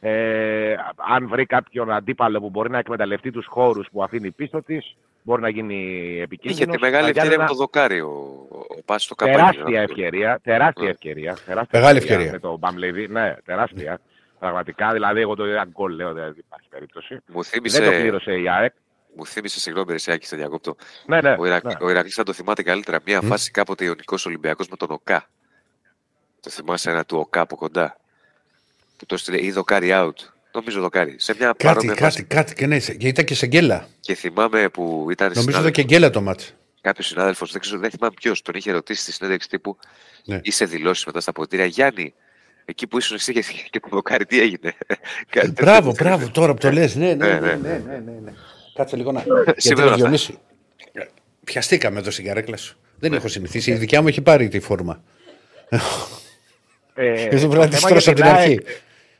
Ε, αν βρει κάποιον αντίπαλο που μπορεί να εκμεταλλευτεί τους χώρους που αφήνει πίσω της, μπορεί να γίνει επικίνδυνος. Είχε τη μεγάλη ευκαιρία με το δοκάρι ο, ο Πάση στο καπάκι. Τεράστια ευκαιρία. Τεράστια ναι. ευκαιρία. Τεράστια μεγάλη ευκαιρία. Με το Μπαμλέδη. Ναι, τεράστια. Πραγματικά, δηλαδή, εγώ το είδα γκολ, λέω, δεν υπάρχει περίπτωση. Μου θύμισε... Δεν το πλήρωσε η ΑΕΚ. Μου θύμισε, συγγνώμη, Ρεσιάκη, σε διακόπτω. Ναι, ναι, ο Ηρακλή ναι. θα το θυμάται καλύτερα. Μία mm. φάση κάποτε Ιωνικό Ολυμπιακός με τον Οκά. Το θυμάσαι ένα του Οκά από κοντά; Που το στείλε ή δοκάρι out. Νομίζω δοκάρι. Σε μια κάτι, κάτι, κάτι, κάτι και ναι, ήταν και σε γκέλα. Και θυμάμαι που ήταν. Νομίζω ήταν και γκέλα το μάτσο. Κάποιος συνάδελφος, δεν, ξέρω, δεν θυμάμαι ποιος, τον είχε ρωτήσει στη συνέντευξη τύπου ναι. ή σε δηλώσει μετά στα ποτήρια. Γιάννη, εκεί που ήσουν εσύ και το δοκάρι, τι έγινε; μπράβο, μπράβο, τώρα που το λες. Ναι, ναι, ναι, ναι, ναι, ναι, Κάτσε λίγο να. Σήμερα Διονύση. Πιαστήκαμε εδώ στην καρέκλα σου. Δεν έχω συνηθίσει. Η δικιά μου έχει πάρει τη φόρμα. Ε, πρέπει να της στρώσω από την αρχή.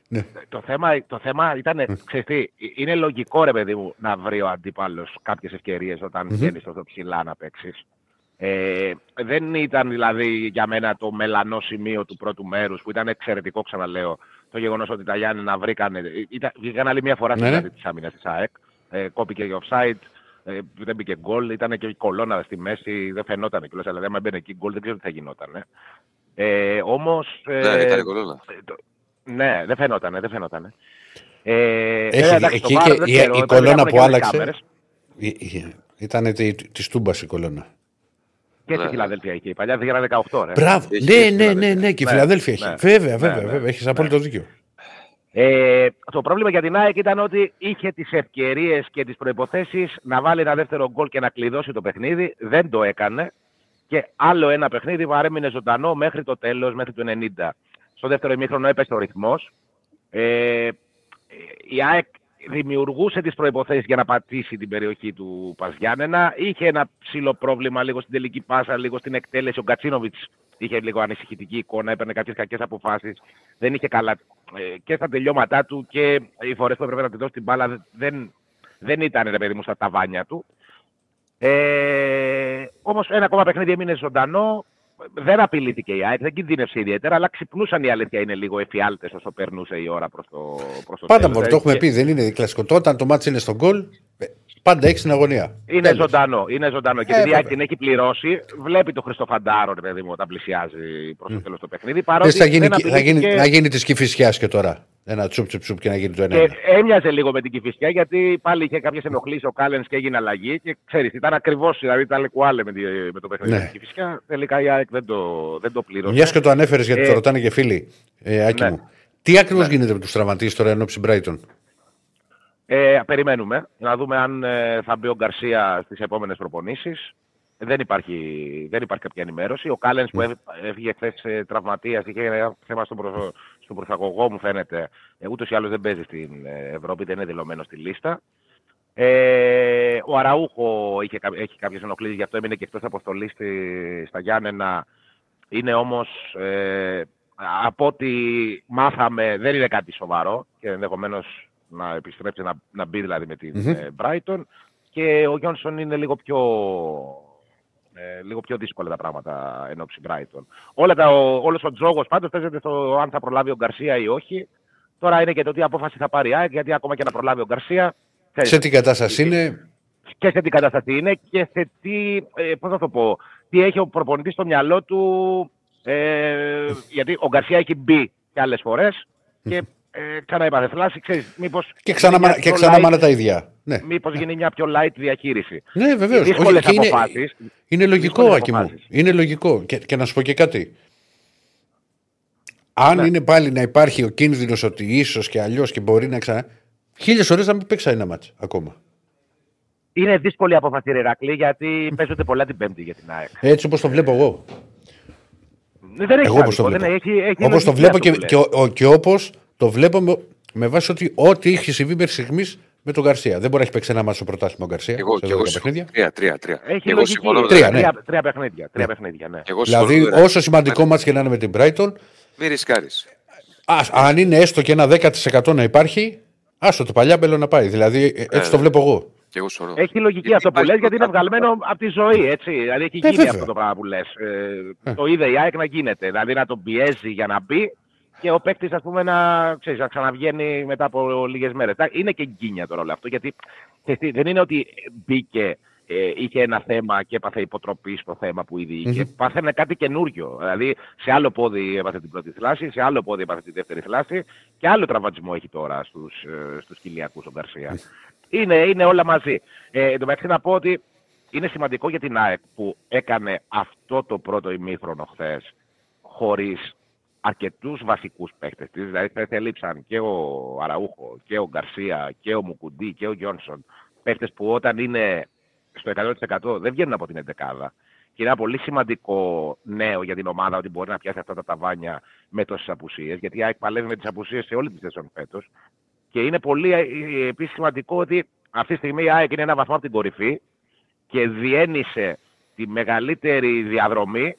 Ναι. Το, θέμα, το θέμα ήταν, mm. ξέρεις τι, είναι λογικό ρε παιδί μου να βρει ο αντίπαλο κάποιες ευκαιρίες όταν mm-hmm. βγαίνεις τόσο ψηλά να παίξεις. Ε, δεν ήταν δηλαδή για μένα το μελανό σημείο του πρώτου μέρους που ήταν εξαιρετικό, ξαναλέω, το γεγονός ότι τα Γιάννη να βρήκαν. Βγήκαν άλλη μια φορά ναι, ναι. της άμυνας της ΑΕΚ. Ε, κόπηκε η offside, ε, δεν μπήκε γκολ, ήταν και η κολόνα στη μέση, δεν φαινόταν κιόλας. Δηλαδή, άμα μπαίνει εκεί γκολ, δεν ξέρω τι θα γινόταν. Ε, Όμως. Ε, ναι, ήταν η κολόνα. Ε, ναι, δεν φαινόταν, δεν φαινόταν. Ε, Έχει, εντάξει, εκεί και η, η κολόνα που άλλαξε ήταν τη, τη Τούμπας η κολόνα. Και στη ναι. Φιλαδέλφια είχε. Η παλιά 2018. Ρε. Μπράβο. Ναι, ναι, ναι, ναι, και η ναι, Φιλαδέλφια έχει. Ναι. Βέβαια, βέβαια, βέβαια. Έχεις απόλυτο δίκιο. Ε, το πρόβλημα για την ΑΕΚ ήταν ότι είχε τις ευκαιρίες και τις προποθέσει να βάλει ένα δεύτερο γκολ και να κλειδώσει το παιχνίδι. Δεν το έκανε. Και άλλο ένα παιχνίδι παρέμεινε ζωντανό μέχρι το τέλος, μέχρι το 90. Στο δεύτερο ημίχρονο έπεσε ο ρυθμός. Ε, η ΑΕΚ δημιουργούσε τις προποθέσει για να πατήσει την περιοχή του Παζιάννενα. Είχε ένα ψηλό πρόβλημα λίγο στην τελική πάσα, λίγο στην εκτέλεση. Ο Γκατσίνοβιτς είχε λίγο ανησυχητική εικόνα, έπαιρνε κάποιες κακές αποφάσεις. Δεν είχε καλά ε, και στα τελειώματά του και οι φορές που έπρεπε να τη δώσει την μπάλα δεν, δεν ήταν ρε παιδί μου στα ταβάνια του. Ε, Όμως ένα ακόμα παιχνίδι έμεινε ζωντανό δεν απειλήθηκε η ΑΕΚ, δεν κινδύνευσε ιδιαίτερα, αλλά ξυπνούσαν η αλήθεια είναι λίγο εφιάλτες όσο περνούσε η ώρα προς το, προς το Πάντα μπορεί, το έχουμε πει, δεν είναι κλασικό. Όταν το μάτι είναι στον γκολ, Πάντα έχεις την αγωνία. Είναι Τέλος. ζωντανό. Είναι ζωντανό. Και ε, επειδή την έχει πληρώσει, βλέπει το Χριστοφαντάρο, ρε παιδί μου, όταν πλησιάζει προς το τέλος το παιχνίδι. Παρότι θα γίνει, θα γίνει, και... να γίνει της κυφισιάς και τώρα. Ένα τσουπ τσουπ τσουπ και να γίνει το ένα. Και έμοιαζε λίγο με την κυφισιά γιατί πάλι είχε κάποιες ενοχλήσεις ο Κάλενς και έγινε αλλαγή. Και ξέρεις, ήταν ακριβώς, δηλαδή ήταν λεκουάλε με, με το παιχνίδι. Ναι. Κυφισιά τελικά η ΑΕΚ δεν το, δεν το πλήρωσε. Μιας και το ανέφερες γιατί ε, το ρωτάνε και φίλοι. Ε, Άκη ναι. μου. Τι ακριβώς ναι. γίνεται με τους τραυματίες τώρα ενώψη Μπράιτον. Ε, περιμένουμε να δούμε αν ε, θα μπει ο Γκαρσία στις επόμενες προπονήσεις. Δεν υπάρχει, δεν υπάρχει κάποια ενημέρωση. Ο Κάλενς που ναι. έφυγε χθες ε, τραυματίας, είχε ένα θέμα στον, προ, στον προσαγωγό μου φαίνεται. Ε, Ούτως ή άλλως δεν παίζει στην ε, Ευρώπη, δεν είναι δηλωμένος στη λίστα. Ε, ο Αραούχο είχε, έχει κάποιες ενοχλήσεις, γι' αυτό έμεινε και εκτός αποστολής στα Γιάννενα. Είναι όμως, ε, από ό,τι μάθαμε, δεν είναι κάτι σοβαρό και ενδεχομένως να επιστρέψει να, να μπει δηλαδή με την mm Brighton. Και ο Γιόνσον είναι λίγο πιο, ε, λίγο πιο δύσκολα τα πράγματα εν ώψη Brighton. Όλα τα, ο, όλος ο τζόγος πάντως παίζεται στο αν θα προλάβει ο Γκαρσία ή όχι. Τώρα είναι και το τι απόφαση θα πάρει η γιατί ακόμα και να προλάβει ο Γκαρσία. Σε τι κατάσταση είναι; Και σε τι κατάσταση είναι και σε τι, ε, πώς θα το πω, τι έχει ο προπονητής στο μυαλό του. Ε, γιατί ο Γκαρσία έχει μπει και άλλες φορές και ε, ξαναεπαθελάσει, ξέρεις, μήπως... Και ξανά, και ξανά τα ίδια. Ναι. Μήπως γίνει μια πιο light διαχείριση. Ναι, βεβαίως. Δύσκολες Όχι, αποφάσεις. Είναι, είναι λογικό, Άκη μου. Είναι λογικό. Και, και να σου πω και κάτι. Αν ναι. είναι πάλι να υπάρχει ο κίνδυνος ότι ίσως και αλλιώς και μπορεί να ξανά. Χίλιες ώρες να μην παίξει ένα μάτσο ακόμα. Είναι δύσκολη απόφαση, Ρεράκλη, γιατί παίζονται πολλά την Πέμπτη για την ΑΕΚ. Έτσι όπως το βλέπω εγώ. Δεν έχει εγώ όπως το βλέπω. όπως το βλέπω και, και, και όπω το βλέπω με, με βάση ότι ό,τι είχε συμβεί μέχρι στιγμής με τον Γκαρσία. Δεν μπορεί να έχει παίξει ένα μάτσο πρωτάθλημα ο Γκαρσία. Εγώ, και εγώ παιχνίδια. Τρία, τρία, τρία. Έχει εγώ συμφωνώ. Τρία, ναι. τρία, παιχνίδια. Τρία ναι. παιχνίδια ναι. Εγώ δηλαδή, όσο σημαντικό μάτσο και να είναι με την Brighton. Μην ρισκάρει. Αν είναι έστω και ένα 10% να υπάρχει, άστο το παλιά μπέλο να πάει. Δηλαδή, ε, έτσι ναι, το βλέπω εγώ. Και εγώ έχει λογική αυτό που λες, γιατί είναι βγαλμένο από τη ζωή. Έτσι. Δηλαδή έχει ε, γίνει αυτό το πράγμα που λες. Ε, το είδε η ΑΕΚ να γίνεται. Δηλαδή να τον πιέζει για να μπει και ο παίκτης, ας πούμε, να, ξέρεις, να ξαναβγαίνει μετά από λίγες μέρες. Είναι και γκίνια τώρα όλο αυτό, γιατί δεν είναι ότι μπήκε, ε, είχε ένα θέμα και έπαθε υποτροπή στο θέμα που ήδη είχε. Mm-hmm. Πάθαινε κάτι καινούριο. Δηλαδή, σε άλλο πόδι έπαθε την πρώτη θλάση, σε άλλο πόδι έπαθε τη δεύτερη θλάση και άλλο τραυματισμό έχει τώρα στους ε, στους κοιλιακούς ο Γκαρσία. Είναι, είναι όλα μαζί. Ε, εν τω μεταξύ να πω ότι είναι σημαντικό για την ΑΕΚ που έκανε αυτό το πρώτο ημίχρονο χθες χωρίς αρκετούς βασικούς παίκτες της. Δηλαδή, θα έλειψαν και ο Αραούχο και ο Γκαρσία και ο Μουκουντή και ο Γιόνσον. Παίκτες που όταν είναι στο 100% δεν βγαίνουν από την 11 και είναι ένα πολύ σημαντικό νέο για την ομάδα ότι μπορεί να πιάσει αυτά τα ταβάνια με τόσες απουσίες. Γιατί η ΑΕΚ παλεύει με τις απουσίες σε όλη τη σεζόν φέτος. Και είναι πολύ ε, επίσης σημαντικό ότι αυτή τη στιγμή η ΑΕΚ είναι ένα βαθμό από την κορυφή και διένυσε τη μεγαλύτερη διαδρομή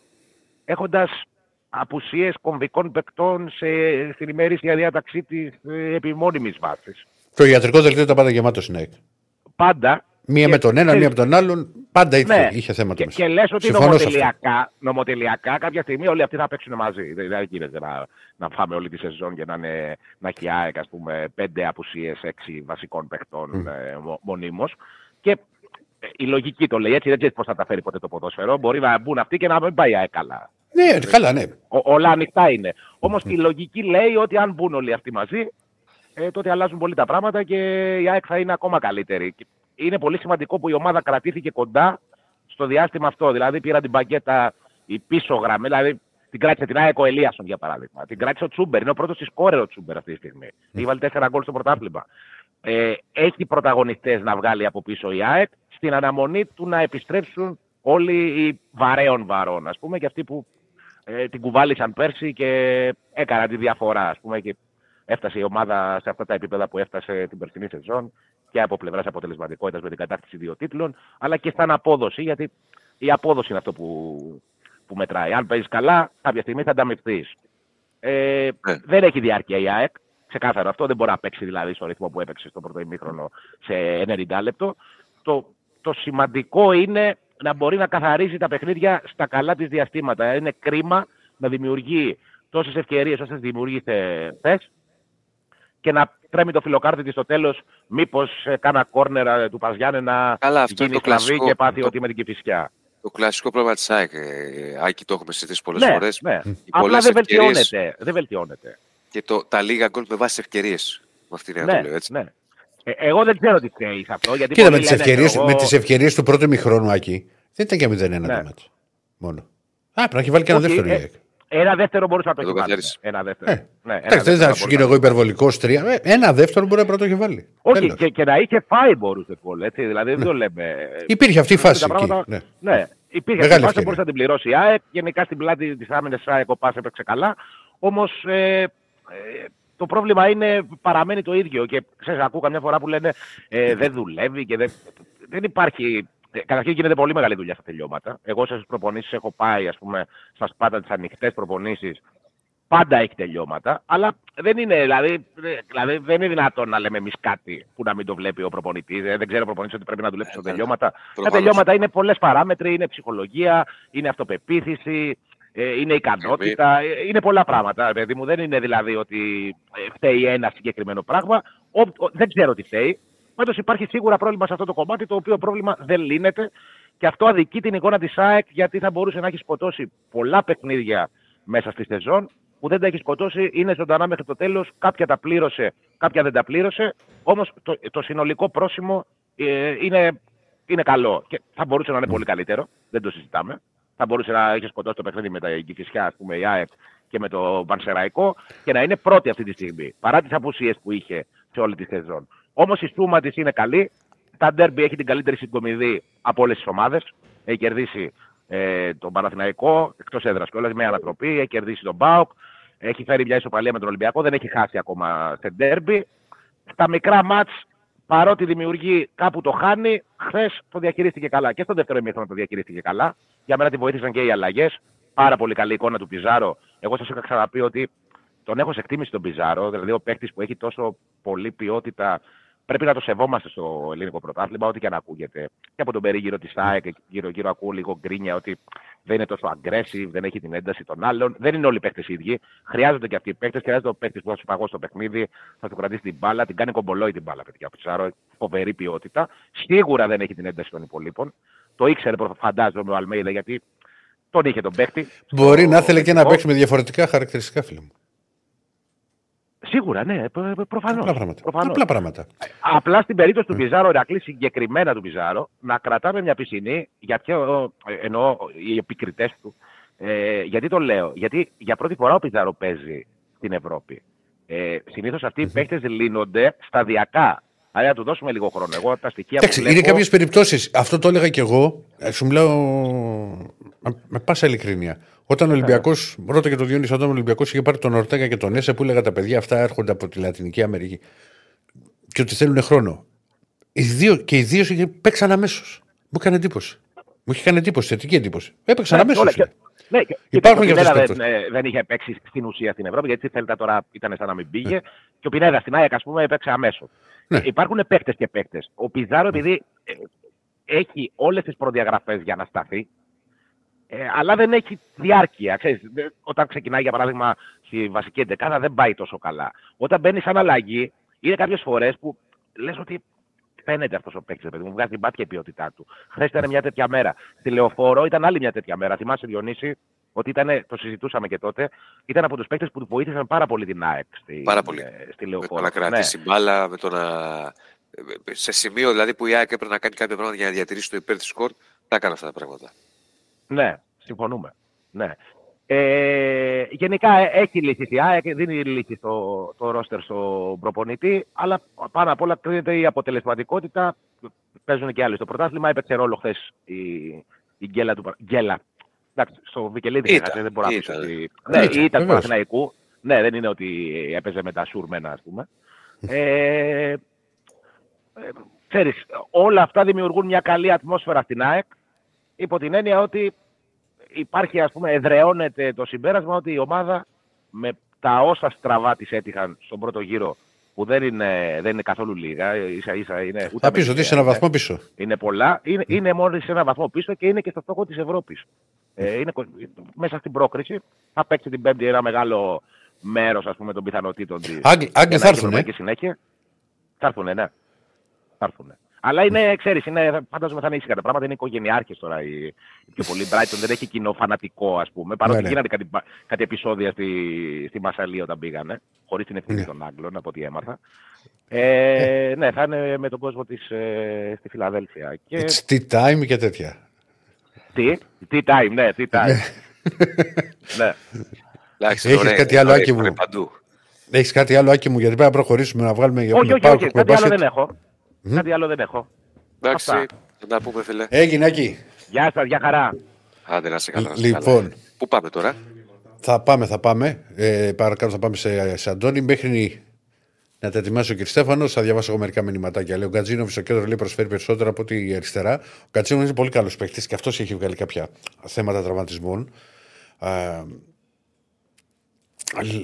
έχοντας απουσίες κομβικών παικτών σε, στην ημέρησια διάταξή της ε, επιμόνιμης βάσης. Το ιατρικός δελτίο ήταν πάντα γεμάτο στην Πάντα. Μία με τον ένα, μία με τον άλλον. Πάντα είχε, ναι. είχε θέματα. Και, και λες ότι νομοτελειακά, νομοτελειακά κάποια στιγμή όλοι αυτοί θα παίξουν μαζί. Δεν γίνεται να, να φάμε όλη τη σεζόν και να, είναι, να έχει ΑΕΚ, ας πούμε, πέντε απουσίες, έξι βασικών παιχτών mm. ε, μονίμως. Και ε, η λογική το λέει έτσι, δεν ξέρεις πώς θα τα φέρει ποτέ το ποδόσφαιρο. Μπορεί να μπουν αυτοί και να μην πάει ΑΕΚ καλά. Ναι, καλά, ναι. Ο, όλα ανοιχτά είναι. Όμως η λογική λέει ότι αν μπουν όλοι αυτοί μαζί, ε, τότε αλλάζουν πολύ τα πράγματα και η ΑΕΚ θα είναι ακόμα καλύτερη. Είναι πολύ σημαντικό που η ομάδα κρατήθηκε κοντά στο διάστημα αυτό. Δηλαδή πήρα την πακέτα η πίσω γραμμή, δηλαδή την κράτησε την ΑΕΚ ο Ελίασον για παράδειγμα. Την κράτησε ο Τσούμπερ. Είναι ο πρώτος τη κόρε ο Τσούμπερ αυτή τη στιγμή. Mm. Έχει βάλει τέσσερα γκολ στο πρωτάθλημα. Ε, έχει πρωταγωνιστές να βγάλει από πίσω η ΑΕΚ στην αναμονή του να επιστρέψουν όλοι οι βαρέων βαρών, ας πούμε, και αυτοί που ε, την κουβάλισαν πέρσι και έκαναν τη διαφορά. Ας πούμε, και έφτασε η ομάδα σε αυτά τα επίπεδα που έφτασε την περσινή σεζόν και από πλευράς αποτελεσματικότητας με την κατάκτηση δύο τίτλων, αλλά και σαν απόδοση, γιατί η απόδοση είναι αυτό που, που μετράει. Αν παίζεις καλά, κάποια στιγμή θα ανταμυφθείς. Ε, ναι. Δεν έχει διάρκεια η ΑΕΚ. Ξεκάθαρο αυτό. Δεν μπορεί να παίξει δηλαδή στο ρυθμό που έπαιξε στο πρώτο ημίχρονο σε 90 λεπτό. Το, το σημαντικό είναι να μπορεί να καθαρίζει τα παιχνίδια στα καλά της διαστήματα. Είναι κρίμα να δημιουργεί τόσες ευκαιρίες όσες δημιουργείται χθες και να τρέμει το φιλοκάρτη της στο τέλος, μήπως ε, κάνα κόρνερα του Παζιάννε να Καλά, αυτό γίνει κλαβή και πάθει ότι με την Κυφυσιά. Το κλασικό πρόβλημα της ΑΕΚ. Ε, Άκη το έχουμε συζητήσει πολλές ναι, φορές. Ναι. Απλά δεν βελτιώνεται. δεν βελτιώνεται. Και το, τα λίγα γκολ με βάση ευκαιρίες. Με αυτή την ναι, το λέω έτσι. Ναι. Ε, εγώ δεν ξέρω τι θέλεις αυτό. Γιατί Κοίτα, με τις ευκαιρίε εγώ... ευκαιρίες του πρώτου μηχρόνου, Άκη, δεν ήταν και 0-1 ναι. το μάτι. Μόνο. Α, πρέπει να έχει βάλει και ένα δεύτερο ε, ένα δεύτερο μπορούσε να το έχει βάλει. Ένα δεύτερο. Ε, ναι, δεν θα σου γίνω εγώ υπερβολικός τρία. Ε, ένα δεύτερο μπορεί να το έχει βάλει. Όχι, και, και, να είχε φάει μπορούσε πολύ. Έτσι, δηλαδή δεν το λέμε. Υπήρχε αυτή η φάση. Πράγματα, εκεί, ναι. ναι. Υπήρχε αυτή η φάση που μπορούσε να την πληρώσει η ΑΕΚ. Γενικά στην πλάτη της άμυνας τη ΑΕΚ ο Πα έπαιξε καλά. Όμως ε, ε, το πρόβλημα είναι, παραμένει το ίδιο. Και ξέρεις, ακούω καμιά φορά που λένε ε, δεν δουλεύει και δεν, δεν υπάρχει ε, καταρχήν γίνεται πολύ μεγάλη δουλειά στα τελειώματα. Εγώ σε προπονήσεις έχω πάει, ας πούμε, στα σπάτα τις ανοιχτές προπονήσεις. Πάντα έχει τελειώματα, αλλά δεν είναι, δηλαδή, δηλαδή δεν είναι δυνατόν να λέμε εμείς κάτι που να μην το βλέπει ο προπονητής. Δεν ξέρω ο προπονητής ότι πρέπει να δουλέψει στα τελειώματα. Τα τελειώματα είναι πολλές παράμετροι, είναι ψυχολογία, είναι αυτοπεποίθηση, ε, είναι ικανότητα, ε, είναι πολλά πράγματα. Παιδί μου, δεν είναι δηλαδή ότι φταίει ένα συγκεκριμένο πράγμα. δεν ξέρω τι φταίει. Πάντως υπάρχει σίγουρα πρόβλημα σε αυτό το κομμάτι, το οποίο πρόβλημα δεν λύνεται και αυτό αδικεί την εικόνα της ΑΕΚ γιατί θα μπορούσε να έχει σκοτώσει πολλά παιχνίδια μέσα στη σεζόν που δεν τα έχει σκοτώσει, είναι ζωντανά μέχρι το τέλος. Κάποια τα πλήρωσε, κάποια δεν τα πλήρωσε. Όμως το, το συνολικό πρόσημο ε, είναι, είναι καλό και θα μπορούσε να είναι πολύ καλύτερο. Δεν το συζητάμε. Θα μπορούσε να έχει σκοτώσει το παιχνίδι με τα Κηφισιά, ας πούμε, η ΑΕΚ και με το Πανσεραϊκό και να είναι πρώτη αυτή τη στιγμή. Παρά τις απουσίες που είχε σε όλη τη σεζόν. Όμως η σούμα της είναι καλή. Τα ντέρμπι έχει την καλύτερη συγκομιδή από όλες τις ομάδες. Έχει κερδίσει ε, τον Παναθηναϊκό εκτός έδρας κιόλας με ανατροπή. Έχει κερδίσει τον Μπάουκ. Έχει φέρει μια ισοπαλία με τον Ολυμπιακό. Δεν έχει χάσει ακόμα σε ντέρμπι. Στα μικρά μάτς, παρότι δημιουργεί κάπου το χάνει, χθες το διαχειρίστηκε καλά. Και στο δεύτερο ημίχρονο το διαχειρίστηκε καλά. Για μένα τη βοήθησαν και οι αλλαγές. Πάρα πολύ καλή εικόνα του Πιζάρο. Εγώ σας είχα ξαναπεί ότι τον έχω σε εκτίμηση τον Πιζάρο. Δηλαδή ο παίκτης που έχει τόσο πολύ ποιότητα πρέπει να το σεβόμαστε στο ελληνικό πρωτάθλημα, ό,τι και να ακούγεται. Και από τον περίγυρο της ΑΕΚ, γύρω-γύρω ακούω λίγο γκρίνια ότι δεν είναι τόσο aggressive, δεν έχει την ένταση των άλλων. Δεν είναι όλοι οι παίκτες ίδιοι. Χρειάζονται και αυτοί οι παίκτες. Χρειάζεται ο παίκτης που θα σου παγώσει στο παιχνίδι, θα του κρατήσει την μπάλα, την κάνει κομπολόι την μπάλα, παιδιά. Πιτσάρο, φοβερή ποιότητα. Σίγουρα δεν έχει την ένταση των υπολείπων. Το ήξερε, φαντάζομαι, ο Αλμέιδα, γιατί τον είχε τον παίκτη. Μπορεί να ήθελε και να παίξει με διαφορετικά χαρακτηριστικά, φίλε μου. Σίγουρα, ναι, προφανώς. Απλά πράγματα. Προφανώς. Απλά πράγματα. Απλά στην περίπτωση του Πιζάρο, Ηρακλή, συγκεκριμένα του Πιζάρο, να κρατάμε μια πισινή, για ποιο, εννοώ οι επικριτές του. Ε, γιατί το λέω, Γιατί για πρώτη φορά ο Πιζάρο παίζει στην Ευρώπη. Ε, Συνήθως αυτοί οι παίχτε λύνονται σταδιακά. Άρα να του δώσουμε λίγο χρόνο. Εγώ τα στοιχεία Εντάξει, βλέπω... Είναι κάποιες περιπτώσεις. Αυτό το έλεγα και εγώ. Ε, σου μιλάω με πάσα ειλικρίνεια. Όταν ο Ολυμπιακός, ναι. ρώτα και το Διόνυσο, όταν ο Ολυμπιακός είχε πάρει τον Ορτέγα και τον Έσε που έλεγα τα παιδιά αυτά έρχονται από τη Λατινική Αμερική και ότι θέλουν χρόνο. Οι δύο, και οι δύο παίξαν αμέσως. Μου έκανε εντύπωση. Μου είχε κάνει εντύπωση, θετική εντύπωση. Έπαιξαν ναι, αμέσως. Ναι, και, Υπάρχουν και, και δεν, ε, δεν είχε παίξει στην ουσία στην Ευρώπη, γιατί θέλετε τώρα ήταν σαν να μην πήγε. Ναι. Και ο Πινέδα στην ΑΕΚ, ας πούμε, έπαιξε αμέσως. Ναι. Υπάρχουν παίκτες και παίκτες. Ο Πιζάρο, επειδή ε, έχει όλες τις προδιαγραφές για να σταθεί, ε, αλλά δεν έχει διάρκεια. Ξέρεις, όταν ξεκινάει, για παράδειγμα, στη βασική εντεκάδα δεν πάει τόσο καλά. Όταν μπαίνει σαν αλλαγή, είναι κάποιες φορές που λες ότι φαίνεται αυτός ο παίκτης, παιδί μου, βγάζει την πάτια η ποιότητά του. Χθες ήταν μια τέτοια μέρα. Στη λεωφόρο ήταν άλλη μια τέτοια μέρα. Θυμάσαι, Διονύση, ότι ήταν, το συζητούσαμε και τότε, ήταν από τους παίκτες που βοήθησαν πάρα πολύ την ΑΕΚ στη, πάρα πολύ. Ε, στη λεωφόρο. Με το να κρατήσει ναι. μπάλα, με το να. Σε σημείο δηλαδή που η ΑΕΚ έπρεπε να κάνει κάποια πράγματα για να διατηρήσει το υπέρ της σκορ, τα έκανε αυτά τα πράγματα. Ναι, συμφωνούμε. Ναι. Ε, γενικά ε, έχει λύσει η ΑΕΚ, δίνει λύση στο το ρόστερ στον προπονητή, αλλά πάνω απ' όλα κρίνεται η αποτελεσματικότητα. Παίζουν και άλλοι στο πρωτάθλημα. Έπαιξε ρόλο χθες η, η γκέλα του. Γκέλα. Εντάξει, στο Βικελίδη δεν μπορώ να πει ότι. Ναι, ήταν του Παναθηναϊκού. Ναι, δεν είναι ότι έπαιζε με τα σουρμένα, ας πούμε. ε, ε, ξέρεις, όλα αυτά δημιουργούν μια καλή ατμόσφαιρα στην ΑΕΚ υπό την έννοια ότι υπάρχει, ας πούμε, εδραιώνεται το συμπέρασμα ότι η ομάδα με τα όσα στραβά της έτυχαν στον πρώτο γύρο που δεν είναι, δεν είναι καθόλου λίγα, ίσα ίσα είναι... Θα πεις ότι είσαι ένα βαθμό πίσω. Είναι πολλά, είναι, είναι μόνο σε ένα βαθμό πίσω και είναι και στο στόχο της Ευρώπης. Ε, είναι, μέσα στην πρόκριση θα παίξει την Πέμπτη ένα μεγάλο μέρος των πιθανότητων της. Άγγλοι θα έρθουν. Ε; Συνέχεια. Θα έρθουν, ναι. Θα έρθουν. Αλλά είναι, ξέρεις, είναι, φαντάζομαι θα είναι ήσυχα τα πράγματα. Είναι οικογενειάρχες τώρα οι, οι πιο πολλοί. Brighton δεν έχει κοινό φανατικό, ας πούμε. Παρότι ναι, ναι. γίνανε κάτι, κάτι επεισόδια στη, στη Μασαλή όταν πήγανε. Χωρίς την ευθύνη ναι. των Άγγλων, από ό,τι έμαθα. Ε, ναι, θα είναι με τον κόσμο της, ε, στη Φιλαδέλφια. Και... It's tea time και τέτοια. Τι, tea time, ναι, tea time. ναι. Έχεις κάτι άλλο, Άκη μου; Έχεις κάτι άλλο, Άκη μου, γιατί πρέπει να προχωρήσουμε να βγάλουμε... Όχι, όχι, όχι, κάτι άλλο δεν έχω. Κάτι άλλο δεν έχω. Εντάξει, θα τα πούμε, φίλε. Έγινε, Άκη. Γεια σας, γεια χαρά. Άντε, να σε καλά. Λοιπόν. Πού πάμε τώρα; Θα πάμε, θα πάμε. Ε, παρακάτω θα πάμε σε, σε Αντώνη. Μέχρι να τα ετοιμάσει ο κ. Στέφανος. Θα διαβάσω εγώ μερικά μηνυματάκια. Λέει ο Γκατζίνοβι στο κέντρος λέει προσφέρει περισσότερο από ό,τι η αριστερά. Ο Γκατζίνοβι είναι πολύ καλός παίκτης και αυτός έχει βγάλει κάποια θέματα τραυματισμών.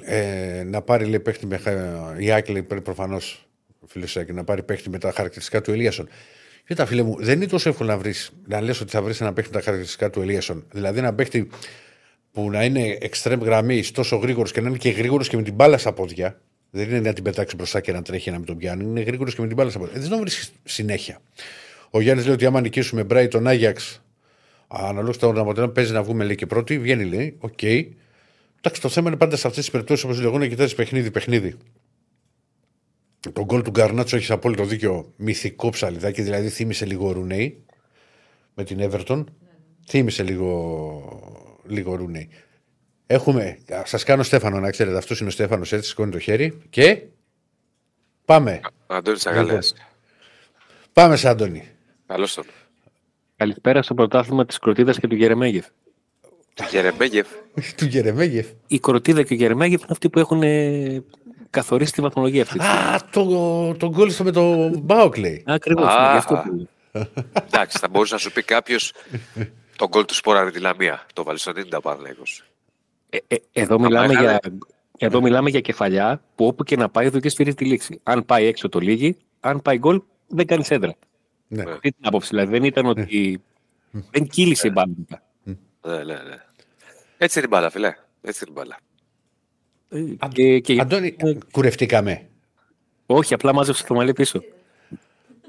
Ε, να πάρει λέει παίχτη με. Η Άκη λέει προφανώς φίλος να πάρει παίχτη με τα χαρακτηριστικά του Ελίασον. Κοίτα, φίλε μου, δεν είναι τόσο εύκολο να βρεις να λες ότι θα βρεις ένα παίχτη με τα χαρακτηριστικά του Ελίασον. Δηλαδή ένα παίχτη που να είναι extreme γραμμής, τόσο γρήγορος και να είναι και γρήγορος και με την μπάλα στα πόδια. Δεν είναι να την πετάξει μπροστά και να τρέχει να μην τον πιάνει. Είναι γρήγορος και με την μπάλα στα πόδια. Ε, δεν τον βρίσκεις συνέχεια. Ο Γιάννης λέει ότι άμα νικήσουμε Μπράιτον, Άγιαξ, αναλόγως το αποτέλεσμα παίζει να βγούμε λέει και πρώτοι, βγαίνει λέει, οκ. Okay. Εντάξει, το θέμα είναι πάντα σε αυτές τις περιπτώσεις όπως λέω να κοιτάζει παιχνίδι-παιχνίδι. Το γκολ του Γκαρνάτσο έχεις απόλυτο δίκιο. Μυθικό ψαλιδάκι, δηλαδή θύμισε λίγο Ρουνέι με την Everton. Θύμισε λίγο, λίγο Ρουνέι. Έχουμε, σας κάνω Στέφανο να ξέρετε, αυτός είναι ο Στέφανος, έτσι σηκώνει το χέρι και πάμε. Αντώνη Αγαλέα. Πάμε σε Αντώνη. Καλώς τον. Καλησπέρα στο πρωτάθλημα της Κροτίδας και του Γερεμέγεφ. Του Γερεμέγεφ. του Γερεμέγεφ. Η Κροτίδα και ο Γερεμέγεφ είναι αυτοί που έχουν καθορίσει τη βαθμολογία αυτή. Α, το, το γκολ με το Μπάουκ λέει. Ακριβώς. Ναι, αυτό που... Εντάξει, θα μπορούσε να σου πει κάποιος τον γκολ του Σπόρα με τη Λαμία. Το βάλεις στο 90 ε, ε, εδώ, μιλάμε για, εδώ μιλάμε για κεφαλιά που όπου και να πάει εδώ και σφυρίζει τη λήξη. Αν πάει έξω το λίγη, αν πάει γκολ δεν κάνει έντρα. Ναι. Αυτή την άποψη. Δηλαδή δεν ήταν ότι. Ναι. δεν κύλησε η μπάλα. Ναι, ναι, ναι. Έτσι είναι η μπάλα, φιλέ. Έτσι είναι η μπάλα. Ε, και, και... Αντώνη, κουρευτήκαμε. Όχι, απλά μάζεψε το μαλλί πίσω.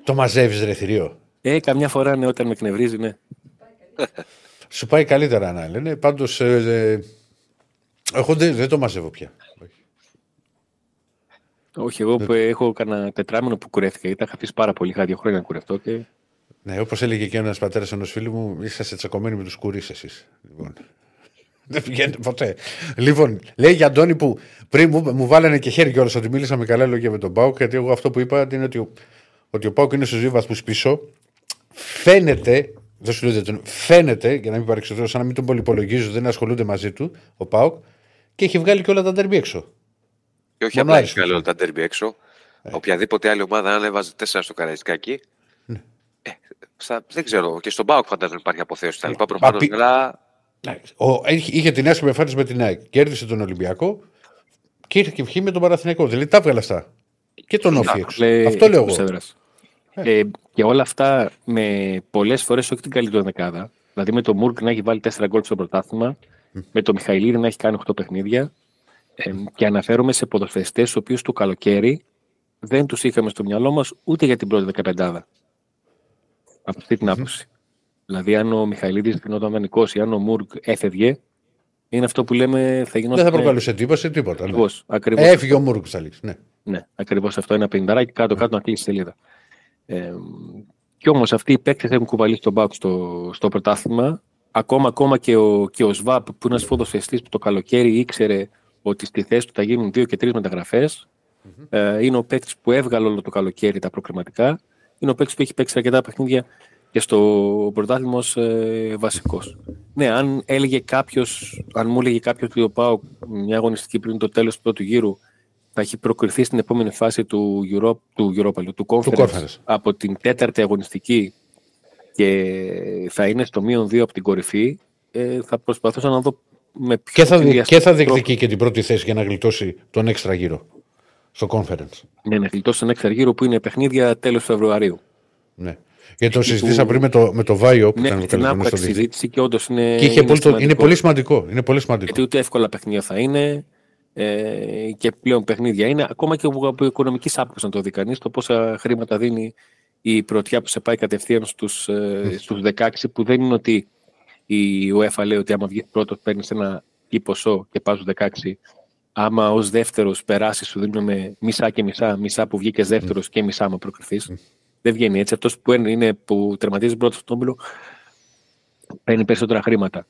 Το μαζεύεις, ρε θηρίο. Ε, καμιά φορά ναι, όταν με εκνευρίζει, ναι. Σου πάει καλύτερα να λένε. Πάντως. Ε, ε, εγώ δεν, δεν το μαζεύω πια. Όχι, εγώ που έχω κανένα τετράμινο που κουρεύτηκα. Ήταν είχα πεις πάρα πολύ, είχα δύο χρόνια να κουρευτώ. Και... Ναι, όπως έλεγε και ένας πατέρας ενός φίλου μου, είσαστε τσακωμένοι με τους κουρί εσείς. Λοιπόν. Δεν πηγαίνετε ποτέ. Λοιπόν, λέει για Αντώνη που πριν μου, μου βάλανε και χέρι κιόλας ότι μίλησα με καλά λόγια με τον Πάουκ. Γιατί εγώ αυτό που είπα είναι ότι, ότι ο Πάουκ είναι στους δύο βαθμού πίσω. Φαίνεται, δεν σου λέω φαίνεται, για να μην παρεξηγήσω, σαν να μην τον πολυπολογίζω, δεν ασχολούνται μαζί του ο Πάουκ και έχει βγάλει και όλα τα ντερμπι έξω. Και όχι απλά έχει βγάλει όλα τα ντερμπι έξω. Ε. Οποιαδήποτε άλλη ομάδα, αν έβαζε τέσσερα στο καραϊσκάκι. Ναι. Ε, δεν ξέρω, και στον Πάουκ φαντάζομαι υπάρχει αποθέωση. Τα λοιπά προφανώς. Αλλά ο, είχε την άσχημη εμφάνιση με την ΑΕΚ. Κέρδισε τον Ολυμπιακό και ήρθε και βγει με τον Παραθυνιακό. Δηλαδή τα έβγαλε αυτά. Και τον Όφη Αυτό λέω εγώ. Ε. ε, και όλα αυτά με πολλές φορές όχι την καλύτερη δεκάδα. Δηλαδή με τον Μουρκ να έχει βάλει 4 γκολ στο πρωτάθλημα, με τον Μιχαηλίδη να έχει κάνει 8 παιχνίδια. Ε, και αναφέρομαι σε ποδοσφαιριστές, του οποίου το καλοκαίρι δεν τους είχαμε στο μυαλό μας ούτε για την πρώτη δεκαπεντάδα. Από αυτή την άποψη. Δηλαδή, αν ο Μιχαηλίδης γινόταν δανεικός ή αν ο Μουρκ έφευγε, είναι αυτό που λέμε θα γινόταν. Δεν θα προκαλούσε εντύπωση τίποτα. Ναι. Ακριβώς. Ακριβώς. Έφυγε ο Μουρκ, θα λήξει. Ναι, ναι ακριβώς αυτό. Ένα πενινταράκι κάτω-κάτω να κλείσει σελίδα. Ε, κι όμως αυτοί οι παίκτες έχουν κουβαλήσει τον Μπάουκ στο, στο πρωτάθλημα. Ακόμα, ακόμα και ο, και ο ΣΒΑΠ, που είναι ένας φωτοσφαιστή που το καλοκαίρι ήξερε ότι στη θέση του θα γίνουν δύο και τρεις μεταγραφές. Mm-hmm. Ε, είναι ο παίκτης που έβγαλε όλο το καλοκαίρι τα προκριματικά. Είναι ο παίκτης που έχει παίξει αρκετά παιχνίδια και στο πρωτάθλημα ε, βασικός. Ναι, αν έλεγε κάποιος, αν μου έλεγε κάποιος ότι ο Πάο μια αγωνιστική πριν το τέλος του πρώτου γύρου θα έχει προκριθεί στην επόμενη φάση του Europa, του, Europa, του, conference, από την τέταρτη αγωνιστική και θα είναι στο μείον δύο από την κορυφή, ε, θα προσπαθούσα να δω με ποιο και θα, και θα διεκδικεί και την πρώτη θέση για να γλιτώσει τον έξτρα γύρο στο conference. Ναι, να γλιτώσει τον έξτρα γύρο που είναι παιχνίδια τέλος Φεβρουαρίου. Ναι. Γιατί το συζητήσα πριν με το, με το Βάιο που ναι, ήταν την άκουσα συζήτηση και όντως είναι. Και είχε είναι, πολύ, είναι πολύ σημαντικό. Είναι πολύ σημαντικό. Γιατί ούτε εύκολα παιχνίδια θα είναι. ε, και πλέον παιχνίδια είναι. Ακόμα και από οικονομικής άποψης να το δει κανείς, το πόσα χρήματα δίνει η πρωτιά που σε πάει κατευθείαν στους, ε, στους 16 που δεν είναι ότι η UEFA λέει ότι άμα βγει πρώτος παίρνεις ένα ή ποσό και πας 16 άμα ως δεύτερος περάσεις, σου δίνουμε μισά και μισά, μισά που βγήκες δεύτερος και μισά άμα προκριθείς. Δεν βγαίνει έτσι. Αυτός που, είναι, που τερματίζει πρώτο στον όμιλο παίρνει περισσότερα χρήματα.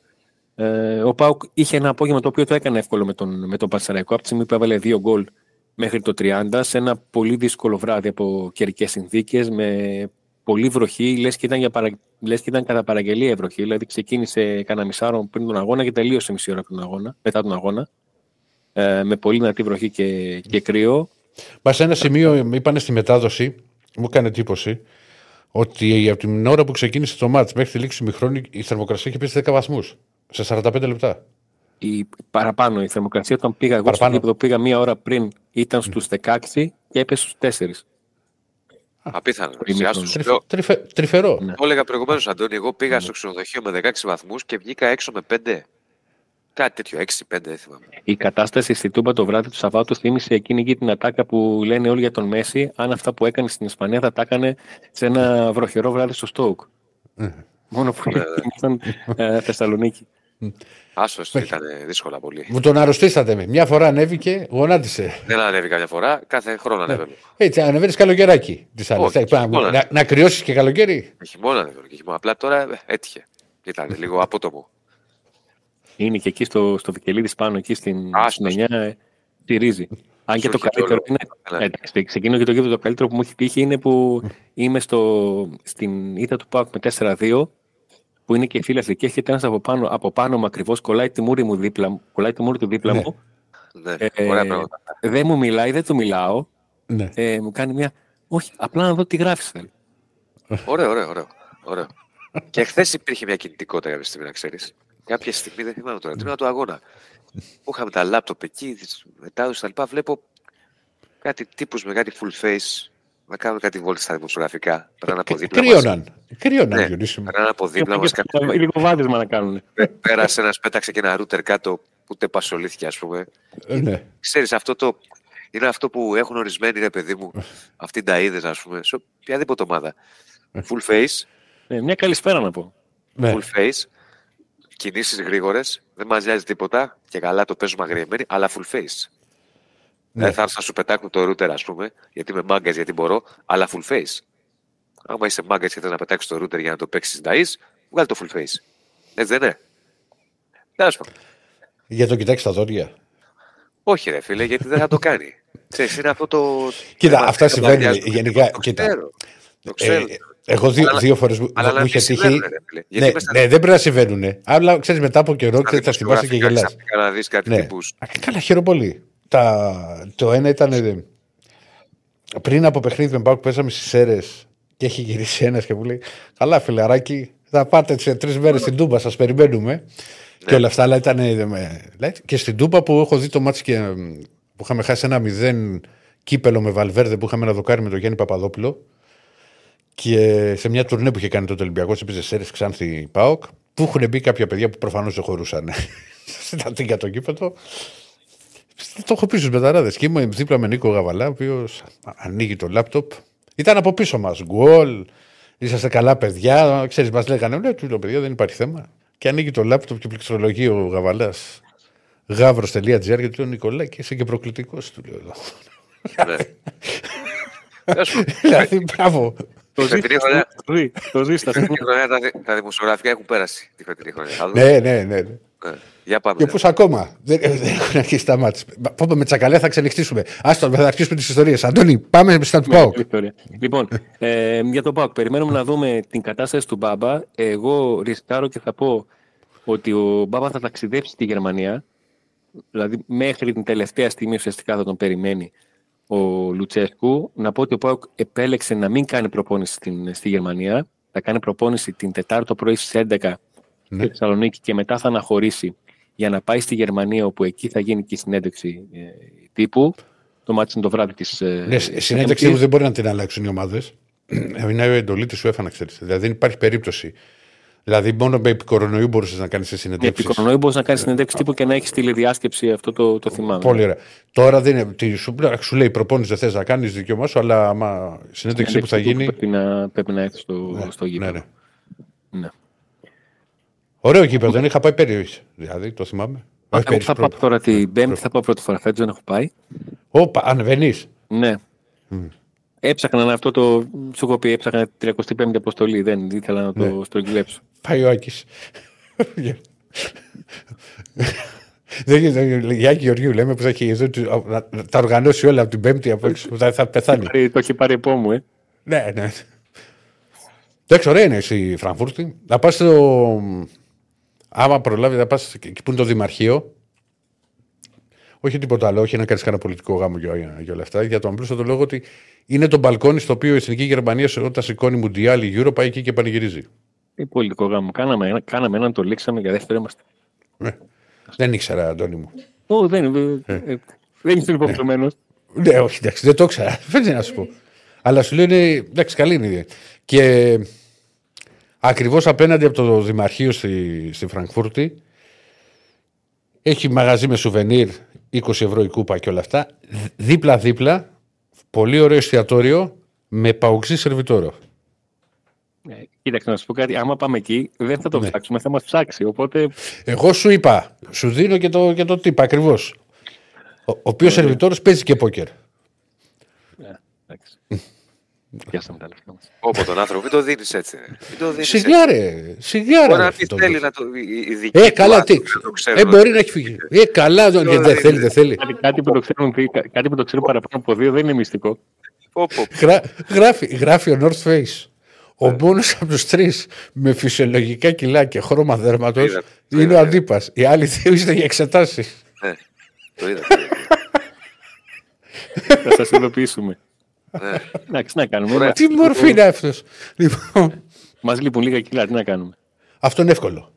Ε, ο Πάουκ είχε ένα απόγευμα το οποίο το έκανε εύκολο με τον, με τον Πανσεραϊκό. Από τη στιγμή που έβαλε δύο γκολ μέχρι το 30, σε ένα πολύ δύσκολο βράδυ από καιρικές συνθήκες, με πολύ βροχή, λες και, ήταν για παρα... λες και ήταν κατά παραγγελία η βροχή. Δηλαδή ξεκίνησε κανένα μισάρο πριν τον αγώνα και τελείωσε μισή ώρα τον αγώνα, μετά τον αγώνα. Ε, με πολύ δυνατή βροχή και, και κρύο. Μα σε ένα σημείο είπανε στη μετάδοση, μου έκανε εντύπωση, ότι από την ώρα που ξεκίνησε το μάτς μέχρι τη λήξη του μηχρόνου η θερμοκρασία είχε πέσει 10 βαθμούς σε 45 λεπτά. Η, παραπάνω η θερμοκρασία όταν πήγα εγώ στο γήπεδο πήγα μία ώρα πριν ήταν στους 16 και έπεσε στους 4. Απίθανο. Τρυφερό. Ναι. Το έλεγα προηγουμένως, Αντώνη. Εγώ πήγα ναι. στο ξενοδοχείο με 16 βαθμούς και βγήκα έξω με 5. Κάτι τέτοιο, 6-5, δεν θυμάμαι. Η κατάσταση στη Τούμπα το βράδυ του Σαββάτου θύμισε εκείνη και την ατάκα που λένε όλοι για τον Μέση. Αν αυτά που έκανε στην Ισπανία θα τα έκανε σε ένα βροχερό βράδυ στο Στόουκ. Μόνο που ναι, ήμασταν ε, Θεσσαλονίκη. Άσος ήταν δύσκολα πολύ. Μου τον αρρωστήσατε με. Μια φορά ανέβηκε, γονάτισε. Δεν ανέβηκα μια φορά, κάθε χρόνο ναι. ανέβαινε. Έτσι, ανεβαίνεις καλοκαιράκι της άλλη. Να, να κρυώσεις και καλοκαίρι. Χειμώνα ανέβαινε. Απλά τώρα ε, έτυχε. Ήταν λίγο απότομο. Είναι και εκεί στο, στο Βικελίδης πάνω, εκεί στην, στην 9, ε, ρίζη. Αν και το καλύτερο είναι. Ναι. Εντάξει, ξεκινώ και το γύρο το καλύτερο που μου έχει τύχει είναι που είμαι στο, στην ήττα του ΠΑΚ με 4-2, που είναι και φίλοι και έρχεται ένας από πάνω, από πάνω μου ακριβώς, κολλάει τη μούρη μου δίπλα, κολλάει τη μούρη του δίπλα ναι. μου. Ναι, ε, δεν μου μιλάει, δεν του μιλάω. Ναι. Ε, μου κάνει μια. Όχι, απλά να δω τι γράφεις. Θέλει. Ωραίο, ωραίο, ωραίο. ωραίο. και χθες υπήρχε μια κινητικότητα κάποια στιγμή, να ξέρεις. Κάποια στιγμή, δεν θυμάμαι τώρα, τμήμα του αγώνα. Που είχαμε τα λάπτοπ εκεί, μετάδοση τα λοιπά. Βλέπω κάτι τύπους με κάτι full face να κάνουν κάτι βόλτα στα δημοσιογραφικά. Περνάνε από δίπλα Κρύωναν. Κρύωναν, ναι, Περνάνε από δίπλα μας. Λίγο βάδισμα να κάνουν. Πέρασε ένας, πέταξε και ένα ρούτερ κάτω, ούτε πασολήθηκε, ας πούμε. Ε, ναι. Ξέρεις, αυτό το. Είναι αυτό που έχουν ορισμένοι, ρε παιδί μου, αυτοί τα είδες, ας πούμε, σε οποιαδήποτε ομάδα. Ε. Full face. Ναι, μια καλησπέρα να πω. Ναι. Full face. Κινήσεις γρήγορες. Δεν μα νοιάζει τίποτα. Και καλά το παίζουμε αγριεμένοι, αλλά full face. Ναι. Δεν θα έρθω να σου πετάξω το router, ας πούμε, γιατί είμαι μάγκα, γιατί μπορώ, αλλά full face. Άμα είσαι μάγκα και θες να πετάξεις το router για να το παίξεις να βγάλει το full face. Έτσι δεν είναι. Τέλος πάντων. Για το κοιτάξεις τα δόντια. Όχι, ρε φίλε, γιατί δεν θα το κάνει. Ξέρεις, είναι αυτό το. Κοίτα, αυτά συμβαίνουν γενικά. Το ξέρω. Το ξέρω. Ε, εγώ δύο, δύο φορές που μου είχε τύχει. Ναι, ναι, δεν πρέπει να συμβαίνουν. Αλλά ξέρεις μετά από καιρό θα θυμάσαι και γελά. Να δεις κάτι ναι. τύπους. Καλά, χαίρομαι πολύ. Τα, το ένα ήταν ε, πριν από παιχνίδι με Μπάουκ παίζαμε στις αίρε και έχει γυρίσει ένας και μου λέει: Καλά, φιλαράκι, θα πάτε σε τρεις μέρες στην Τούμπα, σας περιμένουμε. Ναι. Και όλα αυτά, αλλά ήταν. Ε, και στην Τούμπα που έχω δει το μάτσο και που είχαμε χάσει ένα μηδέν κύπελο με Βαλβέρδε που είχαμε να δοκάρει με τον Γιάννη Παπαδόπουλο. Και σε μια τουρνέ που είχε κάνει το Ολυμπιακός, έπαιζε Σέρες Ξάνθη Πάοκ, που έχουν μπει κάποια παιδιά που προφανώς δεν χωρούσαν στην για το κήπεδο. Το έχω πει στους μεταράδε. Και είμαι δίπλα με Νίκο Γαβαλά, ο οποίος ανοίγει το λάπτοπ. Ήταν από πίσω μας. Γκολ. Είσαστε καλά παιδιά. Ξέρεις, μας λέγανε, Ναι, του λέω παιδιά, δεν υπάρχει θέμα. Και ανοίγει το λάπτοπ και πληκτρολογεί ο Γαβαλάς. Γάβρο.gr και του λέω Νικολάκη, είσαι και προκλητικός, του λέω εδώ. Ναι. Δηλαδή, μπράβο. Το ζει. Τα δημοσιογραφικά έχουν πέρασει τη φετινή χρονιά. Ναι, ναι, ναι. ναι. Για πάμε. Και πώς ακόμα; Δεν, δεν έχουν αρχίσει τα μάτια. Πάμε με τσακαλέ, θα ξενυχτήσουμε. Άστο, θα αρχίσουμε τις ιστορίες. Αντώνη, πάμε στα του Πάουκ. λοιπόν, ε, για τον Πάουκ, περιμένουμε να δούμε την κατάσταση του Μπάμπα. Εγώ ρισκάρω και θα πω ότι ο Μπάμπα θα ταξιδέψει στη Γερμανία. Δηλαδή, μέχρι την τελευταία στιγμή ουσιαστικά θα τον περιμένει ο Λουτσέσκου. Να πω ότι ο Πάουκ επέλεξε να μην κάνει προπόνηση στην, στη Γερμανία. Θα κάνει προπόνηση την Τετάρτο πρωί στις 11 ναι. στη Θεσσαλονίκη και μετά θα αναχωρήσει για να πάει στη Γερμανία όπου εκεί θα γίνει και η συνέντευξη ε, τύπου. Το μάτι είναι το βράδυ της. Ε, ναι, η συνέντευξη δεν μπορεί να την αλλάξουν οι ομάδες. Είναι η εντολή της UEFA, να ξέρετε. Δηλαδή δεν υπάρχει περίπτωση Δηλαδή, μόνο με επικορονοϊού μπορούσες να κάνεις Με συνεντεύξεις. επικορονοϊού μπορείς να κάνεις συνέντευξη τύπου και να έχεις τηλεδιάσκεψη. Αυτό το, το θυμάμαι. Πολύ ωραία. Τώρα δεν είναι. Τι, σου, σου λέει προπόνηση δεν θες να κάνεις δικαίωμά σου, αλλά άμα συνέντευξη που θα γίνει. Πρέπει να, πρέπει να έρθεις στο, Ναι, στο γήπεδο. ναι, ναι. Ναι. Ωραίο γήπεδο, δεν είχα πάει πέρυσι. Δηλαδή, το θυμάμαι. Όχι Εγώ πέρυσι, θα πάω πρώτο. τώρα την Πέμπτη, θα πάω πρώτη φορά. Φέτος δεν έχω πάει. Όπα, ανεβαίνεις. Ναι. Έψαχνα να αυτό το. Σου έχω πει, έψαχνα την 35η αποστολή. Δεν ήθελα να Ναι. το στρογγυλέψω. Πάει ο Άκη. Δεν γίνεται. Για Άκη Γεωργίου λέμε που θα έχει εδώ, του- να- να τα οργανώσει όλα από την Πέμπτη από έξω. που Θα, θα πεθάνει. Πάρει- Το έχει πάρει από μου, ε. ναι, ναι. Εντάξει, ωραία είναι η Φραγκφούρτη. Να πας στο. Άμα προλάβεις, να πας εκεί που είναι το Δημαρχείο. Όχι τίποτα άλλο, όχι να κάνεις κανένα πολιτικό γάμο για, για όλα αυτά. Για τον απλούστατο λόγο ότι είναι το μπαλκόνι στο οποίο η Εθνική Γερμανία όταν σηκώνει Μουντιάλ η Euro πάει εκεί και πανηγυρίζει. Τι πολιτικό γάμο. Κάναμε, ένα- κάναμε έναν, το λήξαμε για δεύτερο είμαστε. Ναι. Δεν ήξερα, Αντώνη μου. Ω, δεν, ε, ε, δεν είσαι υποχρεωμένος. Ναι, όχι, εντάξει, δεν το ήξερα. Δεν να σου πω. Αλλά σου λένε, εντάξει, καλή είναι η ιδέα. Και ακριβώς απέναντι από το Δημαρχείο στη, στη Φραγκφούρτη έχει μαγαζί με σουβενίρ 20 ευρώ η κούπα και όλα αυτά. Δ- Δίπλα-δίπλα, πολύ ωραίο εστιατόριο με παουξή σερβιτόρο. Ε, κοίταξε να σου πω κάτι. Άμα πάμε εκεί, δεν θα το Ναι. ψάξουμε, θα μας ψάξει. Οπότε Εγώ σου είπα, σου δίνω και το, και το τύπα ακριβώς. Ο, ο οποίος σερβιτόρος παίζει και πόκερ. εντάξει. Πιάσαμε τα λεφτά μας. Όπω τον άνθρωπο, μην το δίνεις έτσι. ρε. Μην το δίνεις έτσι. Σιγά ρε, σιγά ρε. Μπορεί να αυτός μην το θέλει δεις. να το. η- η δική Ε, του καλά, άτομη τι. να το ξέρουν Ε, μπορεί ότι- να έχει φύγει. Ε, καλά, δεν Τώρα δεν δεν θέλει, είναι. δεν θέλει. Κάτι, κάτι, που το ξέρουν, κα- κάτι που το ξέρουν παραπάνω από δύο δεν είναι μυστικό. Πω, πω. Γρά- Γράφει, γράφει ο North Face. Ο μόνος από τους τρεις με φυσιολογικά κιλά και χρώμα δέρματος είδα, το είναι είδα, ο ναι. αντίπας. Οι άλλοι δύο είστε για εξετάσεις. Ναι, το είδα. το είδα. θα σας ειδοποιήσουμε. Ναι. Εντάξει, τι να κάνουμε. Ωραία. Τι μορφή είναι αυτός; Λοιπόν, Μας λείπουν λίγα κιλά, τι να κάνουμε. αυτό είναι εύκολο.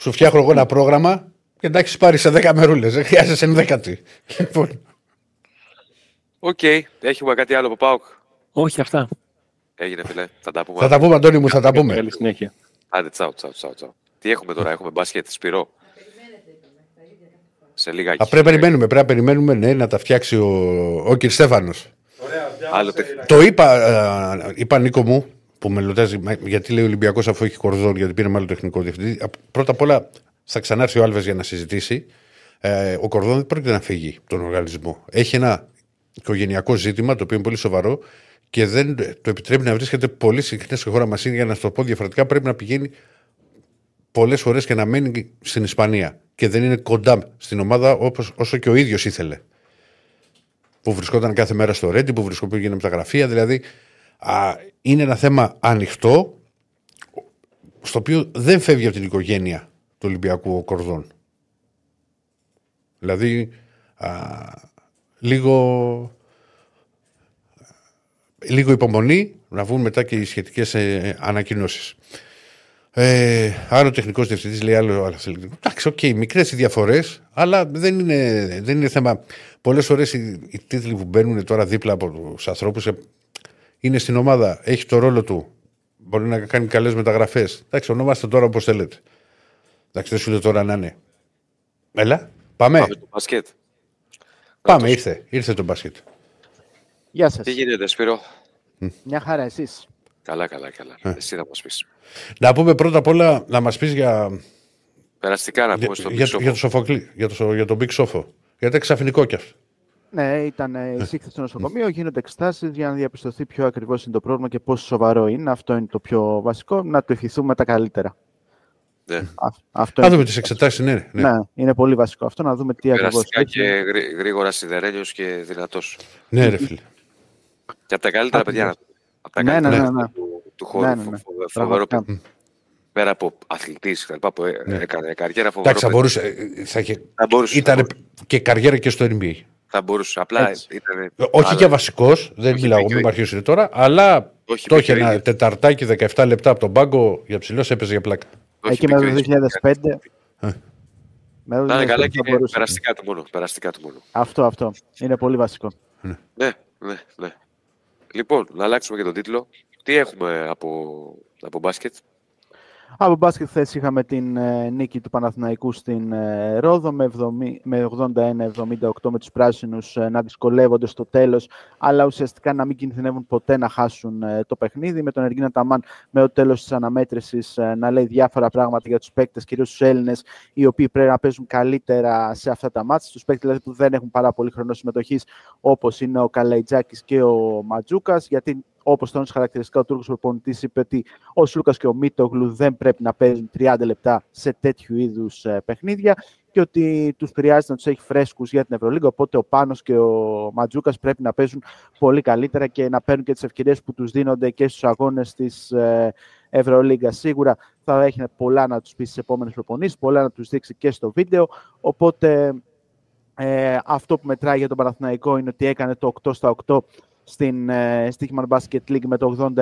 Σου φτιάχνω εγώ ένα πρόγραμμα και να έχει πάρεις σε 10 μερούλες. Δεν χρειάζεσαι ενδέκατη. Λοιπόν, Οκ, έχουμε κάτι άλλο από ΠΑΟΚ. Όχι αυτά. Έγινε, φίλε. Θα τα πούμε. θα τα πούμε, Αντώνη μου, θα τα πούμε. Καλή συνέχεια. Άντε, τσάου, τσάου, τσάου, τσάου. Τι έχουμε τώρα, έχουμε μπάσκετ, Σπύρο; Σε λίγα Α, πρέπει να περιμένουμε, πρέπει να περιμένουμε ναι, να τα φτιάξει ο, ο κ. Στέφανος. Ωραία, Άλλο διάβασε. τεχνικό. Το είπα, ε, είπα Νίκο μου, που με ρωτάζει μα, γιατί λέει Ολυμπιακός αφού έχει κορδόν, γιατί πήρε άλλο τεχνικό διευθυντή. Α, Πρώτα απ' όλα θα ξανάρθει ο Άλβες για να συζητήσει. Ε, ο κορδόν δεν πρόκειται να φύγει από τον οργανισμό. Έχει ένα οικογενειακό ζήτημα το οποίο είναι πολύ σοβαρό και δεν το επιτρέπει να βρίσκεται πολύ συχνά στη χώρα μας. Για να σου το πω διαφορετικά, πρέπει να πηγαίνει πολλές φορές και να μένει στην Ισπανία. Και δεν είναι κοντά στην ομάδα όπως, όσο και ο ίδιος ήθελε που βρισκόταν κάθε μέρα στο Ρέντι, που βρισκόταν πήγαινε με τα γραφεία. Δηλαδή, α, είναι ένα θέμα ανοιχτό, στο οποίο δεν φεύγει από την οικογένεια του Ολυμπιακού ο Κορδόν. Δηλαδή, α, λίγο, λίγο υπομονή να βγουν μετά και οι σχετικές ε, ανακοινώσεις. Ε, άλλο τεχνικός διευθυντής λέει άλλο. άλλο αθλητικό. Εντάξει, οκ, μικρές οι διαφορές, αλλά δεν είναι, δεν είναι θέμα. Πολλές φορές οι, οι τίτλοι που μπαίνουν τώρα δίπλα από τους ανθρώπους είναι στην ομάδα, έχει το ρόλο του. Μπορεί να κάνει καλές μεταγραφές. Εντάξει, ονόμαστε τώρα όπως θέλετε. Εντάξει, δεν σου λέω τώρα να είναι. Έλα, πάμε. Πάμε στο μπάσκετ. Πάμε, ήρθε. Ήρθε το μπάσκετ. Γεια σας. Τι γίνεται, Σπύρο; Μια χαρά εσείς. Καλά, καλά, καλά. Εσύ θα μας πεις. Να πούμε πρώτα απ' όλα να μας πεις για, Περαστικά να για, πούμε στον για, πίσω. για, το Σοφοκλή, για, το, για τον Big Sofo. Γιατί είναι ξαφνικό κι αυτό. Ναι, ήταν ε, εισήχθη στο νοσοκομείο, γίνονται εξετάσεις για να διαπιστωθεί ποιο ακριβώς είναι το πρόβλημα και πόσο σοβαρό είναι. Αυτό είναι το πιο βασικό, να του ευχηθούμε τα καλύτερα. Ναι. Α, αυτό Να είναι, δούμε τις εξετάσεις, ναι. ναι. ναι, είναι πολύ βασικό αυτό, να δούμε τι ακριβώς Περαστικά έχει. και γρή- γρήγορα σιδερένιο και δυνατός. Ναι, ρε φίλε. Και από τα καλύτερα Άκου, παιδιά. Από τα Ναι, ναι, καλύτερα ναι, ναι. του, του χώρου. Ναι, ναι, ναι. φο- φο- Φοβερό Πραγματικά. παιδί. Πέρα από αθλητής που ε- Ναι. έκανε καριέρα φοβερό. Εντάξει, θα παιδί. μπορούσε. ε, Θα είχε, Θα μπορούσε. θα ήταν μπορούσε. και καριέρα και στο NBA. Θα μπορούσε. Απλά Έτσι. ήταν. Ε, Όχι αλλά- για βασικός, δεν Όχι, μιλάω, πήγε μην ο- με αρχίσει τώρα, αλλά Όχι, το πήγε είχε ο ένα ίδιος. τεταρτάκι 17 λεπτά από τον πάγκο για ψηλός, έπαιζε για πλάκα. όχι, Εκεί πήγε με ο το ίδιος. 2005. Ε. Με το Να είναι 2005 καλά θα και μπορούσε. περαστικά του μόνο. Περαστικά του μόνο. Αυτό, αυτό. Είναι πολύ βασικό. Ναι, ναι, ναι. Λοιπόν, να αλλάξουμε και τον τίτλο. Τι έχουμε από, από μπάσκετ; Από μπάσκετ χθες είχαμε την ε, νίκη του Παναθηναϊκού στην ε, Ρόδο με, με 81-78 με τους πράσινους ε, να δυσκολεύονται στο τέλος αλλά ουσιαστικά να μην κινδυνεύουν ποτέ να χάσουν το παιχνίδι. Με τον Εργίνα Ταμάν με το τέλος της αναμέτρησης να λέει διάφορα πράγματα για τους παίκτες, κυρίως τους Έλληνες οι οποίοι πρέπει να παίζουν καλύτερα σε αυτά τα μάτια, τους παίκτες δηλαδή που δεν έχουν πάρα πολύ χρόνο συμμετοχής όπως είναι ο Καλαϊτζάκης και ο Ματζούκας γιατί Όπως τόνισε χαρακτηριστικά ο Τούρκος προπονητής, είπε ότι ο Σλούκας και ο Μίτογλου δεν πρέπει να παίζουν 30 λεπτά σε τέτοιου είδους ε, παιχνίδια και ότι τους χρειάζεται να τους έχει φρέσκους για την Ευρωλίγα. Οπότε ο Πάνος και ο Ματζούκας πρέπει να παίζουν πολύ καλύτερα και να παίρνουν και τις ευκαιρίες που τους δίνονται και στους αγώνες της ε, Ευρωλίγα. Σίγουρα θα έχει πολλά να τους πει στις επόμενες προπονήσεις, πολλά να τους δείξει και στο βίντεο. Οπότε ε, αυτό που μετράει για τον Παναθηναϊκό είναι ότι έκανε το 8 στα 8 στην ε, Stickman Basket League με το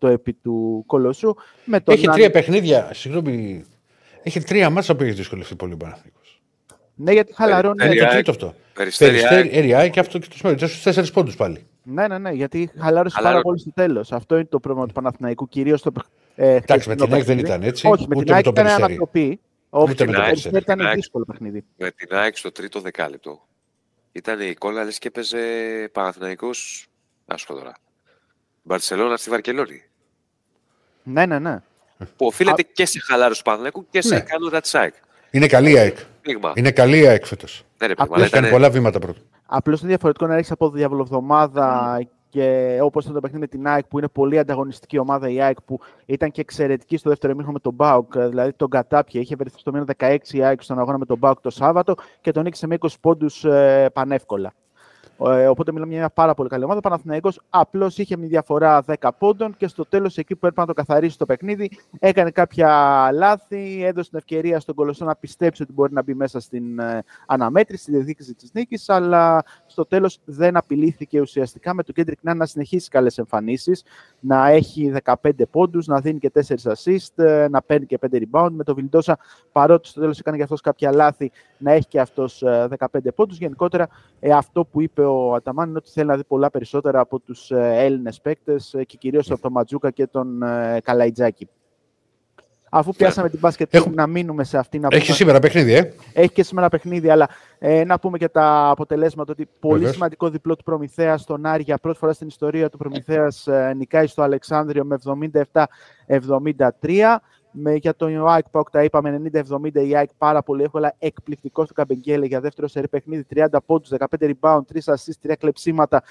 81-78 επί του Κολοσσού. Με τον έχει τρία παιχνίδια, συγγνώμη, έχει τρία μάτσα που έχει δυσκολευτεί πολύ ο Παναθηναϊκός. Ναι, γιατί χαλαρώνει. Είναι το τρίτο αυτό. Περιστέρι, και αυτό και το Σπέρι. Στους τέσσερις πόντους πάλι. Ναι, ναι, ναι, γιατί χαλάρωσε πάρα πολύ στο τέλος. Αυτό είναι το πρόβλημα του Παναθηναϊκού. Κυρίως το. Ε, Εντάξει, με την ΑΕΚ δεν ήταν έτσι. Όχι, με την ΑΕΚ ήταν ανατροπή. Όχι, με την ΑΕΚ ήταν δύσκολο παιχνίδι. Με την ΑΕΚ στο τρίτο δεκάλεπτο ήταν η εικόνα λες και έπαιζε Παναθηναϊκός, να σου πω τώρα, Μπαρσελόνα στη Βαρκελόνη. Ναι, ναι, ναι. Που οφείλεται Α... και σε χαλάρωση του Παναθηναϊκού και σε ναι. ικανότητα της ΑΕΚ. Είναι καλή η ΑΕΚ. Είναι καλή η ΑΕΚ φέτος. Ναι, Έχει κάνει πολλά βήματα πρώτα. Απλώς είναι διαφορετικό να έχεις από διαβολοβδομάδα mm και όπως ήταν το παιχνίδι με την ΑΕΚ που είναι πολύ ανταγωνιστική ομάδα η ΑΕΚ που ήταν και εξαιρετική στο δεύτερο μήχρονο με τον Μπάουκ, δηλαδή τον κατάπιε. Είχε βρεθεί στο μήνα 16 η ΑΕΚ στον αγώνα με τον Μπάουκ το Σάββατο και τον νίκησε με 20 πόντους ε, πανεύκολα. Ε, οπότε μιλάμε για μια πάρα πολύ καλή ομάδα. Ο Παναθηναϊκός απλώς είχε μια διαφορά 10 πόντων και στο τέλος, εκεί που έπρεπε να το καθαρίσει το παιχνίδι, έκανε κάποια λάθη, έδωσε την ευκαιρία στον Κολοσσό να πιστέψει ότι μπορεί να μπει μέσα στην ε, αναμέτρηση, στη διεκδίκηση της νίκης, αλλά στο τέλος δεν απειλήθηκε ουσιαστικά με τον Κέντρικ να συνεχίσει καλές εμφανίσεις, να έχει 15 πόντους, να δίνει και 4 assist, ε, να παίρνει και 5 rebound. Με τον Βιλντόσα, παρότι στο τέλος έκανε και αυτός κάποια λάθη, να έχει και αυτός 15 πόντους. Γενικότερα, αυτό που είπε ο Αταμάν είναι ότι θέλει να δει πολλά περισσότερα από τους ε, Έλληνες παίκτες ε, και κυρίως από τον Ματζούκα και τον ε, Καλαϊτζάκη. Αφού πιάσαμε την μπάσκετ, Έχω... να μείνουμε σε αυτήν. Έχει πούμε... σήμερα παιχνίδι, ε; Έχει και σήμερα παιχνίδι, αλλά ε, να πούμε και τα αποτελέσματα. Ότι πολύ σημαντικό διπλό του Προμηθέας στον Άρη για πρώτη φορά στην ιστορία του Προμηθέας ε, νικάει στο Αλεξάνδριο με 77-73. Με, για τον ΑΕΚ Πάουκ τα είπαμε 90-70 η ΑΕΚ πάρα πολύ εύκολα εκπληκτικός στο Καμπεγγέλε για δεύτερο σερή παιχνίδι 30 πόντους, 15 rebound, 3 assists, 3 κλεψίματα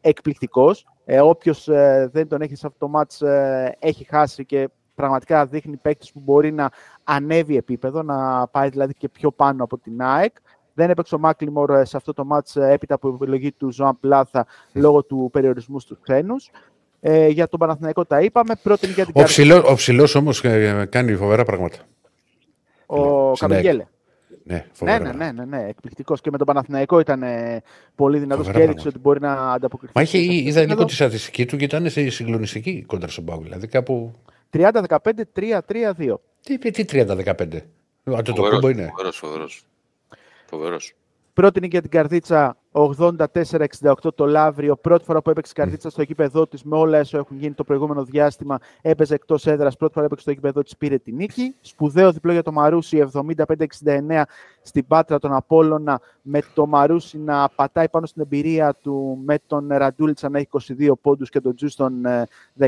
εκπληκτικός. Ε, όποιος ε, δεν τον έχει σε αυτό το μάτς ε, έχει χάσει και πραγματικά δείχνει παίκτης που μπορεί να ανέβει επίπεδο, να πάει δηλαδή και πιο πάνω από την ΑΕΚ. Δεν έπαιξε ο Μάκλιμορ ε, σε αυτό το μάτς ε, έπειτα από επιλογή του Ζωάν Πλάθα λόγω του περιορισμού στους ξένους. Ε, για τον Παναθηναϊκό τα είπαμε. Πρώτη για την ο, ψηλό, ο ψηλός όμως ε, κάνει φοβερά πράγματα. Ο Καμιγέλε. Ναι, ναι, ναι, ναι, ναι, ναι, εκπληκτικός. Και με τον Παναθηναϊκό ήταν ε, πολύ δυνατός και έδειξε ότι μπορεί να ανταποκριθεί. Μα είχε είδα λίγο τη στατιστική του και ήταν συγκλονιστική κοντά στον Πάου. Δηλαδή κάπου... 30-15-3-3-2. Τι, τι 30-15. Αυτό το κούμπο είναι. Φοβερός, φοβερός. Πρώτη νίκη για την Καρδίτσα 84-68 το Λαύριο. Πρώτη φορά που έπαιξε η Καρδίτσα στο γήπεδό της με όλα έσω έχουν γίνει το προηγούμενο διάστημα. Έπαιζε εκτός έδρας. Πρώτη φορά έπαιξε στο γήπεδό της, πήρε τη νίκη. Σπουδαίο διπλό για το Μαρούσι 75-69 στην Πάτρα τον Απόλωνα. Με το Μαρούσι να πατάει πάνω στην εμπειρία του με τον Ραντούλιτσα να έχει 22 πόντους και τον Τζου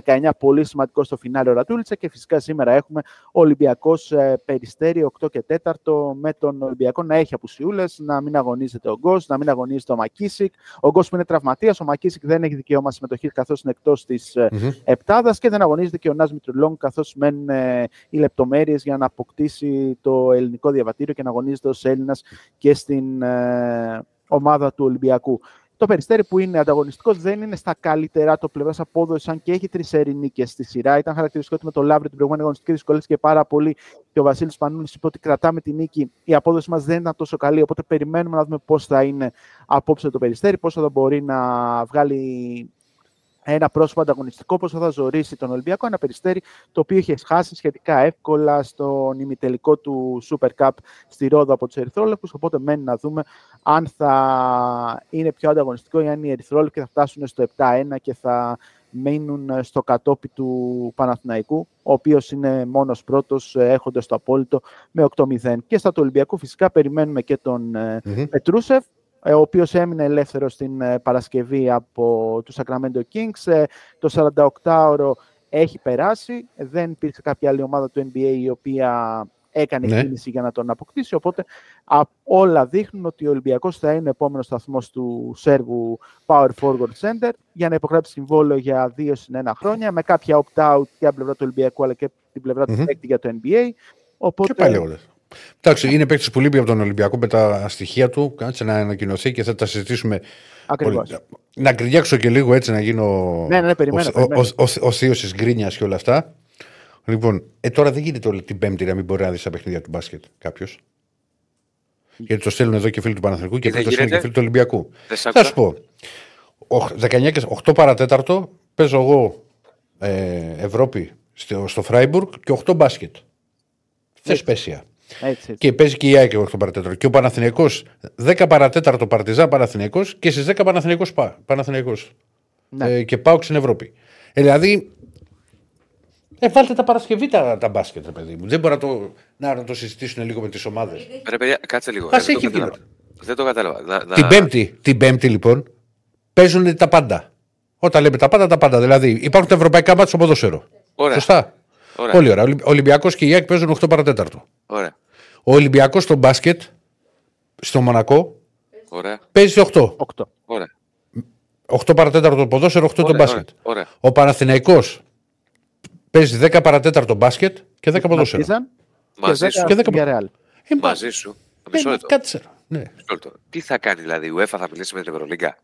19. Πολύ σημαντικό στο φινάλε ο Ραντούλιτσα. Και φυσικά σήμερα έχουμε Ολυμπιακός ε, Περιστέρι 8 και 4 με τον Ολυμπιακό να έχει απουσιούλες, να μην αγωνίζεται ο Γκος, να μην αγωνίζεται ο Μακίσικ. Ο Γκος που είναι τραυματίας, ο Μακίσικ δεν έχει δικαίωμα συμμετοχή καθώς είναι εκτός της mm-hmm. Επτάδας και δεν αγωνίζεται και ο Νάζ Μητρουλόγκ καθώς μένουν ε, οι λεπτομέρειες για να αποκτήσει το ελληνικό διαβατήριο και να αγωνίζεται ως Έλληνας και στην ε, ομάδα του Ολυμπιακού. Το περιστέρι που είναι ανταγωνιστικός δεν είναι στα καλύτερά το πλευρά απόδοσης, αν και έχει τρεις νίκε στη σειρά. Ήταν χαρακτηριστικό ότι με το Λαύριο την προηγούμενη αγωνιστική δυσκολεύτηκε πάρα πολύ και ο Βασίλης Πανούλης είπε ότι κρατάμε τη νίκη. Η απόδοση μας δεν ήταν τόσο καλή. Οπότε περιμένουμε να δούμε πώς θα είναι απόψε το περιστέρι, πώ θα μπορεί να βγάλει ένα πρόσωπο ανταγωνιστικό πόσο θα ζωρίσει τον Ολυμπιακό. Ένα περιστέρι το οποίο είχε χάσει σχετικά εύκολα στον ημιτελικό του Super Cup στη Ρόδο από τους Ερυθρόλεπτου. Οπότε μένει να δούμε αν θα είναι πιο ανταγωνιστικό ή αν οι Ερυθρόλεπτοι θα φτάσουν στο 7-1 και θα μείνουν στο κατόπι του Παναθηναϊκού, ο οποίος είναι μόνος πρώτος έχοντας το απόλυτο με 8-0. Και στα του Ολυμπιακού φυσικά περιμένουμε και τον mm Πετρούσεφ, ο οποίος έμεινε ελεύθερος στην Παρασκευή από του Sacramento Kings. Το 48ωρο έχει περάσει, δεν υπήρξε κάποια άλλη ομάδα του NBA η οποία έκανε ναι. κίνηση για να τον αποκτήσει. Οπότε όλα δείχνουν ότι ο Ολυμπιακός θα είναι ο επόμενος σταθμός του Σέρβου Power Forward Center για να υπογράψει συμβόλαιο για δύο συν ένα χρόνια με κάποια opt-out και από την πλευρά του Ολυμπιακού αλλά και την πλευρά του παίκτη για το NBA. Οπότε... Και πάλι όλες. Εντάξει, είναι παίκτης που λείπει από τον Ολυμπιακό με τα στοιχεία του. Κάτσε να ανακοινωθεί και θα τα συζητήσουμε. Ακριβώς. Να γκρινιάξω και λίγο έτσι να γίνω ναι, ναι, περιμένω, ο, ο, ο, ο, ο θείος της γκρίνιας και όλα αυτά. Λοιπόν, ε, τώρα δεν γίνεται όλη την Πέμπτη να μην μπορεί να δει τα παιχνίδια του μπάσκετ κάποιος. Γιατί το στέλνουν εδώ και φίλοι του Παναθηνικού και φίλοι και φίλοι του Ολυμπιακού. Θα σου πω. 19 και 8 παρατέταρτο παίζω εγώ ε, Ευρώπη στο, στο Φράιμπουργκ και 8 μπάσκετ. Θε πέσια. Και παίζει και η ΑΕΚ 8 παρατέταρτο. Και ο Παναθηναϊκός 10 παρατέταρτο Παρτιζάν Παναθηναϊκός και στις 10 Παναθηναϊκός, Παναθηναϊκός. Ναι. Ε, και πάω στην Ευρώπη. Ε, δηλαδή ε, βάλτε τα Παρασκευή τα, τα μπάσκετ, παιδί μου. Δεν μπορεί να το, να, το συζητήσουν λίγο με τις ομάδες. Ρε παιδιά, κάτσε λίγο. Α έχει δεν, δεν το κατάλαβα. Να, να... Την, πέμπτη, την Πέμπτη, λοιπόν, παίζουν τα πάντα. Όταν λέμε τα πάντα, τα πάντα. Δηλαδή υπάρχουν τα ευρωπαϊκά μάτια στο ποδόσφαιρο. Ωραία. Σωστά. Ωραία. Πολύ ωραία. Ο Ολυμπιακός και η ΑΕΚ παίζουν 8 παρατέταρτο. Ωραία. Ο Ολυμπιακός στο μπάσκετ, στο Μονακό, ωραία. παίζει 8. 8. Ωραία. 8 παρατέταρτο το ποδόσφαιρο, 8 το μπάσκετ. Ωραία. Ο Παναθηναϊκός Παίζει 10 παρατέταρτο μπάσκετ και 10 ποδόσφαιρο. Μαζί σου. Και 10 Real. Ε, Μαζί σου. Μισό λεπτό. Κάτσε. Ναι. Τι θα κάνει δηλαδή, η UEFA θα μιλήσει με την Ευρωλίγκα;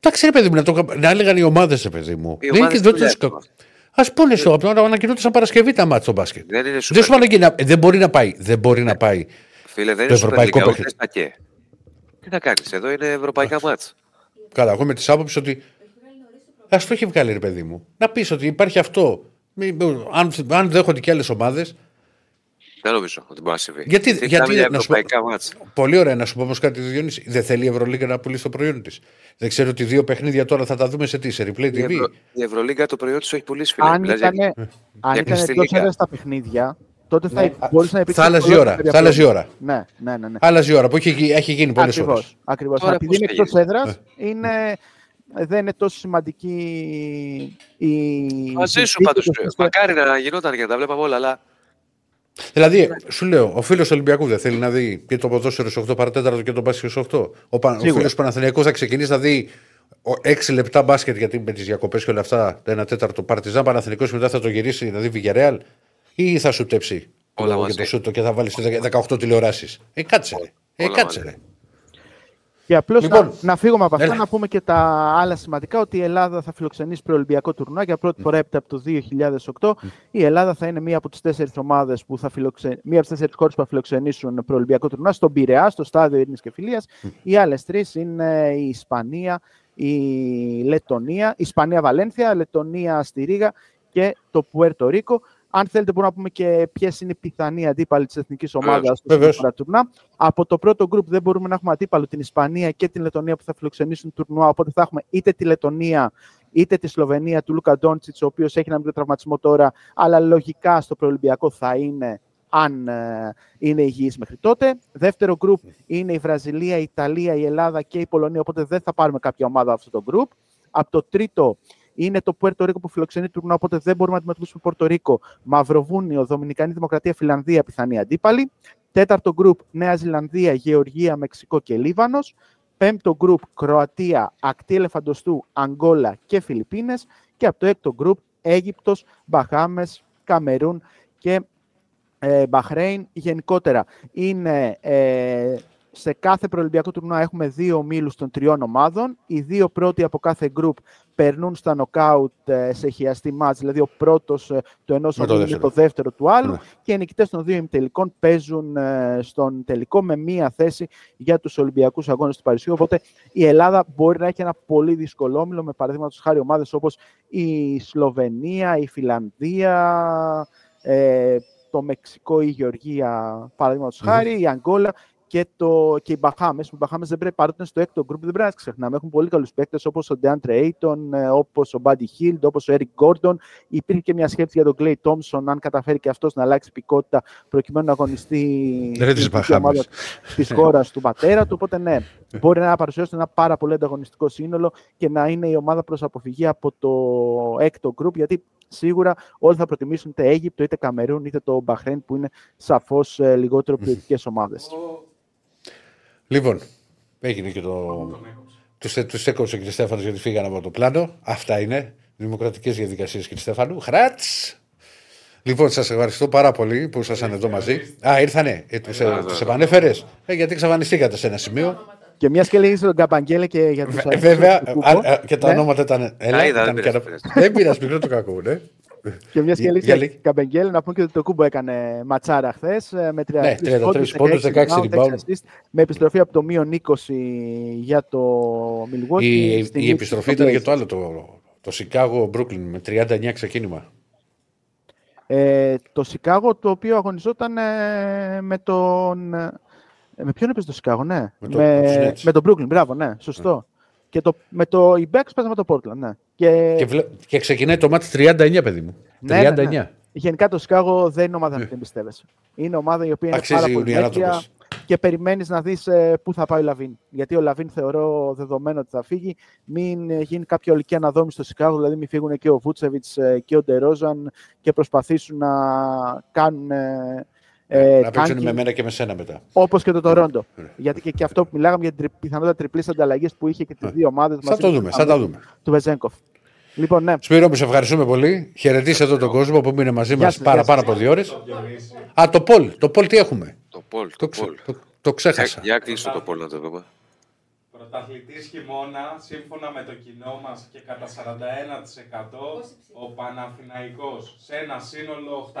Εντάξει, ρε παιδί μου, να, το, να έλεγαν οι ομάδες, ρε παιδί μου. Οι ομάδες δεν είναι Α πούνε στο να ανακοινώνται σαν Παρασκευή τα μάτια στο μπάσκετ. Δεν, είναι δεν, σου να, δεν μπορεί να πάει. Δεν μπορεί να πάει. Φίλε, δεν το είναι ευρωπαϊκό παιχνίδι. Τι θα κάνεις, εδώ είναι ευρωπαϊκά μάτια. Καλά, εγώ με της άποψης ότι. Α το έχει βγάλει, ρε παιδί μου. Να πεις ότι υπάρχει αυτό αν, αν δέχονται και άλλες ομάδες. Δεν νομίζω ότι μπορεί να συμβεί. Γιατί, γιατί, γιατί να σου πω, πολύ ωραία να σου πω όμως κάτι, Διονύση. Δεν θέλει η Ευρωλίγκα να πουλήσει το προϊόν της. Δεν ξέρω ότι δύο παιχνίδια τώρα θα τα δούμε σε τι, σε replay TV. Η, Ευρω... η Ευρωλίγκα το προϊόν της έχει πουλήσει. Φίλε. Αν ήταν, για... αν ήταν εκτό στα παιχνίδια, τότε θα ναι. μπορούσε να υπήρχε. Θα άλλαζε η ώρα. Θα άλλαζε η ώρα. Ναι, ναι, ναι. ναι. Άλλαζε η ώρα που έχει, έχει γίνει πολλές φορέ. Ακριβώς. Επειδή είναι εκτός έδρας, είναι δεν είναι τόσο σημαντική η. Μαζί σου πάντως. Μακάρι να γινόταν για να τα βλέπαμε όλα, αλλά. Δηλαδή, σου λέω, ο φίλος Ολυμπιακού δεν θέλει να δει και το ποδόσφαιρο σε 8 παρατέταρτο και το μπάσκετ σε 8. Ο, ο φίλος Παναθηναϊκού θα ξεκινήσει να δει 6 λεπτά μπάσκετ γιατί με τις διακοπές και όλα αυτά, το 1 τέταρτο Παρτιζάν Παναθηναϊκός μετά θα το γυρίσει να δει Βιγερέαλ ή θα σου τέψει όλα και το σούτο και θα βάλεις 18 τηλεοράσεις. Ε, κάτσε. Ε, κάτσε. Ρε. Και απλώς λοιπόν, να, να φύγουμε από αυτά, να πούμε και τα άλλα σημαντικά, ότι η Ελλάδα θα φιλοξενήσει προολυμπιακό τουρνουά για πρώτη φορά έπειτα από το 2008. Η Ελλάδα θα είναι μία από τις τέσσερις ομάδες που θα φιλοξε... μία από τις τέσσερις χώρες που θα φιλοξενήσουν προολυμπιακό τουρνουά στον Πειραιά, στο στάδιο Ειρήνης και Φιλίας. Οι άλλες τρεις είναι η Ισπανία, η Λετωνία, η Ισπανία Βαλένθια, Λετωνία στη Ρήγα και το Πουέρτο Ρίκο. Αν θέλετε, μπορούμε να πούμε και ποιες είναι οι πιθανοί αντίπαλοι της εθνικής ομάδας στο τουρνά. Από το πρώτο γκρουπ δεν μπορούμε να έχουμε αντίπαλο την Ισπανία και την Λετωνία που θα φιλοξενήσουν τουρνουά. Οπότε θα έχουμε είτε τη Λετωνία είτε τη Σλοβενία του Λούκα Ντόντσιτς, ο οποίος έχει ένα μικρό τραυματισμό τώρα, αλλά λογικά στο προελμπιακό θα είναι αν ε, είναι υγιής μέχρι τότε. Δεύτερο γκρουπ είναι η Βραζιλία, η Ιταλία, η Ελλάδα και η Πολωνία, οπότε δεν θα πάρουμε κάποια ομάδα από αυτό το γκρουπ. Από το τρίτο είναι το Πουέρτο Ρίκο που φιλοξενεί τουρνουά, οπότε δεν μπορούμε να αντιμετωπίσουμε Πορτο Ρίκο. Μαυροβούνιο, Δομινικανή Δημοκρατία, Φιλανδία, πιθανή αντίπαλη. Τέταρτο γκρουπ, Νέα Ζηλανδία, Γεωργία, Μεξικό και Λίβανος. Πέμπτο γκρουπ, Κροατία, Ακτή Ελεφαντοστού, Αγγόλα και Φιλιππίνες. Και από το έκτο γκρουπ, Αίγυπτος, Μπαχάμες, Καμερούν και ε, Μπαχρέιν. Γενικότερα είναι ε, σε κάθε προελμπιακό τουρνουά έχουμε δύο ομίλους των τριών ομάδων. Οι δύο πρώτοι από κάθε group περνούν στα νοκάουτ ε, σε χειαστή μάτς, δηλαδή ο πρώτος ε, του ενός ομίλου είναι το δεύτερο του άλλου ναι. και οι νικητές των δύο ημιτελικών παίζουν ε, στον τελικό με μία θέση για τους Ολυμπιακούς Αγώνες του Παρισιού. Οπότε η Ελλάδα μπορεί να έχει ένα πολύ δύσκολο όμιλο με παραδείγματος χάρη ομάδες όπως η Σλοβενία, η Φιλανδία, το Μεξικό ή η Γεωργία, παραδείγματος χάρη, η Αγγόλα και, το, και οι Μπαχάμες. Οι Μπαχάμες δεν πρέπει παρότι είναι στο έκτο γκρουπ, δεν πρέπει να ξεχνάμε. Έχουν πολύ καλούς παίκτες όπως ο Ντεάντρε Έιτον, όπως ο Μπάντι Χίλντ, όπως ο Έρικ Γκόρντον. Υπήρχε και μια σκέψη για τον Κλέι Τόμσον, αν καταφέρει και αυτός να αλλάξει υπηκοότητα προκειμένου να αγωνιστεί στην ομάδα της χώρας του πατέρα του. Οπότε ναι, μπορεί να παρουσιάσει ένα πάρα πολύ ανταγωνιστικό σύνολο και να είναι η ομάδα προς αποφυγή από το έκτο γκρουπ, γιατί σίγουρα όλοι θα προτιμήσουν είτε Αίγυπτο, είτε Καμερούν, είτε το Μπαχρέν, που είναι σαφώς ε, λιγότερο ποιοτικές ομάδες. Λοιπόν, έγινε και το. Τους τους έκοψε ο κ. Στέφανος γιατί φύγανε από το πλάνο. Αυτά είναι. Δημοκρατικές διαδικασίες, κ. Στέφανου. Χράτ! Λοιπόν, σας ευχαριστώ πάρα πολύ που ήσασταν εδώ μαζί. Α, ήρθανε. Ε, τους ε, επανέφερες. Ε, γιατί εξαφανιστήκατε σε ένα σημείο. Και μια και λέγει τον Καμπαγγέλε και για τους ε, Βέβαια, και τα ναι. ονόματα ήταν. Έλα, ήταν δεν πειράζει, μικρό το κακό, ναι. Και μιας και λέει Καμπεγγέλ, να πούμε και ότι το Κούμπο έκανε ματσάρα χθες με 33 ναι, πόντους, 16 rebound. Με επιστροφή από το μείον 20 για το Milwaukee. Η, η επιστροφή ήταν για το άλλο, το, το Chicago Brooklyn με 39 ξεκίνημα. Ε, το Chicago το οποίο αγωνιζόταν ε, με τον. Ε, με ποιον έπαιζε το Chicago, ναι. Με, το, με, με τον Brooklyn, μπράβο, ναι, σωστό. Yeah. Και το, με το η Bucks με το Portland, ναι. Και, και, βλέ... και ξεκινάει το μάτι 39, παιδί μου. Ναι, 39. Ναι, ναι. Γενικά το Σικάγο δεν είναι ομάδα να την εμπιστεύεσαι. Είναι ομάδα η οποία είναι πάρα πολύ μέτρια και περιμένεις να δεις ε, πού θα πάει ο Λαβίν. Γιατί ο Λαβίν θεωρώ δεδομένο ότι θα φύγει. Μην ε, γίνει κάποια ολική αναδόμηση στο Σικάγο, δηλαδή μην φύγουν και ο Βούτσεβιτ ε, και ο Ντερόζαν και προσπαθήσουν να κάνουν ε, να παίξουν με μένα και με σένα μετά. Όπως και το Τορόντο. Γιατί και, και αυτό που μιλάγαμε για την πιθανότητα τριπλής ανταλλαγή που είχε και τις δύο ομάδες. Θα το δούμε, θα τα δούμε. Του Βεζέγκοφ. Λοιπόν, ναι. Σπύρο, μου σε ευχαριστούμε πολύ. Χαιρετήστε εδώ τον κόσμο που είναι μαζί μας πάρα, πάρα από δύο ώρες. Α, το Πολ. Το Πολ τι έχουμε; Το Πολ. Το, το, το, το ξέχασα. Για, για το Πολ να το δούμε. Πρωταθλητής χειμώνα, σύμφωνα με το κοινό μας και κατά 41% ο Παναθηναϊκός σε ένα σύνολο 800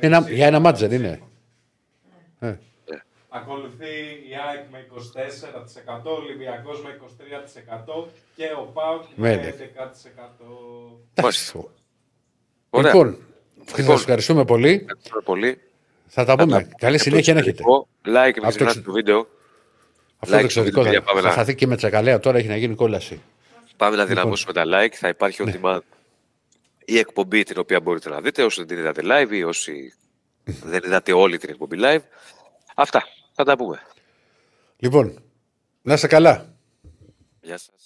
ένα, Για ένα μάτζερ είναι; Ε. ε. Ακολουθεί η ΑΕΚ με 24%, ο Ολυμπιακός με 23% και ο ΠΑΟΚ με 11%. Ωραία. Λοιπόν, λοιπόν, ευχαριστούμε πολύ. Ευχαριστούμε πολύ. Θα τα πούμε. Καλή συνέχεια να έχετε. Like, μην ξεχνάτε το βίντεο. Αυτό like το εξωτικό θα, θα να... χαθεί και με τσακαλέα. Τώρα έχει να γίνει κόλαση. Πάμε να λοιπόν. δυναμώσουμε τα like. Θα υπάρχει ναι. demand η εκπομπή την οποία μπορείτε να δείτε όσοι δεν την είδατε live ή όσοι δεν είδατε όλη την εκπομπή live. Αυτά. Θα τα πούμε. Λοιπόν, να είστε καλά. Γεια σας.